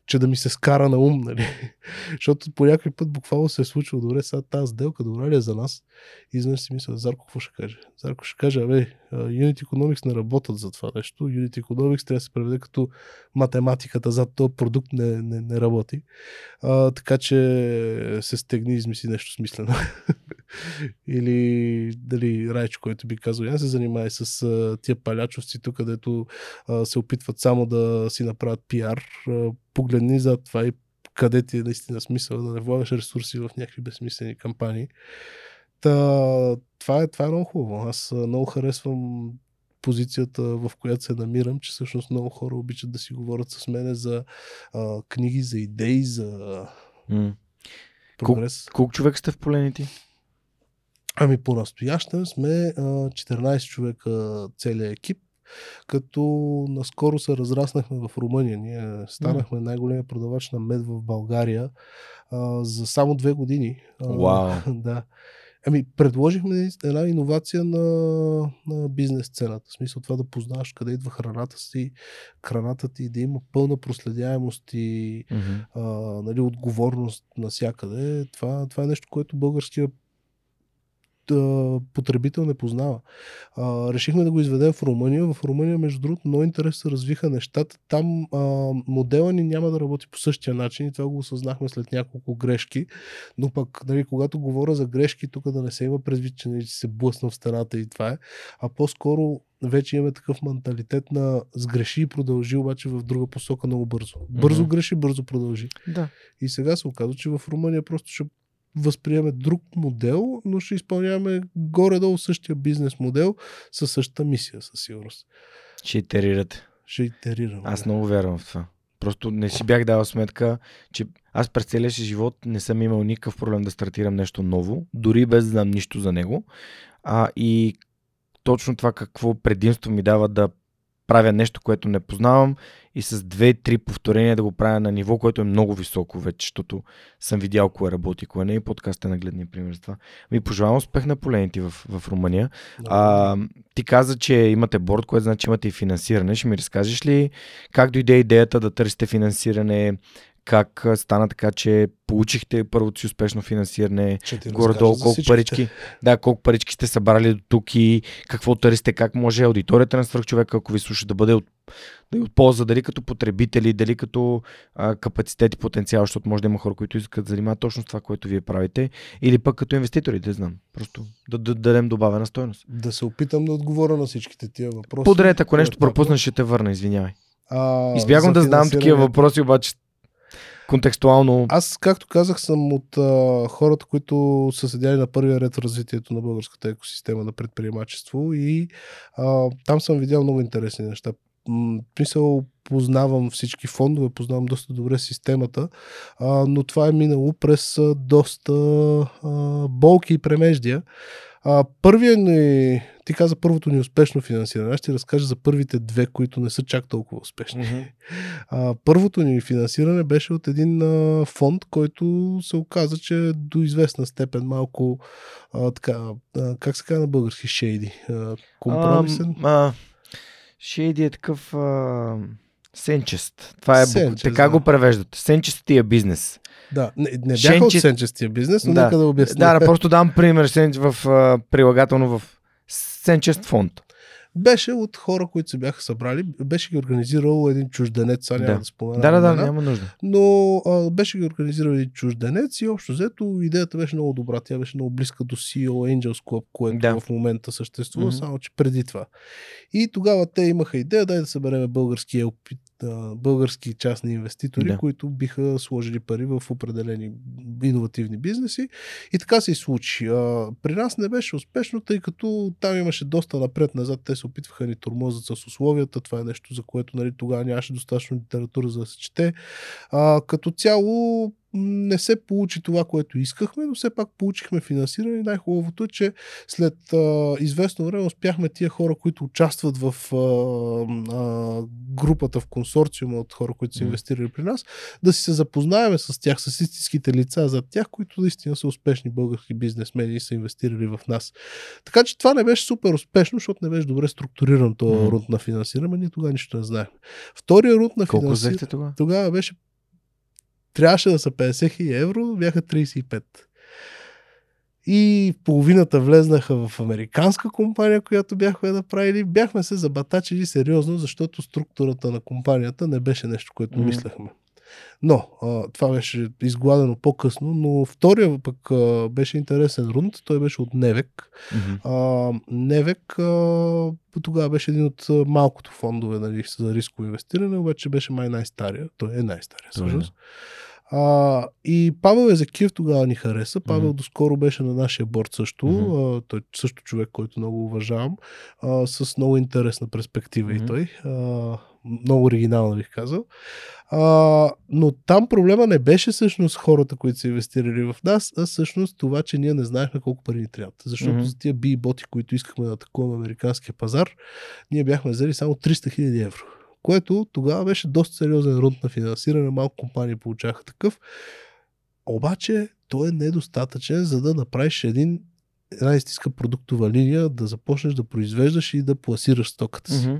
че да ми се скара на ум, нали? Защото по някой път буквално се е случило, добре, сега тази сделка добра ли е за нас? И изведнъж си мисля, Зарко какво ще каже? Зарко ще каже, абе, а, Unit Economics не работят за това нещо. Unit Economics трябва да се преведе като математиката зад този продукт не, не, не работи. А, така че се стегни и измисли нещо смислено. Или дали Райчо, който би казал, я се занимай с а, тия палячовци тук, където а, се опитват само да си направят пиар. А, погледни за това и къде ти е наистина смисъл да не влагаш ресурси в някакви безсмислени кампании. Та, това, е, това е много хубаво. Аз много харесвам позицията, в която се намирам, че всъщност много хора обичат да си говорят с мене за а, книги, за идеи, за М. прогрес. Колко човек сте в полените? Ами по-настоящем сме а, 14 човека целият екип, като наскоро се разраснахме в Румъния. Ние станахме най-големия продавач на мед в България а, за само две години. А, Вау. да. Ами, предложихме една иновация на, на бизнес сцената. В смисъл това да познаваш къде идва храната си, храната ти, да има пълна проследяемост и Mm-hmm. а, нали, отговорност навсякъде. Това, това е нещо, което българския потребител не познава. А, решихме да го изведем в Румъния. В Румъния, между другото, много интересно се развиха нещата. Там а, модела ни няма да работи по същия начин и това го осъзнахме след няколко грешки. Но пък, нали, когато говоря за грешки, тук да не се има предвид, че нали, се блъсна в стената и това е, а по-скоро вече имаме такъв менталитет на сгреши и продължи, обаче в друга посока много бързо. Бързо Мгм. греши, бързо продължи. Да. И сега се оказва, че в Румъния просто ще възприеме друг модел, но ще изпълняваме горе-долу същия бизнес модел със същата мисия, със сигурност. Ще итерирате. Ще итерираме. Аз много вярвам в това. Просто не си бях дал сметка, че аз през целия си живот не съм имал никакъв проблем да стартирам нещо ново, дори без да знам нищо за него. А, и точно това какво предимство ми дава да правя нещо, което не познавам и с две-три повторения да го правя на ниво, което е много високо вече, защото съм видял кое работи, кое не и подкаст е нагледния пример за това. Ми пожелавам успех на полените в, в Румъния. А, ти каза, че имате борд, което значи имате и финансиране. Ще ми разкажеш ли как дойде идеята да търсите финансиране? Как стана така, че получихте първото си успешно финансиране? Горе-долу колко парички, да, колко парички сте събрали до тук и какво търсите, как може аудиторията на свръхчовека, ако ви слуша, да бъде от, да е от полза, дали като потребители, дали като а, капацитет и потенциал, защото може да има хора, които искат да занимават точно с това, което вие правите, или пък като инвеститори, да знам. Просто да, да дадем добавена стойност. Да се опитам да отговоря на всичките тия въпроси. Подред, ако нещо Поетапно. пропуснеш, ще те върна, извинявай. А, Избягвам да задавам такива въпроси, обаче контекстуално. Аз, както казах, съм от а, хората, които са седяли на първия ред в развитието на българската екосистема на предприемачество и а, там съм видял много интересни неща. Мисъл, познавам всички фондове, познавам доста добре системата, а, но това е минало през доста а, болки и премеждия. А, първият ни, ти каза първото ни успешно финансиране. Аз ще разкажа за първите две, които не са чак толкова успешни. Мгм. А, първото ни финансиране беше от един а, фонд, който се оказа, че до известна степен малко а, така, а, как се казва на български, шейди. А, компромисен. А, а, Шейди е такъв а, сенчест. Това е. Сенчест, така да. го превеждат. Сенчестия бизнес. да, не, не бяха Шенче- от сенчестия бизнес, но Да. нека да обясня. Да, да, просто дам пример в прилагателно в сенчест фонд. Беше от хора, които се бяха събрали. Беше ги организирал един чужденец, сега няма Да. да спомена. Да, да, да, няма нужда. но а, беше ги организирал един чужденец и общо взето идеята беше много добра. Тя беше много близка до CEO Angels Club, което Да. в момента съществува, Мгм. само че преди това. И тогава те имаха идея дай да събереме български, LP, а, български частни инвеститори, Да. които биха сложили пари в определени иновативни бизнеси. И така се и случи. А, при нас не беше успешно, тъй като там имаше доста напред-назад. Те се опитваха ни тормозят с условията. Това е нещо, за което нали, тогава нямаше достатъчно литература за да се чете. А, като цяло не се получи това, което искахме, но все пак получихме финансиране най-хубавото е, че след а, известно време успяхме тия хора, които участват в а, а, групата в консорциума от хора, които са инвестирали при нас, да си се запознаеме с тях, с истинските лица за тях, които наистина са успешни български бизнесмени и са инвестирали в нас. Така че това не беше супер успешно, защото не беше добре структуриран този Мгм. рунд на финансиране, ние тогава нищо не знаехме. Втория рунд на Колко финансиране взехте тогава? тогава беше трябваше да са 50 хиляди евро, бяха 35. И половината влезнаха в американска компания, която бяхме направили. Бяхме се забатачили сериозно, защото структурата на компанията не беше нещо, което Мгм. мислехме. Но а, това беше изгладено по-късно, но втория пък а, беше интересен рунд. Той беше от Невек. Мгм. А, Невек а, тогава беше един от малкото фондове нали, за рисково инвестиране, обаче беше май най-стария. Той е най-стария, е, всъщност. А, и Павел Езекиев тогава ни хареса. Павел Мгм. доскоро беше на нашия борт също. Мгм. А, той също човек, който много уважавам. А, с много интересна перспектива Мгм. и той. А, много оригинална бих казал. А, но там проблема не беше всъщност хората, които са инвестирали в нас, а всъщност това, че ние не знаехме колко пари ни трябват. Защото Мгм. за тия би боти, които искахме да атакуваме американския пазар, ние бяхме взели само 300 000 евро. Което тогава беше доста сериозен рунд на финансиране, малко компании получаха такъв. Обаче той е недостатъчен, за да направиш един една истинска продуктова линия, да започнеш да произвеждаш и да пласираш стоката си. Мгм.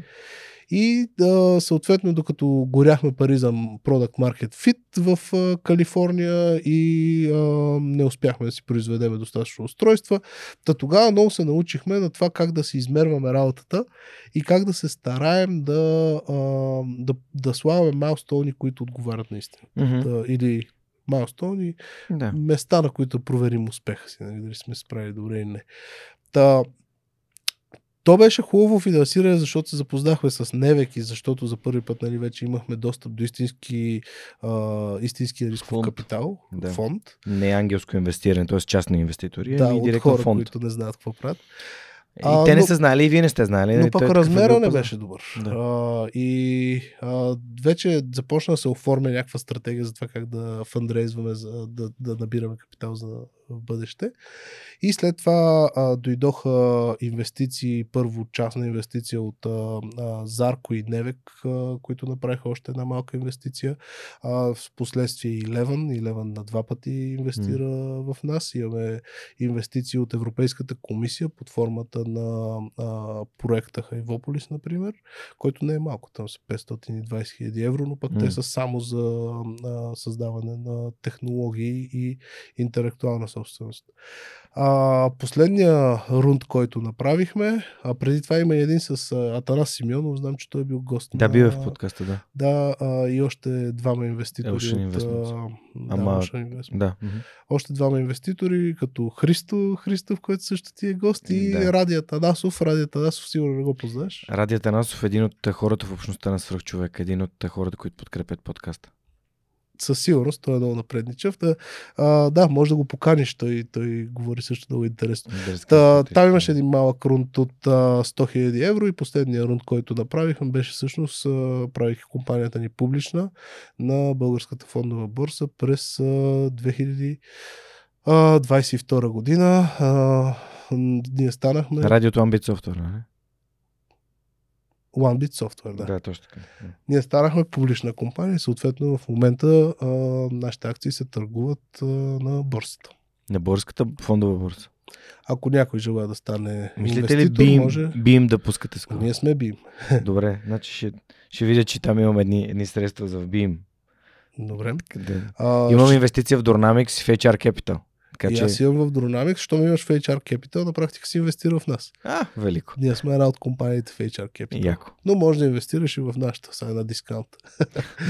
И а, съответно, докато горяхме пари за Product Market Fit в а, Калифорния и а, не успяхме да си произведеме достатъчно устройства, та тогава много се научихме на това как да си измерваме работата и как да се стараем да, а, да, да слагаме майлстоуни, които отговарят на истината. Мгм. Да, или майлстоуни, Да. места, на които проверим успеха си, нали, дали сме справили добре или не. Та, то беше хубаво финансиране, защото се запознахме с Невек и защото за първи път нали, вече имахме достъп до истински, а, истински рисков Фонд. капитал, Да. фонд. Не ангелско инвестиране, т.е. частни инвеститори, Да, от директно хора, фонд. които не знаят какво правят. И А, те не но- са знали, и вие не сте знали. Но нали, пък е размера не беше добър. Да. А, и а, вече започна да се оформя някаква стратегия за това как да фандрейзваме, за да, да набираме капитал за в бъдеще. И след това а, дойдоха инвестиции, първо частна инвестиция от а, а, Зарко и Невек, а, които направиха още една малка инвестиция. А, в последствие и Леван. И Леван на два пъти инвестира в нас. Имаме инвестиции от Европейската комисия под формата на а, проекта Хайвополис, например, който не е малко, там са 520 хиляди евро, но пък М. те са само за а, създаване на технологии и интелектуална собственост. А, последния рунд, който направихме, а преди това има един с Атанас Симеонов, знам, че той е бил гост. Да, на- бил е в подкаста, да. Да, а, и още двама инвеститори. Ocean от, Investments. а, да, Ама- Ocean Investments. Да. мгм. Още двама инвеститори, като Христо Христов, който също ти е гост, и Да. Радия Танасов. Радия Танасов сигурно не го познаш. Радия Танасов е един от хората в общността на свръхчовек, един от хората, които подкрепят подкаста. Със сигурност, той е много напредничав. Да, а, да, може да го поканиш, той, той говори също много интересно. Та, там имаше един малък рунд от а, 100 000 евро и последния рунд, който направихме, беше всъщност, а, правих компанията ни публична на Българската фондова борса през а, 2022 година. А, ние станахме Радиото Ambit Software, нали? OneBit Software. Да. Да, точно така. Да. Ние станахме публична компания и съответно в момента а, нашите акции се търгуват а, на борсата. На българската фондова борса. Ако някой желая да стане Мислите ли BIM, може... BIM да пускате скоро? Ние сме бим. Добре, значи ще, ще видя, че там имам едни, едни средства за BIM. Добре. Къде... А, Имам ще- инвестиция в Dynamics и в HR Capital. Така И че... аз имам в Dronamics, щом имаш в HR Capital, на практика си инвестира в нас. А, велико. Ние сме една от компаниите в HR Capital. Яко. Но може да инвестираш и в нашата, сега на дискаунт.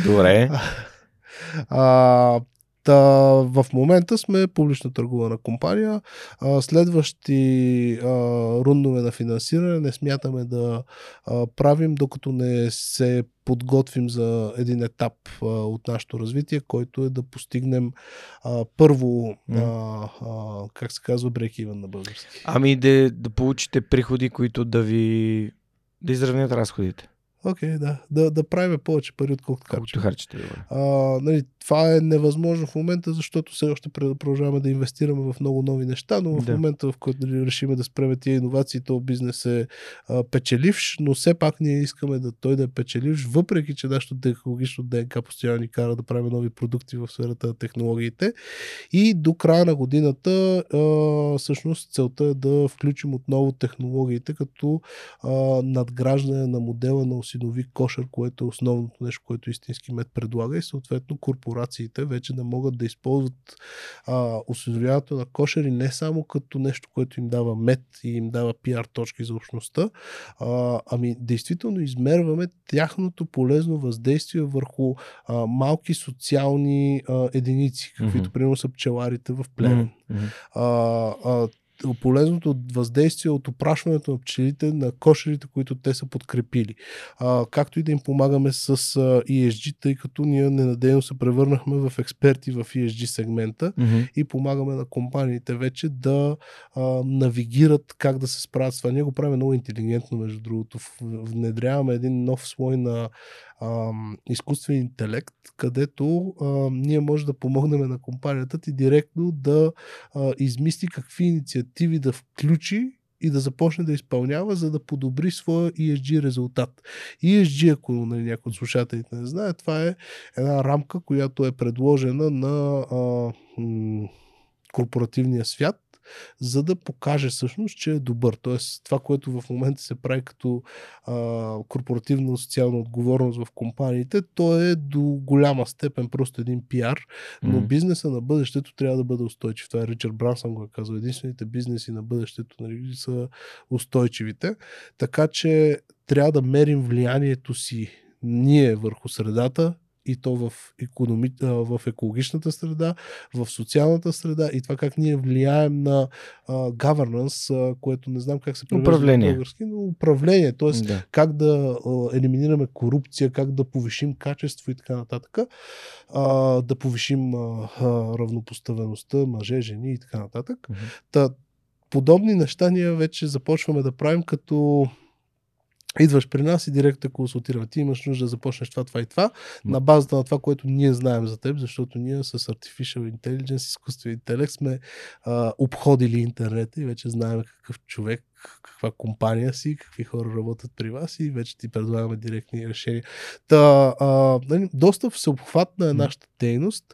Добре. А, та, в момента сме публично търгувана компания. А, следващи а, рундове на финансиране не смятаме да а, правим, докато не се подготвим за един етап а, от нашето развитие, който е да постигнем а, първо, а, а, как се казва, break-even на български. Ами да, да получите приходи, които да ви... да изравнят разходите. Окей, okay, да. да. Да правим повече пари, отколкото Колкото харчим. харчите. А, нали, това е невъзможно в момента, защото все още продължаваме да инвестираме в много нови неща, но в Да. момента, в който нали, решиме да спреме тия иновации, то бизнес е а, печеливш, но все пак ние искаме да той да е печеливш, въпреки че нашето технологично ДНК постоянно ни кара да правим нови продукти в сферата на технологиите. И до края на годината а, всъщност целта е да включим отново технологиите като а, надграждане на модела на осинови кошер, което е основното нещо, което истински мед предлага и съответно корпорациите вече да могат да използват а, осиновяването на кошери не само като нещо, което им дава мед и им дава пиар точки за общността, а, ами действително измерваме тяхното полезно въздействие върху а, малки социални а, единици, каквито Мгм. примерно са пчеларите в племен Мгм. а, а, полезното въздействие от опрашването на пчелите на кошерите, които те са подкрепили. А, както и да им помагаме с а, ESG, тъй като ние ненадейно се превърнахме в експерти в ESG сегмента Мгм. и помагаме на компаниите вече да а, навигират как да се справят с това. Ние го правим много интелигентно, между другото. Внедряваме един нов слой на ам, изкуствен интелект, където а, ние може да помогнем на компанията ти директно да а, измисли какви инициативи да включи и да започне да изпълнява, за да подобри своя ESG резултат. ESG, ако нали, някой от слушателите не знае, това е една рамка, която е предложена на а, м, корпоративния свят, за да покаже всъщност, че е добър. Тоест, това, което в момента се прави като а, корпоративна социална отговорност в компаниите, то е до голяма степен просто един пиар, но mm-hmm. бизнеса на бъдещето трябва да бъде устойчив. Това е Ричард Брансън го е казал. Единствените бизнеси на бъдещето нали, са устойчивите. Така че трябва да мерим влиянието си ние върху средата и то в, економи... в екологичната среда, в социалната среда и това как ние влияем на governance, което не знам как се превежда управление. български, но управление, т.е. Да. как да елиминираме корупция, как да повишим качество и така нататък, да повишим равнопоставеността, мъже, жени и така нататък. Та, подобни неща ние вече започваме да правим като Идваш при нас и директно те консултираме. Ти имаш нужда да започнеш това, това и това, на базата на това, което ние знаем за теб, защото ние с Artificial Intelligence, изкуствен интелект сме а, обходили интернета и вече знаем какъв човек каква компания си, какви хора работят при вас и вече ти предлагаме директни решения. Та, а, нали, доста всеобхватна е нашата дейност.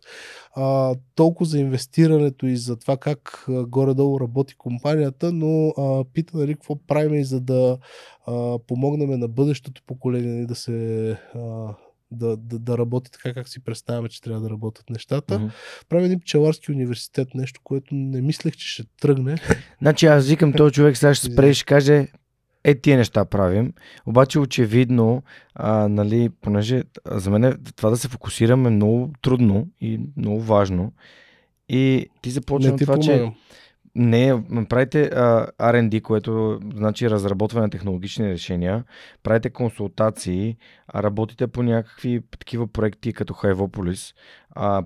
А, толкова за инвестирането и за това как а, горе-долу работи компанията, но а, пита нали, какво правим и за да а, помогнем на бъдещото поколение нали, да се а, да, да, да работи така, как си представяме, че трябва да работят нещата. Mm-hmm. Правим един пчеларски университет, нещо, което не мислех, че ще тръгне. Значи аз викам този човек, сега ще спре и ще каже, е, тия неща правим. Обаче очевидно, а, нали, понеже за мен това да се фокусираме е много трудно и много важно. И ти започна това, помагам. че не, правите а, R&D, което значи разработване на технологични решения, правите консултации, работите по някакви такива проекти като Хайвополис, а,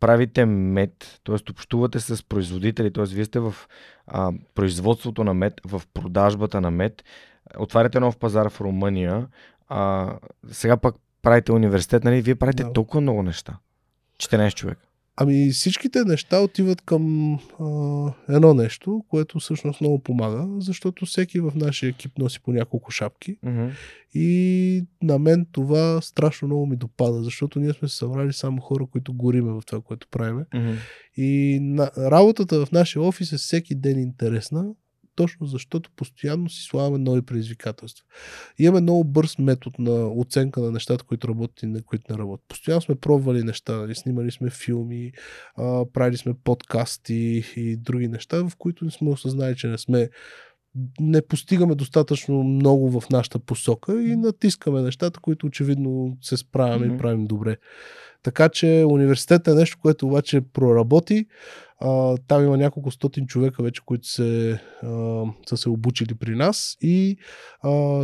правите мед, т.е. общувате с производители, т.е. вие сте в а, производството на мед, в продажбата на мед, отваряте нов пазар в Румъния, а, сега пък правите университет, нали? Вие правите да. толкова много неща. 14 човек. Ами всичките неща отиват към а, едно нещо, което всъщност много помага, защото всеки в нашия екип носи по няколко шапки mm-hmm. и на мен това страшно много ми допада, защото ние сме се събрали само хора, които гориме в това, което правиме. Mm-hmm. И на, работата в нашия офис е всеки ден интересна, точно защото постоянно си слагаме нови предизвикателства. Имаме много бърз метод на оценка на нещата, които работят и на които не работят. Постоянно сме пробвали неща, нали? снимали сме филми, а, правили сме подкасти и други неща, в които не сме осъзнали, че не сме не постигаме достатъчно много в нашата посока и натискаме нещата, които очевидно се справяме mm-hmm. и правим добре. Така че университетът е нещо, което обаче проработи. А, там има няколко стотин човека вече, които се, а, са се обучили при нас и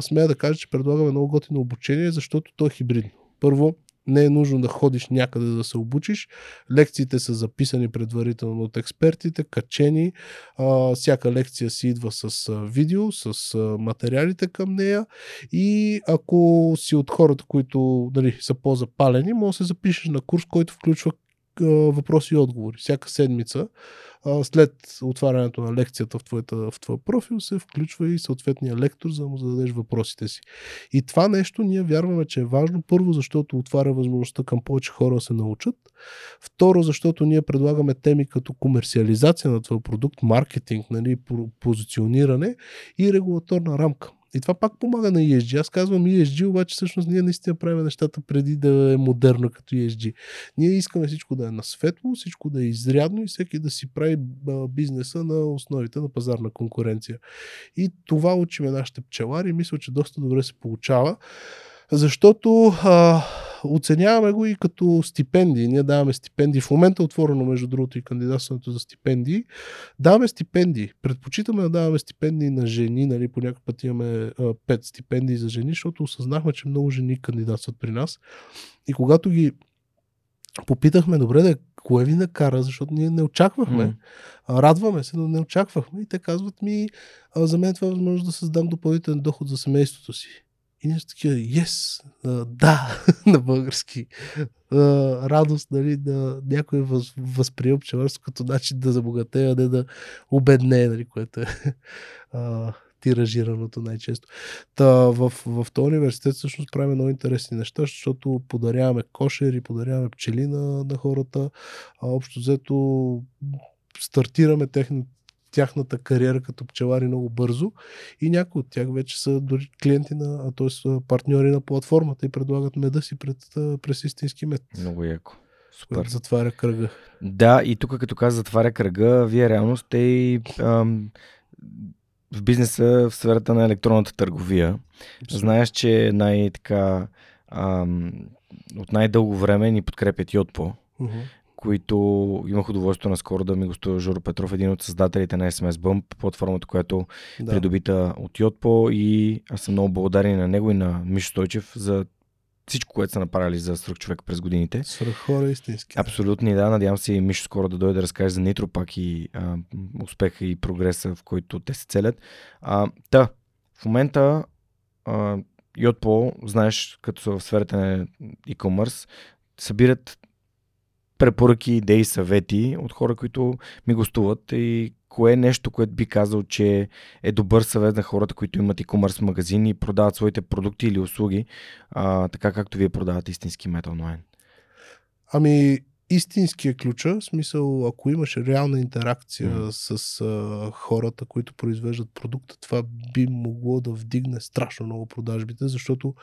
смея да кажа, че предлагаме много готино обучение, защото то е хибридно. Първо, не е нужно да ходиш някъде да се обучиш. Лекциите са записани предварително от експертите, качени. А, всяка лекция си идва с а, видео, с а, материалите към нея. И ако си от хората, които нали, са по-запалени, може да се запишеш на курс, който включва въпроси и отговори. Всяка седмица, след отварянето на лекцията в, твоята, в твоя профил, се включва и съответния лектор, за да му зададеш въпросите си. И това нещо ние вярваме, че е важно. Първо, защото отваря възможността към повече хора да се научат. Второ, защото ние предлагаме теми като комерциализация на твоя продукт, маркетинг, нали, позициониране и регулаторна рамка. И това пак помага на ESG. Аз казвам ESG, обаче всъщност ние наистина правим нещата преди да е модерно като ESG. Ние искаме всичко да е на светло, всичко да е изрядно и всеки да си прави бизнеса на основите на пазарна конкуренция. И това учиме нашите пчелари и мисля, че доста добре се получава. Защото а, оценяваме го и като стипендии. Ние даваме стипендии. В момента е отворено, между другото, и кандидатстването за стипендии. Даваме стипендии. Предпочитаме да даваме стипендии на жени. Нали, по някакъв път имаме а, 5 стипендии за жени, защото осъзнахме, че много жени кандидатстват при нас. И когато ги попитахме, добре, да, кое ви накара, защото ние не очаквахме. Mm. Радваме се, но не очаквахме. И те казват ми, а, за мен това е възможност да създам допълнителен доход за семейството си. И нещо такива, yes, да, на български. Радост, нали, да някой е въз, възприел пчеларство като начин да забогатее, а не да обедне, нали, което е тиражираното най-често. Та, в, в този университет всъщност правим много интересни неща, защото подаряваме кошери, подаряваме пчели на, на хората. А общо взето стартираме техни, тяхната кариера като пчелари много бързо и някои от тях вече са дори клиенти на, т.е. партньори на платформата и предлагат меда си пред, през истински мед. Много яко. Супер. Затваря кръга. Да, и тук като каза затваря кръга, вие реално сте и ам, в бизнеса в сферата на електронната търговия. Знаеш, че най-така ам, от най-дълго време ни подкрепят Йотпо, uh-huh. Които имах удоволствието наскоро да ми гостува Жоро Петров, един от създателите на SMS Bump, платформата, която да. придобита от Йотпо и аз съм много благодарен на него и на Мишо Стойчев за всичко, което са направили за свръх човек през годините. Свръх хора истински. Абсолютно, да. Надявам се и Мишо скоро да дойде да разкаже за Нитро пак и а, успеха и прогреса, в който те се целят. А, та, в момента а, Йотпо, знаеш, като са в сферата на e-commerce, събират препоръки, идеи, съвети от хора, които ми гостуват и кое е нещо, което би казал, че е добър съвет на хората, които имат e-commerce магазини и продават своите продукти или услуги, а, така както вие продавате истински мет онлайн? Ами, истинския ключа, в смисъл, ако имаш реална интеракция mm. с а, хората, които произвеждат продукта, това би могло да вдигне страшно много продажбите, защото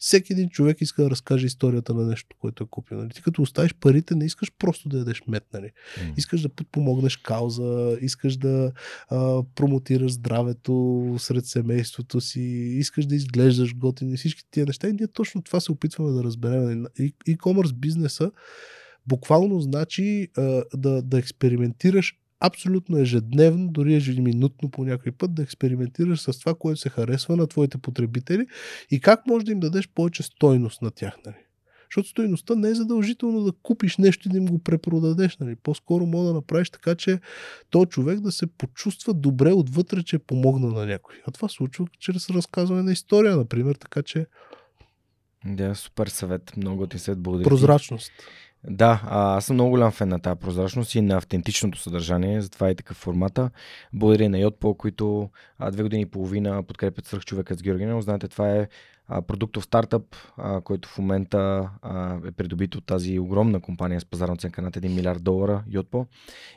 всеки един човек иска да разкаже историята на нещо, което е купил. Нали? Ти като оставиш парите, не искаш просто да ядеш мет. Нали? Mm. Искаш да подпомогнеш кауза, искаш да а, промотираш здравето сред семейството си, искаш да изглеждаш готин и всички тия неща. И ние точно това се опитваме да разберем. E-commerce бизнеса буквално значи а, да, да експериментираш абсолютно ежедневно, дори ежеминутно по някой път да експериментираш с това, което се харесва на твоите потребители и как можеш да им дадеш повече стойност на тях. Нали? Защото стойността не е задължително да купиш нещо и да им го препродадеш. Нали? По-скоро мога да направиш така, че то човек да се почувства добре отвътре, че е помогна на някой. А това случва чрез разказване на история, например, така че да, супер съвет. Много ти се благодаря. Прозрачност. Да, аз съм много голям фен на тази прозрачност и на автентичното съдържание, затова е такъв формата. Благодаря на Йотпо, които две години и половина подкрепят свърх човекът с Георгиев. Знаете, това е продуктов стартъп, а, който в момента а, е придобит от тази огромна компания с пазарна оценка над 1 милиард долара, Йотпо.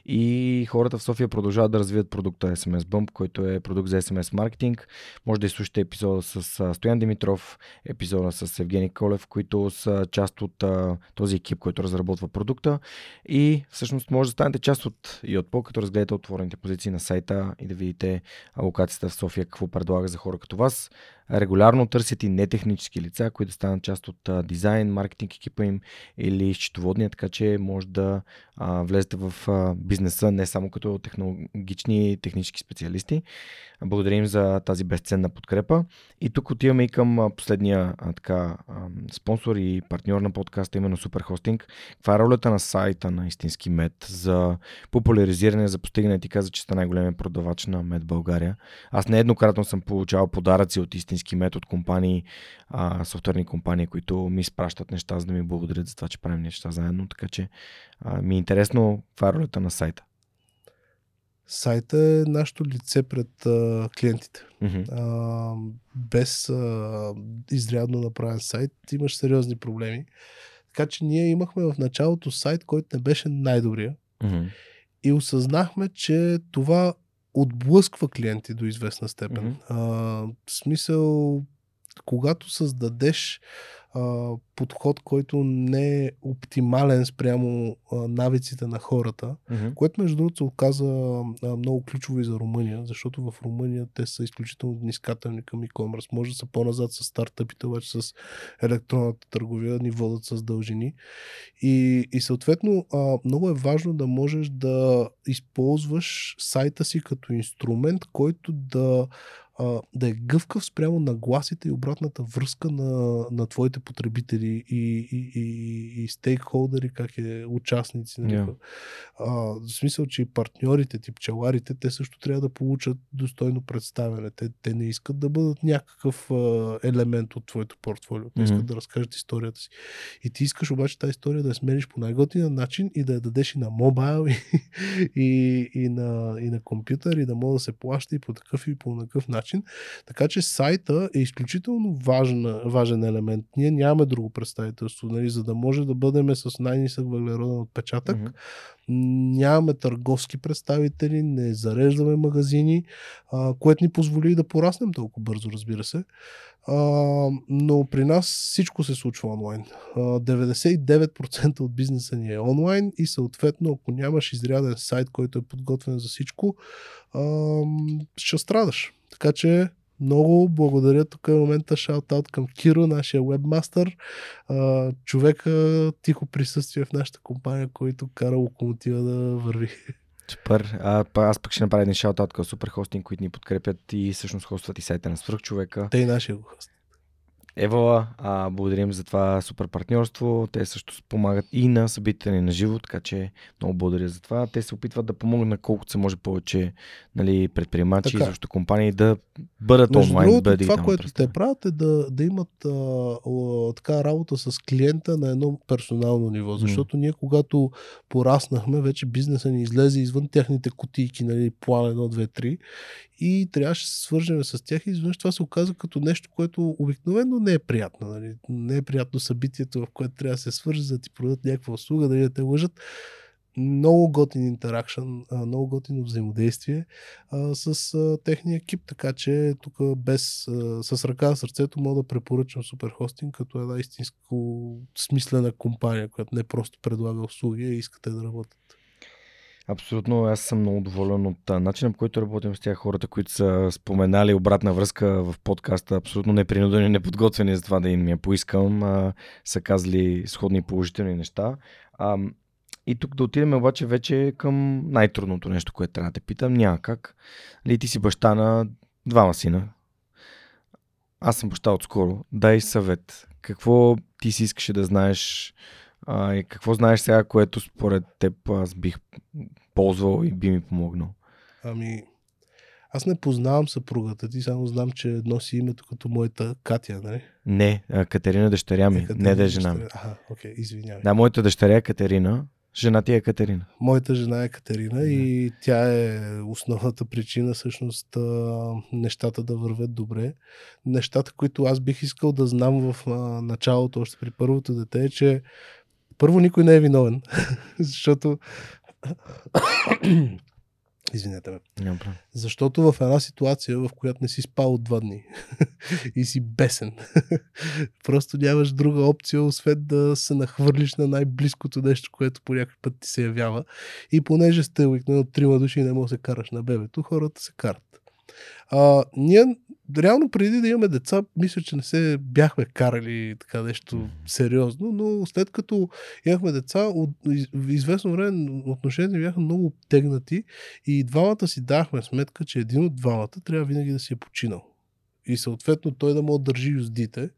И хората в София продължават да развиват продукта SMS Bump, който е продукт за SMS маркетинг. Може да изслушате епизода с Стоян Димитров, епизода с Евгений Колев, които са част от а, този екип, който разработва продукта. И всъщност може да станете част от Йотпо, като разгледате отворените позиции на сайта и да видите локацията в София, какво предлага за хора като вас регулярно търсят и нетехнически лица, които станат част от а, дизайн, маркетинг екипа им или счетоводния, така че може да а, влезете в а, бизнеса не само като технологични и технически специалисти. Благодарим за тази безценна подкрепа. И тук отиваме и към последния а, така, а, спонсор и партньор на подкаста, именно Superhosting. Каква е ролята на сайта на Истински мед за популяризиране, за постигане? Ти каза, че сте най-големия продавач на мед България. Аз нееднократно съм получавал подаръци от Истински мед от компании, а, софтуерни компании, които ми изпращат неща, за да ми благодарят за това, че правим неща заедно. Така че а, ми е интересно каква е ролята на сайта. Сайта е нашето лице пред а, клиентите. Mm-hmm. А, без а, изрядно направен сайт имаш сериозни проблеми. Така че ние имахме в началото сайт, който не беше най-добрия. Mm-hmm. И осъзнахме, че това отблъсква клиенти до известна степен. Mm-hmm. А, в смисъл, когато създадеш а, подход, който не е оптимален спрямо а, навиците на хората, mm-hmm. което между другото се оказа а, много ключово и за Румъния, защото в Румъния те са изключително нискателни към e-commerce. Може да са по-назад с стартъпите, обаче с електронната търговия ни водят с дължини. И, и съответно а, много е важно да можеш да използваш сайта си като инструмент, който да да е гъвкав спрямо нагласите и обратната връзка на, на твоите потребители и, и, и, и стейкхолдери, как е участници. Нали? Yeah. А, в смисъл, че и партньорите, ти пчеларите, те също трябва да получат достойно представяне. Те, те не искат да бъдат някакъв а, елемент от твоето портфолио. Те искат mm-hmm. да разкажат историята си. И ти искаш обаче тази история да я смениш по най-готиния начин и да я дадеш и на мобайл, и, и, и, на, и на компютър, и да може да се плаща и по такъв и по такъв начин. Така че сайта е изключително важен, важен елемент. Ние нямаме друго представителство, нали, за да може да бъдем с най-нисък въглероден отпечатък. Mm-hmm нямаме търговски представители, не зареждаме магазини, а, което ни позволи да пораснем толкова бързо, разбира се. А, но при нас всичко се случва онлайн. А, 99% от бизнеса ни е онлайн и съответно, ако нямаш изряден сайт, който е подготвен за всичко, а, ще страдаш. Така че много благодаря. Тук е момента шаут-аут към Киро, нашия вебмастър. Човека тихо присъствие в нашата компания, който кара локомотива да върви. Супер. А, аз пък ще направя един шаут-аут към Супер Хостинг, които ни подкрепят и всъщност хостват и сайта на Свърхчовека. Те и нашия го хост. Евала. А, благодарим за това супер партньорство. Те също спомагат и на събития ни на живо, така че много благодаря за това. Те се опитват да помогнат на колкото се може повече нали, предприемачи така. и също компании да бъдат Между онлайн. Другото, бъде това, което те правят е да, да имат а, а, така работа с клиента на едно персонално ниво. Защото mm. ние, когато пораснахме, вече бизнеса ни излезе извън техните кутийки, нали, план 1, 2, 3 и трябваше да се свържем с тях и изведнъж това се оказа като нещо, което обикновено не е приятно. Нали? Не е приятно събитието, в което трябва да се свържи, да ти продадат някаква услуга, дали да те лъжат. Много готин интеракшн, много готино взаимодействие а, с а, техния екип, така че тук без, а, с ръка на сърцето мога да препоръчам Суперхостинг като една истинско смислена компания, която не просто предлага услуги, а искате да работят. Абсолютно, аз съм много доволен от начина, по който работим с тях хората, които са споменали обратна връзка в подкаста, абсолютно непринудени, неподготвени за това да им я поискам, а, са казали сходни положителни неща. А, и тук да отидем обаче вече към най-трудното нещо, което трябва да те питам. Няма как. Ли ти си баща на двама сина? Аз съм баща отскоро. Дай съвет. Какво ти си искаше да знаеш а, и какво знаеш сега, което според теб аз бих ползвал и би ми помогнал? Ами, аз не познавам съпругата ти, само знам, че носи името като моята Катя, нали? Не, Катерина дъщеря ми, е, не да е жена ми. Ага, окей, извинявай. Да, моята дъщеря е Катерина, жена ти е Катерина. Моята жена е Катерина да. и тя е основната причина всъщност нещата да вървят добре. Нещата, които аз бих искал да знам в началото, още при първото дете, е, че първо, никой не е виновен, защото... Извинете ме. Няма Защото в една ситуация, в която не си спал от два дни и си бесен, просто нямаш друга опция, освен да се нахвърлиш на най-близкото нещо, което по някакъв път ти се явява. И понеже сте обикновено трима души и не можеш да се караш на бебето, хората се карат. А, ние реално преди да имаме деца, мисля, че не се бяхме карали така нещо сериозно, но след като имахме деца, от известно време отношенията бяха много обтегнати и двамата си дахме сметка, че един от двамата трябва винаги да си е починал. И съответно той да да държи юздите,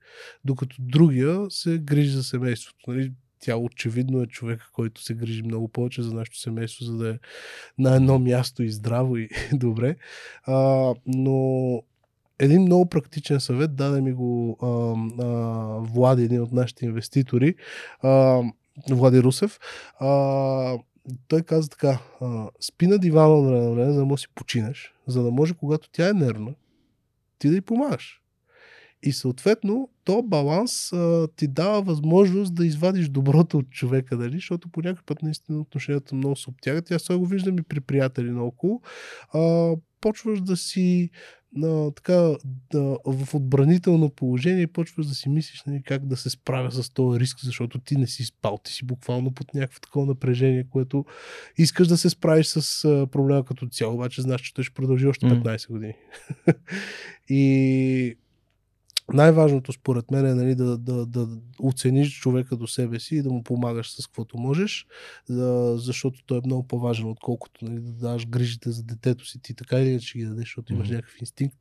докато другия се грижи за семейството. Нали? Тя очевидно е човека, който се грижи много повече за нашето семейство, за да е на едно място и здраво и добре. А, но един много практичен съвет даде ми го а, а, Влади, един от нашите инвеститори, а, Влади Русев. А, той каза така, а, спи на дивана на време, време, за да можеш си починеш, за да може, когато тя е нервна, ти да й помагаш. И съответно, то баланс а, ти дава възможност да извадиш доброто от човека, дали? защото по някакъв път наистина отношенията много се обтягат. Аз сега го виждам и при приятели наоколо. А, почваш да си на, така, да, в отбранително положение почваш да си мислиш нали, как да се справя с този риск, защото ти не си спал, ти си буквално под някакво такова напрежение, което искаш да се справиш с а, проблема като цяло, обаче знаеш, че той ще продължи още 15 години. и най-важното според мен е нали, да, да, да оцениш човека до себе си и да му помагаш с каквото можеш, да, защото той е много по-важен, отколкото нали, да даш грижите за детето си. Ти така или иначе ги дадеш, защото имаш mm-hmm. някакъв инстинкт,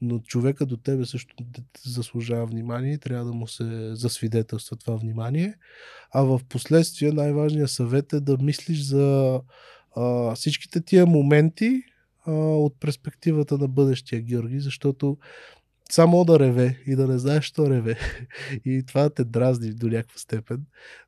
но човека до тебе също заслужава внимание и трябва да му се засвидетелства това внимание. А в последствие най-важният съвет е да мислиш за а, всичките тия моменти а, от перспективата на бъдещия Георги, защото само да реве и да не знаеш, що реве. И това те дразни до някаква степен.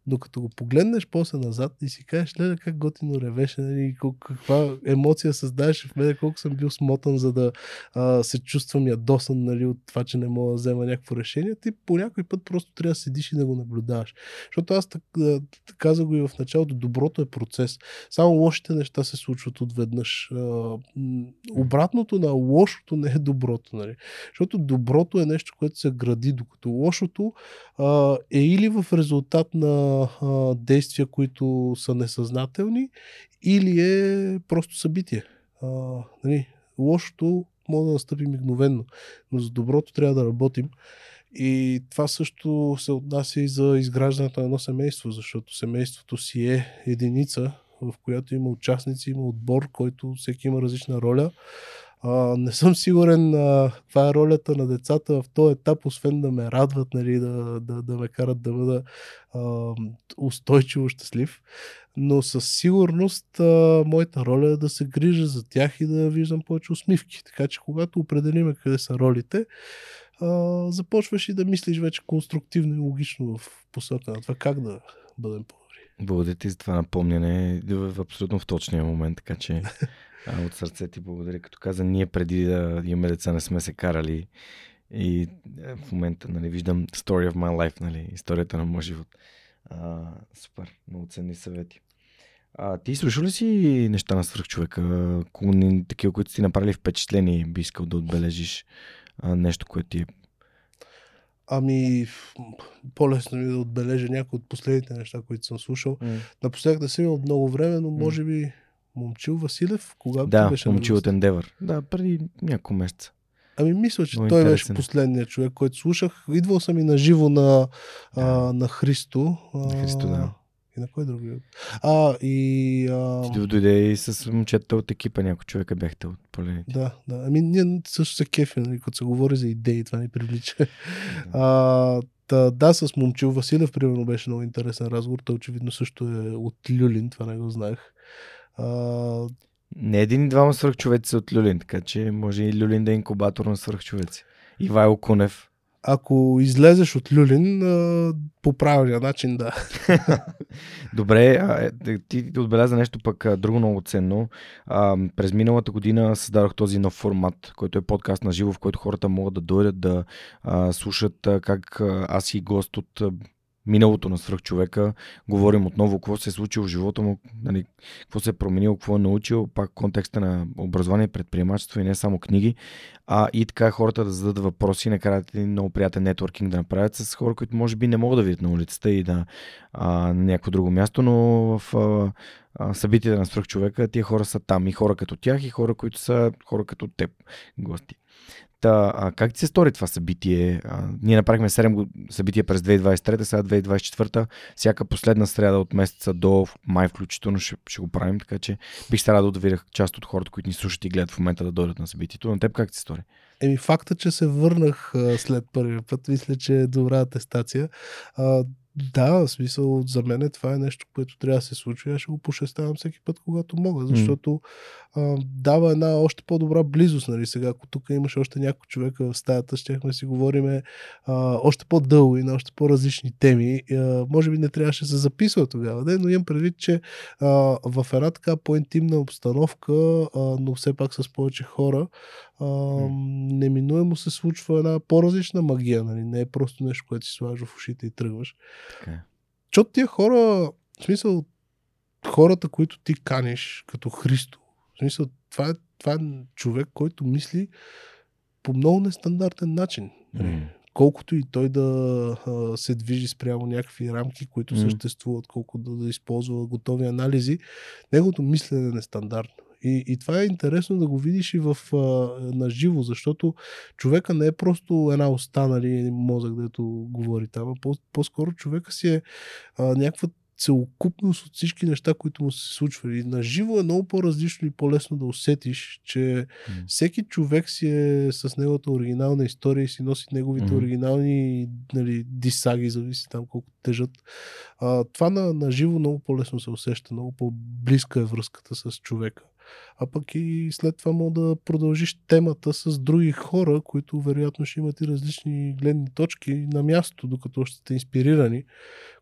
Но като го погледнеш после назад и си кажеш, леле, как готино ревеше, нали, каква емоция създаваше в мен, колко съм бил смотан, за да а, се чувствам ядосан нали, от това, че не мога да взема някакво решение, ти по някой път просто трябва да седиш и да го наблюдаваш. Защото аз така, казах го и в началото, доброто е процес. Само лошите неща се случват отведнъж. А, обратното на лошото не е доброто. Нали? Защото доброто е нещо, което се гради, докато лошото а, е или в резултат на а, действия, които са несъзнателни, или е просто събитие. А, нали? Лошото може да настъпи мигновенно, но за доброто трябва да работим. И това също се отнася и за изграждането на едно семейство, защото семейството си е единица, в която има участници, има отбор, който всеки има различна роля. А, не съм сигурен а, каква е ролята на децата в този етап, освен да ме радват, нали, да, да, да ме карат да бъда а, устойчиво щастлив. Но със сигурност а, моята роля е да се грижа за тях и да виждам повече усмивки. Така че когато определиме къде са ролите, а, започваш и да мислиш вече конструктивно и логично в посока на това как да бъдем по-добри. Благодаря ти за това напомняне в абсолютно в точния момент, така че а, от сърце ти благодаря. Като каза, ние преди да имаме деца не сме се карали и е, в момента нали, виждам story of my life, нали, историята на моя живот. А, супер, много ценни съвети. А, ти слушал ли си неща на свръхчовека? Такива, които си направили впечатление, би искал да отбележиш а, нещо, което ти е Ами, по-лесно ми е да отбележа някои от последните неща, които съм слушал. Mm. Напоследък да съм имал много време, но може би Момчил Василев, когато да, беше Момчил от Ендевър. Да, преди няколко месеца. Ами мисля, че Много той интересен. беше последният човек, който слушах. Идвал съм и на живо на, да. а, на Христо. А, Христо, да. И на кой друг? А, и... А... Ти дойде и с момчета от екипа, някой човека бяхте от полените. Да, да. Ами ние също се кефим, нали, като се говори за идеи, това ни привлича. Да. А, Та, да, с Момчил Василев, примерно, беше много интересен разговор. Той очевидно също е от Люлин, това не го знаех. А... Не един и двама свърхчовеци от Люлин, така че може и Люлин да е инкубатор на свърхчовеци. Ивайло Кунев. Ако излезеш от Люлин, по правилния начин, да. Добре, а, е, ти отбеляза нещо пък друго много ценно. През миналата година създадох този нов формат, който е подкаст на живо, в който хората могат да дойдат да слушат как аз и гост от миналото на свръхчовека, говорим отново какво се е случило в живота му, нали, какво се е променило, какво е научил, пак в контекста на образование, предприемачество и не само книги, а и така хората да зададат въпроси, накрая един много приятен нетворкинг да направят с хора, които може би не могат да видят на улицата и да а, на някакво друго място, но в а, събитията на свръхчовека тия хора са там и хора като тях и хора, които са хора като теб, гости. Та, а, как ти се стори това събитие? А, ние направихме 7 събития през 2023, сега 2024. Всяка последна среда от месеца до май включително ще, ще го правим, така че бих се радвал да видя част от хората, които ни слушат и гледат в момента да дойдат на събитието. На теб как ти се стори? Еми факта, че се върнах а, след първия път, мисля, че е добра атестация. А, да, в смисъл, за мен е, това е нещо, което трябва да се случи. Аз ще го пошеставам всеки път, когато мога, защото а, дава една още по-добра близост. Нали? Сега, ако тук имаше още някой човека в стаята, щехме си говориме а, още по-дълго и на още по-различни теми. А, може би не трябваше да се записва тогава, да? но имам предвид, че а, в една така по-интимна обстановка, а, но все пак с повече хора, а, неминуемо се случва една по-различна магия. Нали? Не е просто нещо, което си слагаш в ушите и тръгваш. Така. Защото тия хора, в смисъл, хората, които ти каниш като Христо, в смисъл, това е, това е човек, който мисли по много нестандартен начин. Mm. Колкото и той да а, се движи спрямо някакви рамки, които mm. съществуват, колкото да, да използва готови анализи, неговото мислене е нестандартно. И, и това е интересно да го видиш и в, а, на живо, защото човека не е просто една уста, нали, мозък, дето говори там, а по, по-скоро човека си е а, някаква целокупност от всички неща, които му се случват. И на живо е много по-различно и по-лесно да усетиш, че mm. всеки човек си е с неговата оригинална история и си носи неговите mm. оригинални нали, дисаги, зависи там колко тежат. А, това на, на живо много по-лесно се усеща, много по-близка е връзката с човека. А пък и след това мога да продължиш темата с други хора, които вероятно ще имат и различни гледни точки на място, докато още сте инспирирани,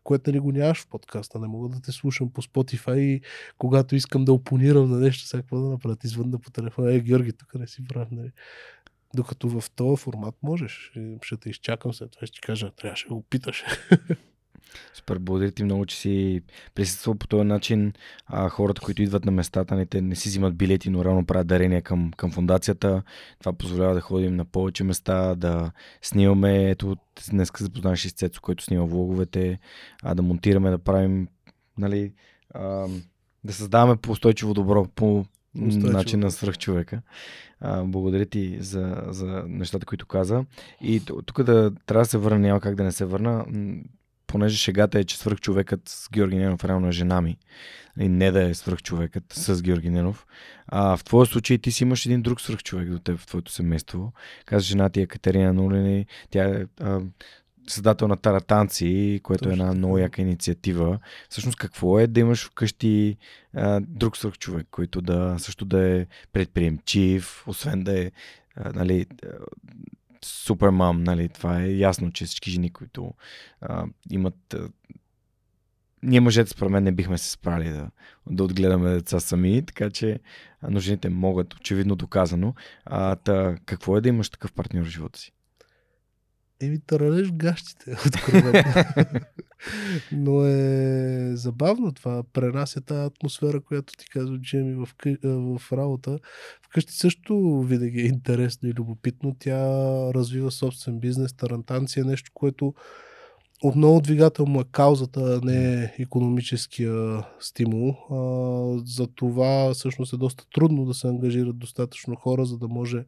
което нали го нямаш в подкаста. Не мога да те слушам по Spotify и когато искам да опонирам на нещо, сега да направя? Извънда по телефона, е, Георги, тук не си прав, нали? Докато в този формат можеш. Ще те изчакам след това, ще ти кажа, трябваше да го питаш. Супер, благодаря ти много, че си присъствал по този начин. А, хората, които идват на местата, не, те не си взимат билети, но реално правят дарения към, към фундацията. Това позволява да ходим на повече места, да снимаме. Ето, днес се запознаваш с Цецо, който снима влоговете, а, да монтираме, да правим, нали, а, да създаваме по устойчиво добро, по Устойчиво. начин на свръхчовека. А, благодаря ти за, за нещата, които каза. И тук да трябва да се върна, няма как да не се върна понеже шегата е, че свръхчовекът с Георги Ненов реално е жена ми. И не да е свръхчовекът с Георги Ненов. А в твоя случай ти си имаш един друг свръхчовек до теб в твоето семейство. Каза жена ти е Катерина Нулини. Тя е а, създател на Таратанци, което Точно. е една много яка инициатива. Всъщност какво е да имаш вкъщи а, друг свръхчовек, който да също да е предприемчив, освен да е а, нали, супер мам, нали? Това е ясно, че всички жени, които а, имат а, ние мъжете според мен не бихме се справили да, да отгледаме деца сами, така че но жените могат, очевидно доказано. А, та, какво е да имаш такъв партньор в живота си? Еми, таралеш гащите, откровено. Но е забавно това. Пренася тази атмосфера, която ти казва Джеми в, къ... в работа. Вкъщи също винаги е интересно и любопитно. Тя развива собствен бизнес. Тарантанция е нещо, което отново двигател му е каузата, а не е економическия стимул. А, за това всъщност е доста трудно да се ангажират достатъчно хора, за да може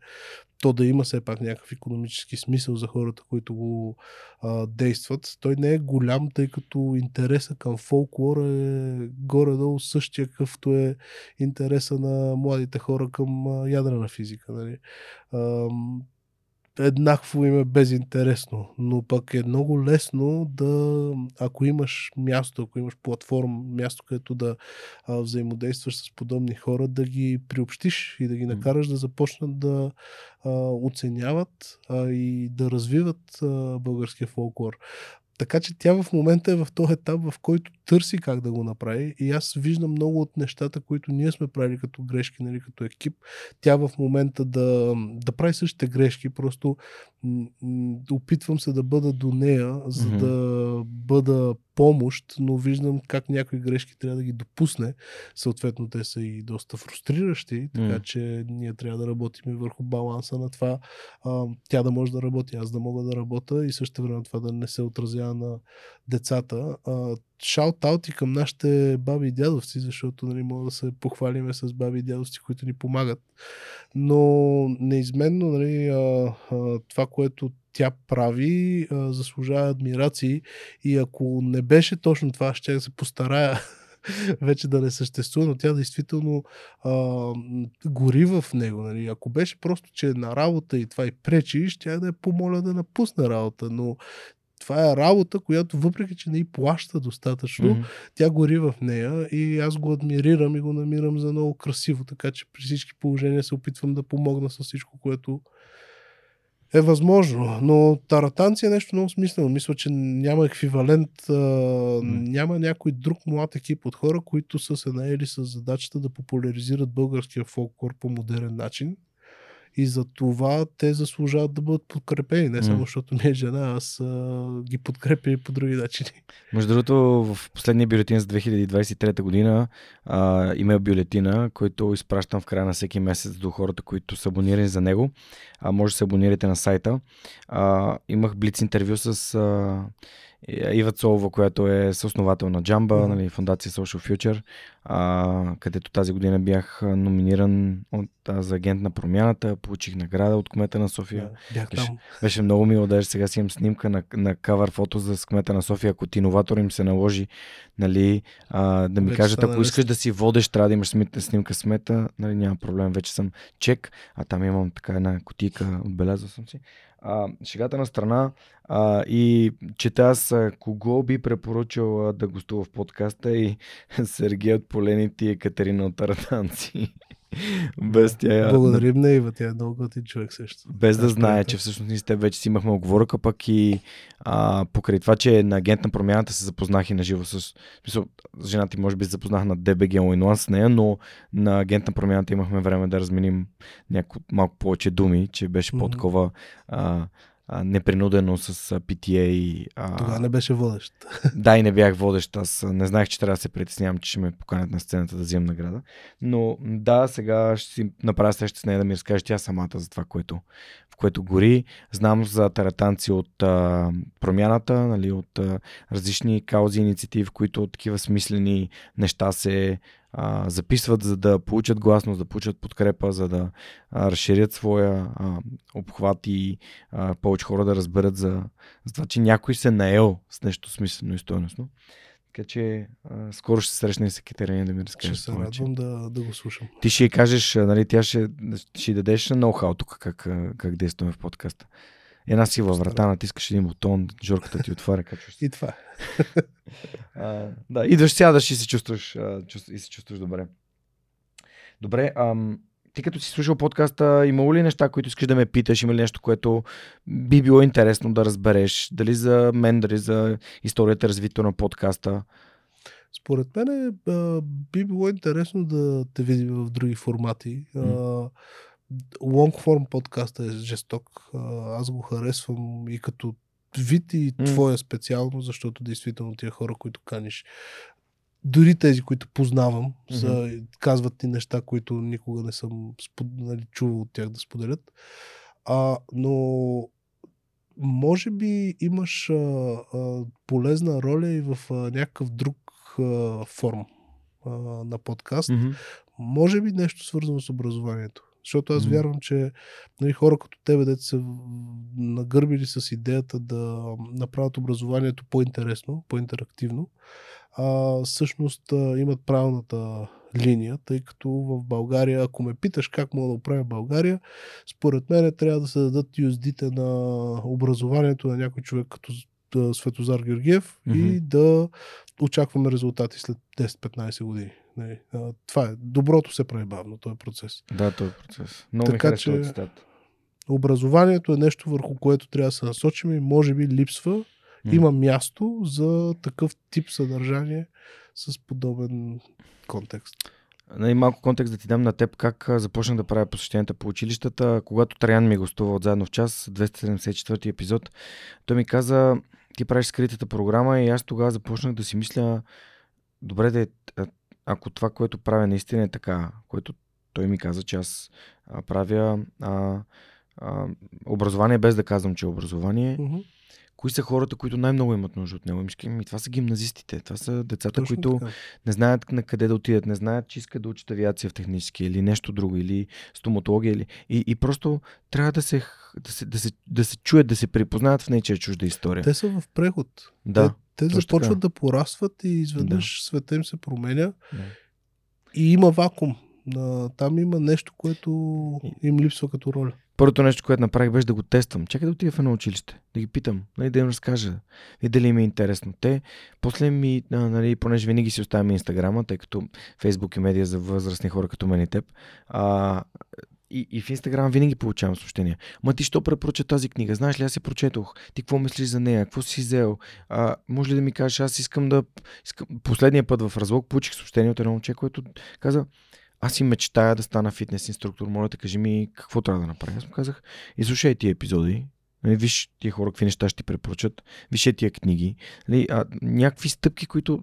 то да има все пак някакъв економически смисъл за хората, които го а, действат. Той не е голям, тъй като интереса към фолклора е горе-долу същия, какъвто е интереса на младите хора към ядрена физика. Нали? А, еднакво им е безинтересно, но пък е много лесно да, ако имаш място, ако имаш платформа, място, където да а, взаимодействаш с подобни хора, да ги приобщиш и да ги накараш да започнат да а, оценяват а, и да развиват а, българския фолклор. Така че тя в момента е в този етап, в който търси как да го направи. И аз виждам много от нещата, които ние сме правили като грешки, нали, като екип. Тя в момента да, да прави същите грешки, просто м- опитвам се да бъда до нея, за mm-hmm. да бъда помощ, но виждам как някои грешки трябва да ги допусне. Съответно, те са и доста фрустриращи, така mm. че ние трябва да работим и върху баланса на това. А, тя да може да работи, аз да мога да работя и също време това да не се отразява на децата. Шаут-аут и към нашите баби и дядовци, защото нали, мога да се похвалиме с баби и дядовци, които ни помагат. Но неизменно нали, а, а, това, което тя прави, а, заслужава адмирации и ако не беше точно това, ще да се постарая вече да не съществува, но тя действително а, гори в него. Нали. Ако беше просто, че е на работа и това и пречи, ще да я помоля да напусне работа, но това е работа, която въпреки, че не й плаща достатъчно, mm-hmm. тя гори в нея и аз го адмирирам и го намирам за много красиво, така че при всички положения се опитвам да помогна с всичко, което е възможно, но таратанци е нещо много смислено. Мисля, че няма еквивалент, а, mm. няма някой друг млад екип от хора, които са се наели с задачата да популяризират българския фолклор по модерен начин. И за това те заслужават да бъдат подкрепени. Не само защото ми е жена, аз а, ги подкрепя и по други начини. Между другото, в последния бюлетин за 2023 година а, има бюлетина, който изпращам в края на всеки месец до хората, които са абонирани за него. А, може да се абонирате на сайта. А, имах блиц интервю с а, Ива Цолова, която е съосновател на Джамба, mm-hmm. нали, фундация Social Future, а, където тази година бях номиниран от, а, за агент на промяната, получих награда от кмета на София. Yeah, бях беше, там. беше много мило, даже сега си имам снимка на, на кавър фото за кмета на София, ако ти иноватор им се наложи нали, а, да ми вече кажат, ако искаш да си водеш, трябва да имаш снимка смета, нали, няма проблем, вече съм чек, а там имам така една котика, отбелязал съм си. А, шегата на страна а, и чета аз кого би препоръчал да гостува в подкаста и Сергей от Полените и Екатерина от Таратанци. Без тя... Благодарим на Ива, тя е много готин човек също. Без да знае, че всъщност ние с теб вече си имахме оговорка, пък и а, покрай това, че на агент на промяната се запознах и на живо с... в Смисъл, жена ти може би се запознах на DBG Онлайн с нея, но на агент на промяната имахме време да разменим няко, малко повече думи, че беше Мгм. по-такова а, непринудено с PTA. и, А, Тогава не беше водещ. да, и не бях водещ. Аз не знаех, че трябва да се притеснявам, че ще ме поканят на сцената да взимам награда. Но да, сега ще си направя среща с нея да ми разкаже тя самата за това, което, в което гори. Знам за таратанци от а, промяната, нали, от а, различни каузи и инициативи, в които такива смислени неща се а, записват, за да получат гласност, да получат подкрепа, за да а, разширят своя а, обхват и а, повече хора да разберат за, за това, че някой се наел с нещо смислено и стойностно. Така че а, скоро ще се срещна и с Екатерина да ми разкаже Ще се радвам да, да го слушам. Ти ще кажеш, нали, тя ще, ще дадеш ноу-хау тук как, как действаме в подкаста. Една сива врата, натискаш един бутон, жорката ти отваря, се. И това. А, да, идваш, сядаш и се чувстваш, а, чувств, и се чувстваш добре. Добре, ам, ти като си слушал подкаста, имало ли неща, които искаш да ме питаш? Има ли нещо, което би било интересно да разбереш? Дали за мен, дали за историята, развитието на подкаста? Според мен би било интересно да те видим в други формати. А, Long form подкаста е жесток. Аз го харесвам и като вид и М. твоя специално, защото действително тия хора, които каниш, дори тези, които познавам, са, казват ти неща, които никога не съм спод, нали, чувал от тях да споделят. А, но може би имаш а, а, полезна роля и в а, някакъв друг а, форм а, на подкаст. Мгм. Може би нещо свързано с образованието. Защото аз вярвам, че нали, хора като тебе, дете са нагърбили с идеята да направят образованието по-интересно, по-интерактивно, а, всъщност а, имат правилната линия, тъй като в България, ако ме питаш как мога да оправя България, според мен трябва да се дадат USD-те на образованието на някой човек като Светозар Георгиев Мгм. и да очакваме резултати след 10-15 години. Нали, а, това е. Доброто се прави бавно, този процес. Да, този процес. Много ми Така харесва че- цитат. Образованието е нещо върху което трябва да се насочим и може би липсва. М. Има място за такъв тип съдържание с подобен контекст. Нали, малко контекст да ти дам на теб как започнах да правя посещенията по училищата. Когато Траян ми гостува от заедно в час, 274 епизод, той ми каза, ти правиш скритата програма и аз тогава започнах да си мисля, добре да е, ако това, което правя наистина е така, което той ми каза, че аз правя а, а, образование без да казвам, че е образование. Мгм. Кои са хората, които най-много имат нужда от него? И ми ще кажа, «Ми, това са гимназистите, това са децата, Точно които така. не знаят на къде да отидат, не знаят, че искат да учат авиация в технически или нещо друго, или стоматология. Или... И, и просто трябва да се, да, се, да, се, да се чуят, да се припознаят в нечия чужда история. Те са в преход. да. Те точно започват така. да порастват и изведнъж света им се променя Да. и има вакуум. Там има нещо, което им липсва като роля. Първото нещо, което направих, беше да го тествам. Чакай да отида в едно училище, да ги питам, нали, да им разкажа, и дали им е интересно. Те, после ми, нали, понеже винаги си оставяме инстаграма, тъй като Фейсбук е медия за възрастни хора като мен и теб, а, и, и в Инстаграм винаги получавам съобщения. Ма ти що препоръча тази книга? Знаеш ли, аз я прочетох. Ти какво мислиш за нея? Какво си взел? А, може ли да ми кажеш, аз искам да... Искам... Последния път в разлог получих съобщение от едно момче, което каза, аз си мечтая да стана фитнес инструктор. Моля те, кажи ми какво трябва да направя. Аз му казах, изслушай тия епизоди, нали, виж тия хора какви неща ще ти препоръчат, виж тия книги, нали, а, някакви стъпки, които...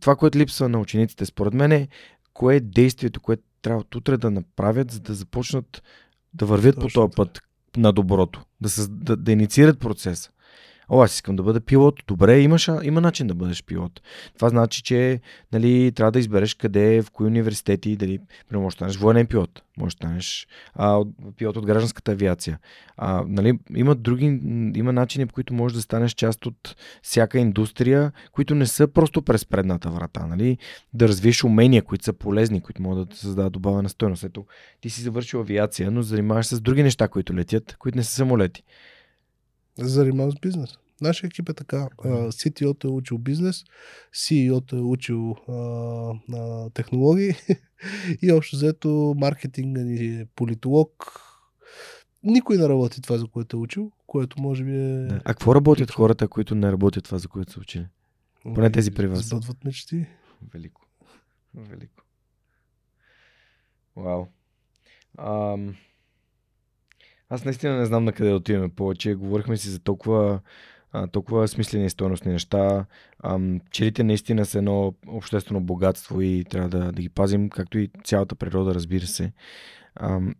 Това, което липсва на учениците, според мен е кое е действието, което трябва от утре да направят, за да започнат да вървят по Точно този път на доброто, да, съз... да, да инициират процеса. О, аз искам да бъда пилот. Добре, имаш, има начин да бъдеш пилот. Това значи, че нали, трябва да избереш къде, в кои университети, дали, примерно, можеш да станеш военен пилот, можеш да станеш а, от- пилот от гражданската авиация. А, нали, има други, има начини, по които можеш да станеш част от всяка индустрия, които не са просто през предната врата. Нали? Да развиеш умения, които са полезни, които могат да създадат добавена стойност. Ето, ти си завършил авиация, но занимаваш се с други неща, които летят, които не са самолети. Занимавам с бизнес. Нашия екип е така. CTO-то е учил бизнес, CEO-то е учил а, а, технологии и общо взето маркетинга ни е политолог. Никой не работи това, за което е учил, което може би е... Да. А какво работят хората, които не работят това, за което са учили? Поне тези при вас. Сбъдват мечти. Велико. Велико. Вау. Ам... Аз наистина не знам на къде отиваме повече. Говорихме си за толкова, а, толкова смислени и стойностни неща. Ам, челите наистина са едно обществено богатство и трябва да, да ги пазим, както и цялата природа, разбира се. Ам,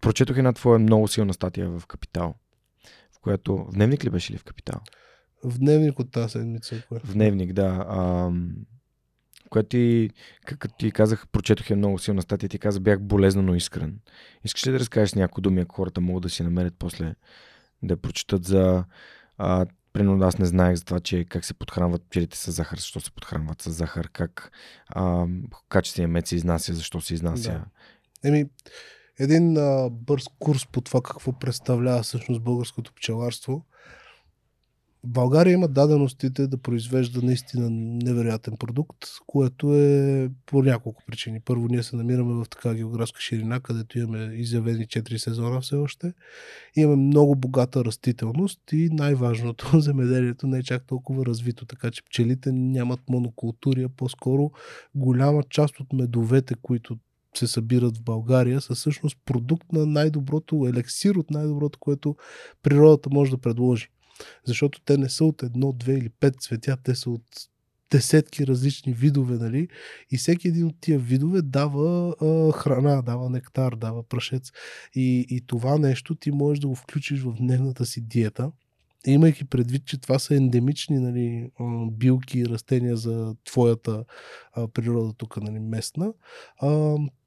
прочетох една твоя много силна статия в Капитал, в която... В дневник ли беше ли в Капитал? В дневник от тази седмица. Кое? В дневник, да. Ам, която ти, като ти казах, прочетох е много силна статия, ти каза, бях болезнено искрен. Искаш ли да разкажеш някои думи, ако хората могат да си намерят после да прочитат за... А, примерно аз не знаех за това, че как се подхранват пчелите с захар, защо се подхранват с захар, как а, качественият мед се изнася, защо се изнася. Да. Еми, един а, бърз курс по това какво представлява всъщност българското пчеларство България има даденостите да произвежда наистина невероятен продукт, което е по няколко причини. Първо, ние се намираме в така географска ширина, където имаме изявени 4 сезона все още. Имаме много богата растителност и най-важното, земеделието не е чак толкова развито, така че пчелите нямат монокултури, а по-скоро голяма част от медовете, които се събират в България, са всъщност продукт на най-доброто, елексир от най-доброто, което природата може да предложи. Защото те не са от едно, две или пет цветя, те са от десетки различни видове, нали? И всеки един от тия видове дава а, храна, дава нектар, дава прашец. И, и това нещо ти можеш да го включиш в дневната си диета, имайки предвид, че това са ендемични нали, билки и растения за твоята природа тук, нали, местна,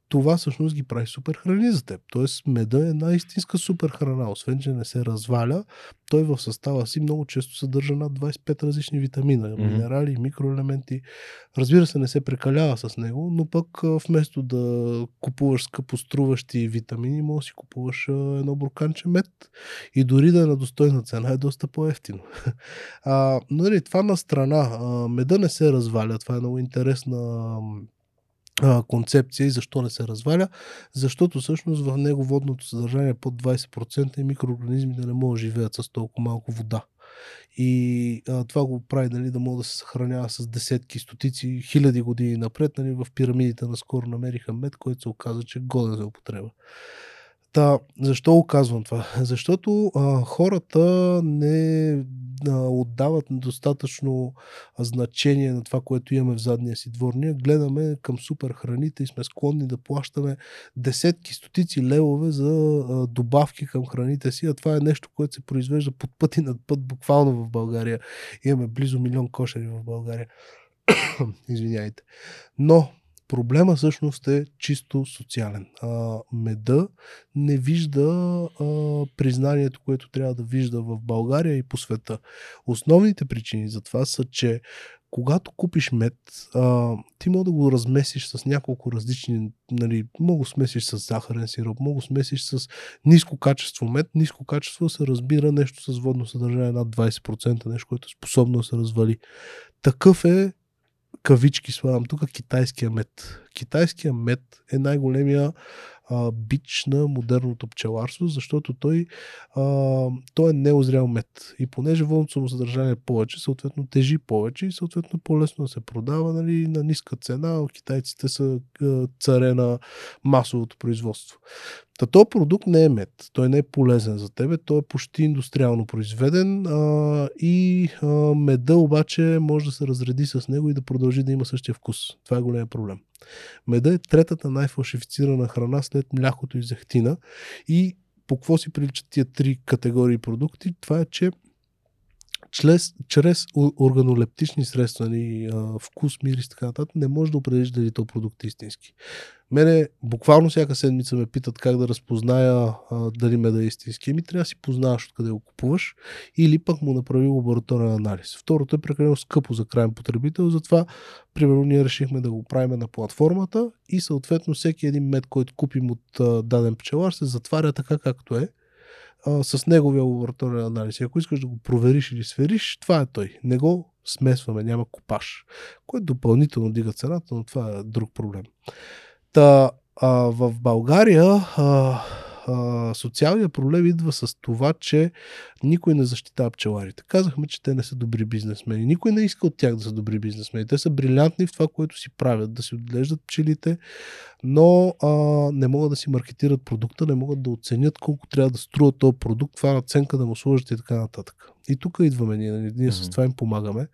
това всъщност ги прави супер храни за теб. Тоест меда е една истинска супер храна. Освен, че не се разваля, той в състава си много често съдържа над 25 различни витамина, mm-hmm. минерали, микроелементи. Разбира се, не се прекалява с него, но пък вместо да купуваш скъпоструващи витамини, може да си купуваш едно бурканче мед и дори да е на достойна цена е доста по-ефтино. а, нали, това на страна. меда не се разваля. Това е много интересна а, концепция и защо не се разваля, защото всъщност в него водното съдържание е под 20% и микроорганизмите не могат да живеят с толкова малко вода. И а, това го прави нали, да може да се съхранява с десетки, стотици, хиляди години напред. Нали, в пирамидите наскоро намериха мед, който се оказа, че е годен за употреба. Та, защо го казвам това? Защото а, хората не а, отдават достатъчно значение на това, което имаме в задния си двор. Ние гледаме към супер храните и сме склонни да плащаме десетки, стотици левове за а, добавки към храните си, а това е нещо, което се произвежда под път и над път буквално в България. Имаме близо милион кошери в България. Извиняйте. Но Проблема всъщност е чисто социален. А, меда не вижда а, признанието, което трябва да вижда в България и по света. Основните причини за това са, че когато купиш мед, а, ти мога да го размесиш с няколко различни, нали, мога смесиш с захарен сироп, мога смесиш с ниско качество мед. Ниско качество се разбира нещо с водно съдържание над 20%, нещо, което е способно да се развали. Такъв е кавички слагам тук китайския мед. Китайския мед е най-големия бич на модерното пчеларство, защото той, а, той е неозрял мед. И понеже водното му е повече, съответно тежи повече и съответно по-лесно се продава нали, на ниска цена. Китайците са царе на масовото производство. Та този продукт не е мед. Той не е полезен за тебе. Той е почти индустриално произведен а, и а, меда обаче може да се разреди с него и да продължи да има същия вкус. Това е голям проблем. Меда е третата най-фалшифицирана храна след млякото и зехтина. И по какво си приличат тия три категории продукти? Това е, че чрез, чрез органолептични средства, нали, вкус, мирис и така нататък, не може да определиш дали то продукт е истински. Мене буквално всяка седмица ме питат как да разпозная а, дали меда е истински. Ми трябва да си познаваш откъде го купуваш или пък му направи лабораторен анализ. Второто е прекалено скъпо за крайен потребител, затова примерно ние решихме да го правим на платформата и съответно всеки един мед, който купим от а, даден пчелар се затваря така както е а, с неговия лабораторен анализ. Ако искаш да го провериш или свериш, това е той. Не го смесваме, няма копаш, което допълнително дига цената, но това е друг проблем. Та, а, в България а, а, социалният проблем идва с това, че никой не защитава пчеларите. Казахме, че те не са добри бизнесмени. Никой не иска от тях да са добри бизнесмени. Те са брилянтни в това, което си правят, да си отглеждат пчелите, но а, не могат да си маркетират продукта, не могат да оценят колко трябва да струва този продукт, това наценка да му сложат и така нататък. И тук идваме ние, нали? ние с това им помагаме.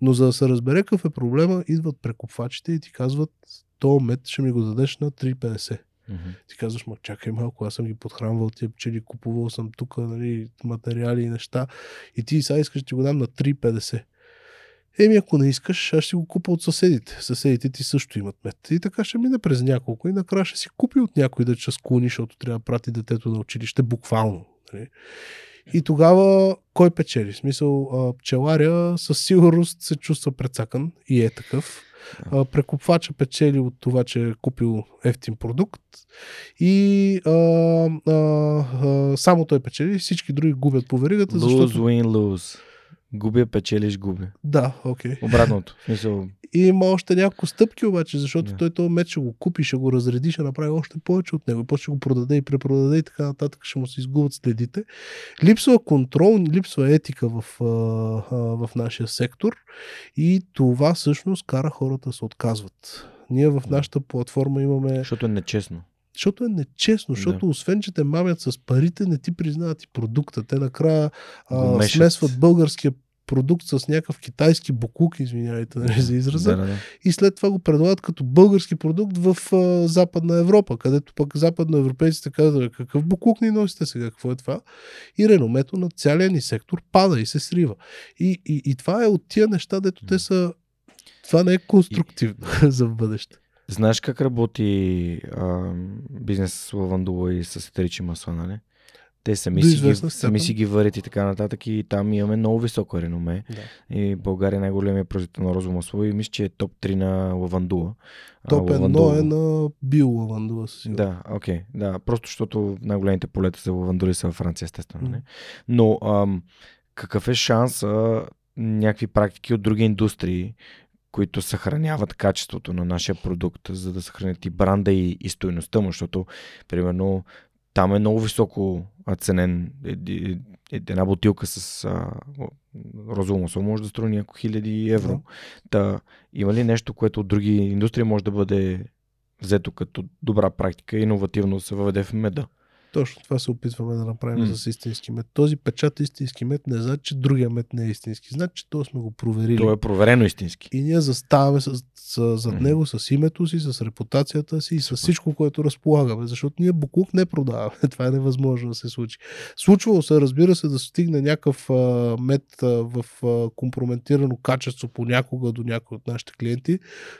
Но за да се разбере какъв е проблема, идват прекупвачите и ти казват, то мед ще ми го дадеш на 3,50. Мгм. Ти казваш, ма чакай малко, аз съм ги подхранвал тия пчели, купувал съм тук нали, материали и неща. И ти сега искаш да ти го дам на 3,50. Еми, ако не искаш, аз ще го купа от съседите. Съседите ти също имат мед. И така ще мине през няколко и накрая ще си купи от някой да склони, защото трябва да прати детето на училище буквално. Нали? И тогава кой печели? В смисъл, пчеларя със сигурност се чувства прецакан и е такъв. А, прекупвача печели от това, че е купил ефтин продукт и а, а, а, само той печели, всички други губят по веригата, Lose, защото... win, lose. Губя, печелиш, губя. Да, окей. Обратното. В Смисъл, И има още няколко стъпки обаче, защото Да. той този меч ще го купи, ще го разреди, ще направи още повече от него. И после ще го продаде и препродаде и така нататък, ще му се изгубят следите. Липсва контрол, липсва етика в, а, а, в нашия сектор и това всъщност кара хората да се отказват. Ние в нашата платформа имаме защото е нечестно. защото е нечестно, защото освен, че те мамят с парите, не ти признават и продукта. Те накрая а, смесват българския продукт с някакъв китайски букук, извинявайте нали, за израза, Да, да, да. и след това го предлагат като български продукт в а, Западна Европа, където пък западноевропейците казват, «Бе, какъв буклук ни носите сега, какво е това? И реномето на цялия ни сектор пада и се срива. И, и, и това е от тия неща, дето те са... Това не е конструктивно за в бъдеще. Знаеш как работи а, бизнес с лавандула и с етерични масла, нали? Те сами, До си ги, сами си ги варят и така нататък и там имаме много високо реноме. Да. И България е най-големия производител на розово масло и мисля, че е топ 3 на лавандула. Топ едно лавандула- е на биолавандула със сигурност. Да, окей. Да, просто защото най-големите полета за лавандули са във Франция, естествено. Не? Но ам, какъв е шанса някакви практики от други индустрии, които съхраняват качеството на нашия продукт, за да съхранят и бранда и, и стоеността му, защото, примерно, там е много високо ценен. Еди- е- Една бутилка с а, розово масло може да струва няколко хиляди евро. Та, има ли нещо, което от други индустрии може да бъде взето като добра практика иновативно да се въведе в меда? Точно това се опитваме да направим М. с истински мед. Този печат истински мед не значи, че другия мед не е истински. Значи, че то сме го проверили. То е проверено истински. И ние заставаме с, с, зад Мгм. него с името си, с репутацията си и с всичко, което разполагаме. Защото ние буклук не продаваме. Това е невъзможно да се случи. Случвало се, разбира се, да стигне някакъв а, мед а, в а, компрометирано качество понякога до някои от нашите клиенти.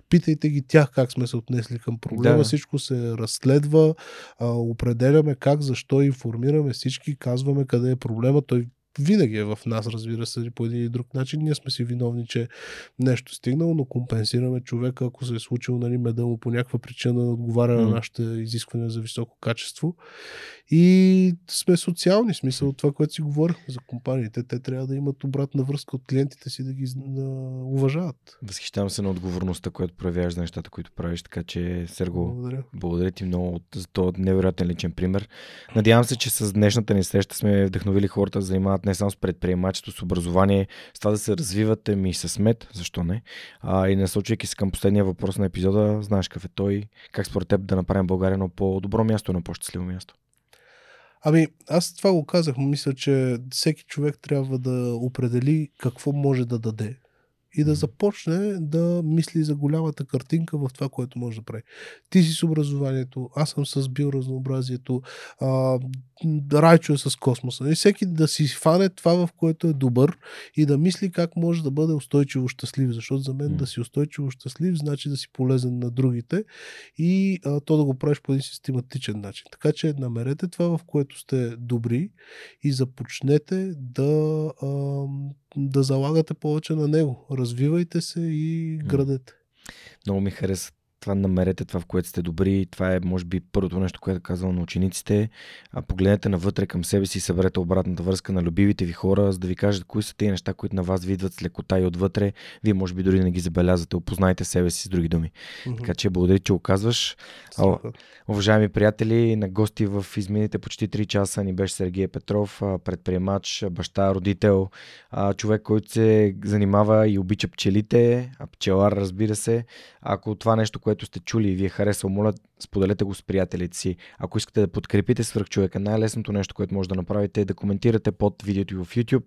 Питайте ги тях как сме се отнесли към проблема. Да. Всичко се разследва, а, определяме как, защо, информираме всички, казваме къде е проблема. Той винаги е в нас, разбира се, по един или друг начин. Ние сме си виновни, че нещо стигнало, но компенсираме човека, ако се е случило нали, меда му по някаква причина да отговаря на М. нашите изисквания за високо качество. И сме социални, смисъл от това, което си говорихме за компаниите. Те трябва да имат обратна връзка от клиентите си да ги а, уважават. Възхищавам се на отговорността, която проявяваш за нещата, които правиш, така че Серго, Благодаря. благодаря ти много за този невероятен личен пример. Надявам се, че с днешната ни среща сме вдъхновили хората да занимават не само с предприемачество, с образование, с това да се развиват ми и с мед, защо не. А, и насочвайки се към последния въпрос на епизода, знаеш какъв е той, как според теб да направим България едно по-добро място, едно по-щастливо място. Ами, аз това го казах. Мисля, че всеки човек трябва да определи какво може да даде и да започне да мисли за голямата картинка в това, което може да прави. Ти си с образованието, аз съм с биоразнообразието, а, Райчо е с космоса. И всеки да си фане това, в което е добър и да мисли как може да бъде устойчиво щастлив. Защото за мен М. да си устойчиво щастлив значи да си полезен на другите и а, то да го правиш по един систематичен начин. Така че намерете това, в което сте добри и започнете да, а, да залагате повече на него. Развивайте се и градете. Много ми хареса това намерете това, в което сте добри. Това е, може би, първото нещо, което е казал на учениците. А, погледнете навътре към себе си и съберете обратната връзка на любимите ви хора, за да ви кажат кои са тези неща, които на вас видват с лекота и отвътре. Вие, може би, дори не ги забелязвате. Опознайте себе си с други думи. Mm-hmm. Така че, благодаря, че оказваш. О, уважаеми приятели, на гости в измините почти 3 часа ни беше Сергей Петров, предприемач, баща, родител, човек, който се занимава и обича пчелите, пчелар, разбира се. Ако това нещо, което сте чули и ви е харесало, моля, споделете го с приятелите си. Ако искате да подкрепите свърхчовека, най-лесното нещо, което може да направите е да коментирате под видеото в YouTube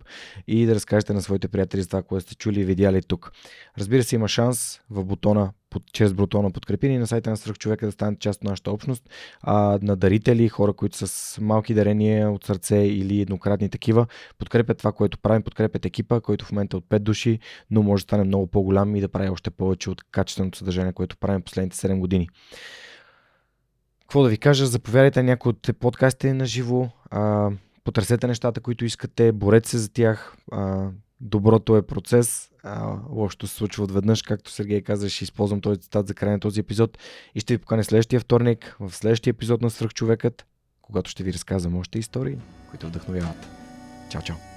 и да разкажете на своите приятели за това, което сте чули и видяли тук. Разбира се, има шанс в бутона под, чрез бутона подкрепи ни на сайта на Свърхчовека да станете част от нашата общност. А, на дарители, хора, които с малки дарения от сърце или еднократни такива, подкрепят това, което правим, подкрепят екипа, който в момента е от 5 души, но може да стане много по-голям и да прави още повече от качественото съдържание, което правим последните 7 години. Какво да ви кажа? Заповядайте някои от подкастите на живо. Потърсете нещата, които искате, борете се за тях. А, доброто е процес, а, лошото се случва отведнъж, както Сергей каза, ще използвам този цитат за край на този епизод и ще ви поканя следващия вторник в следващия епизод на Свръхчовекът, когато ще ви разказвам още истории, които вдъхновяват. Чао, чао!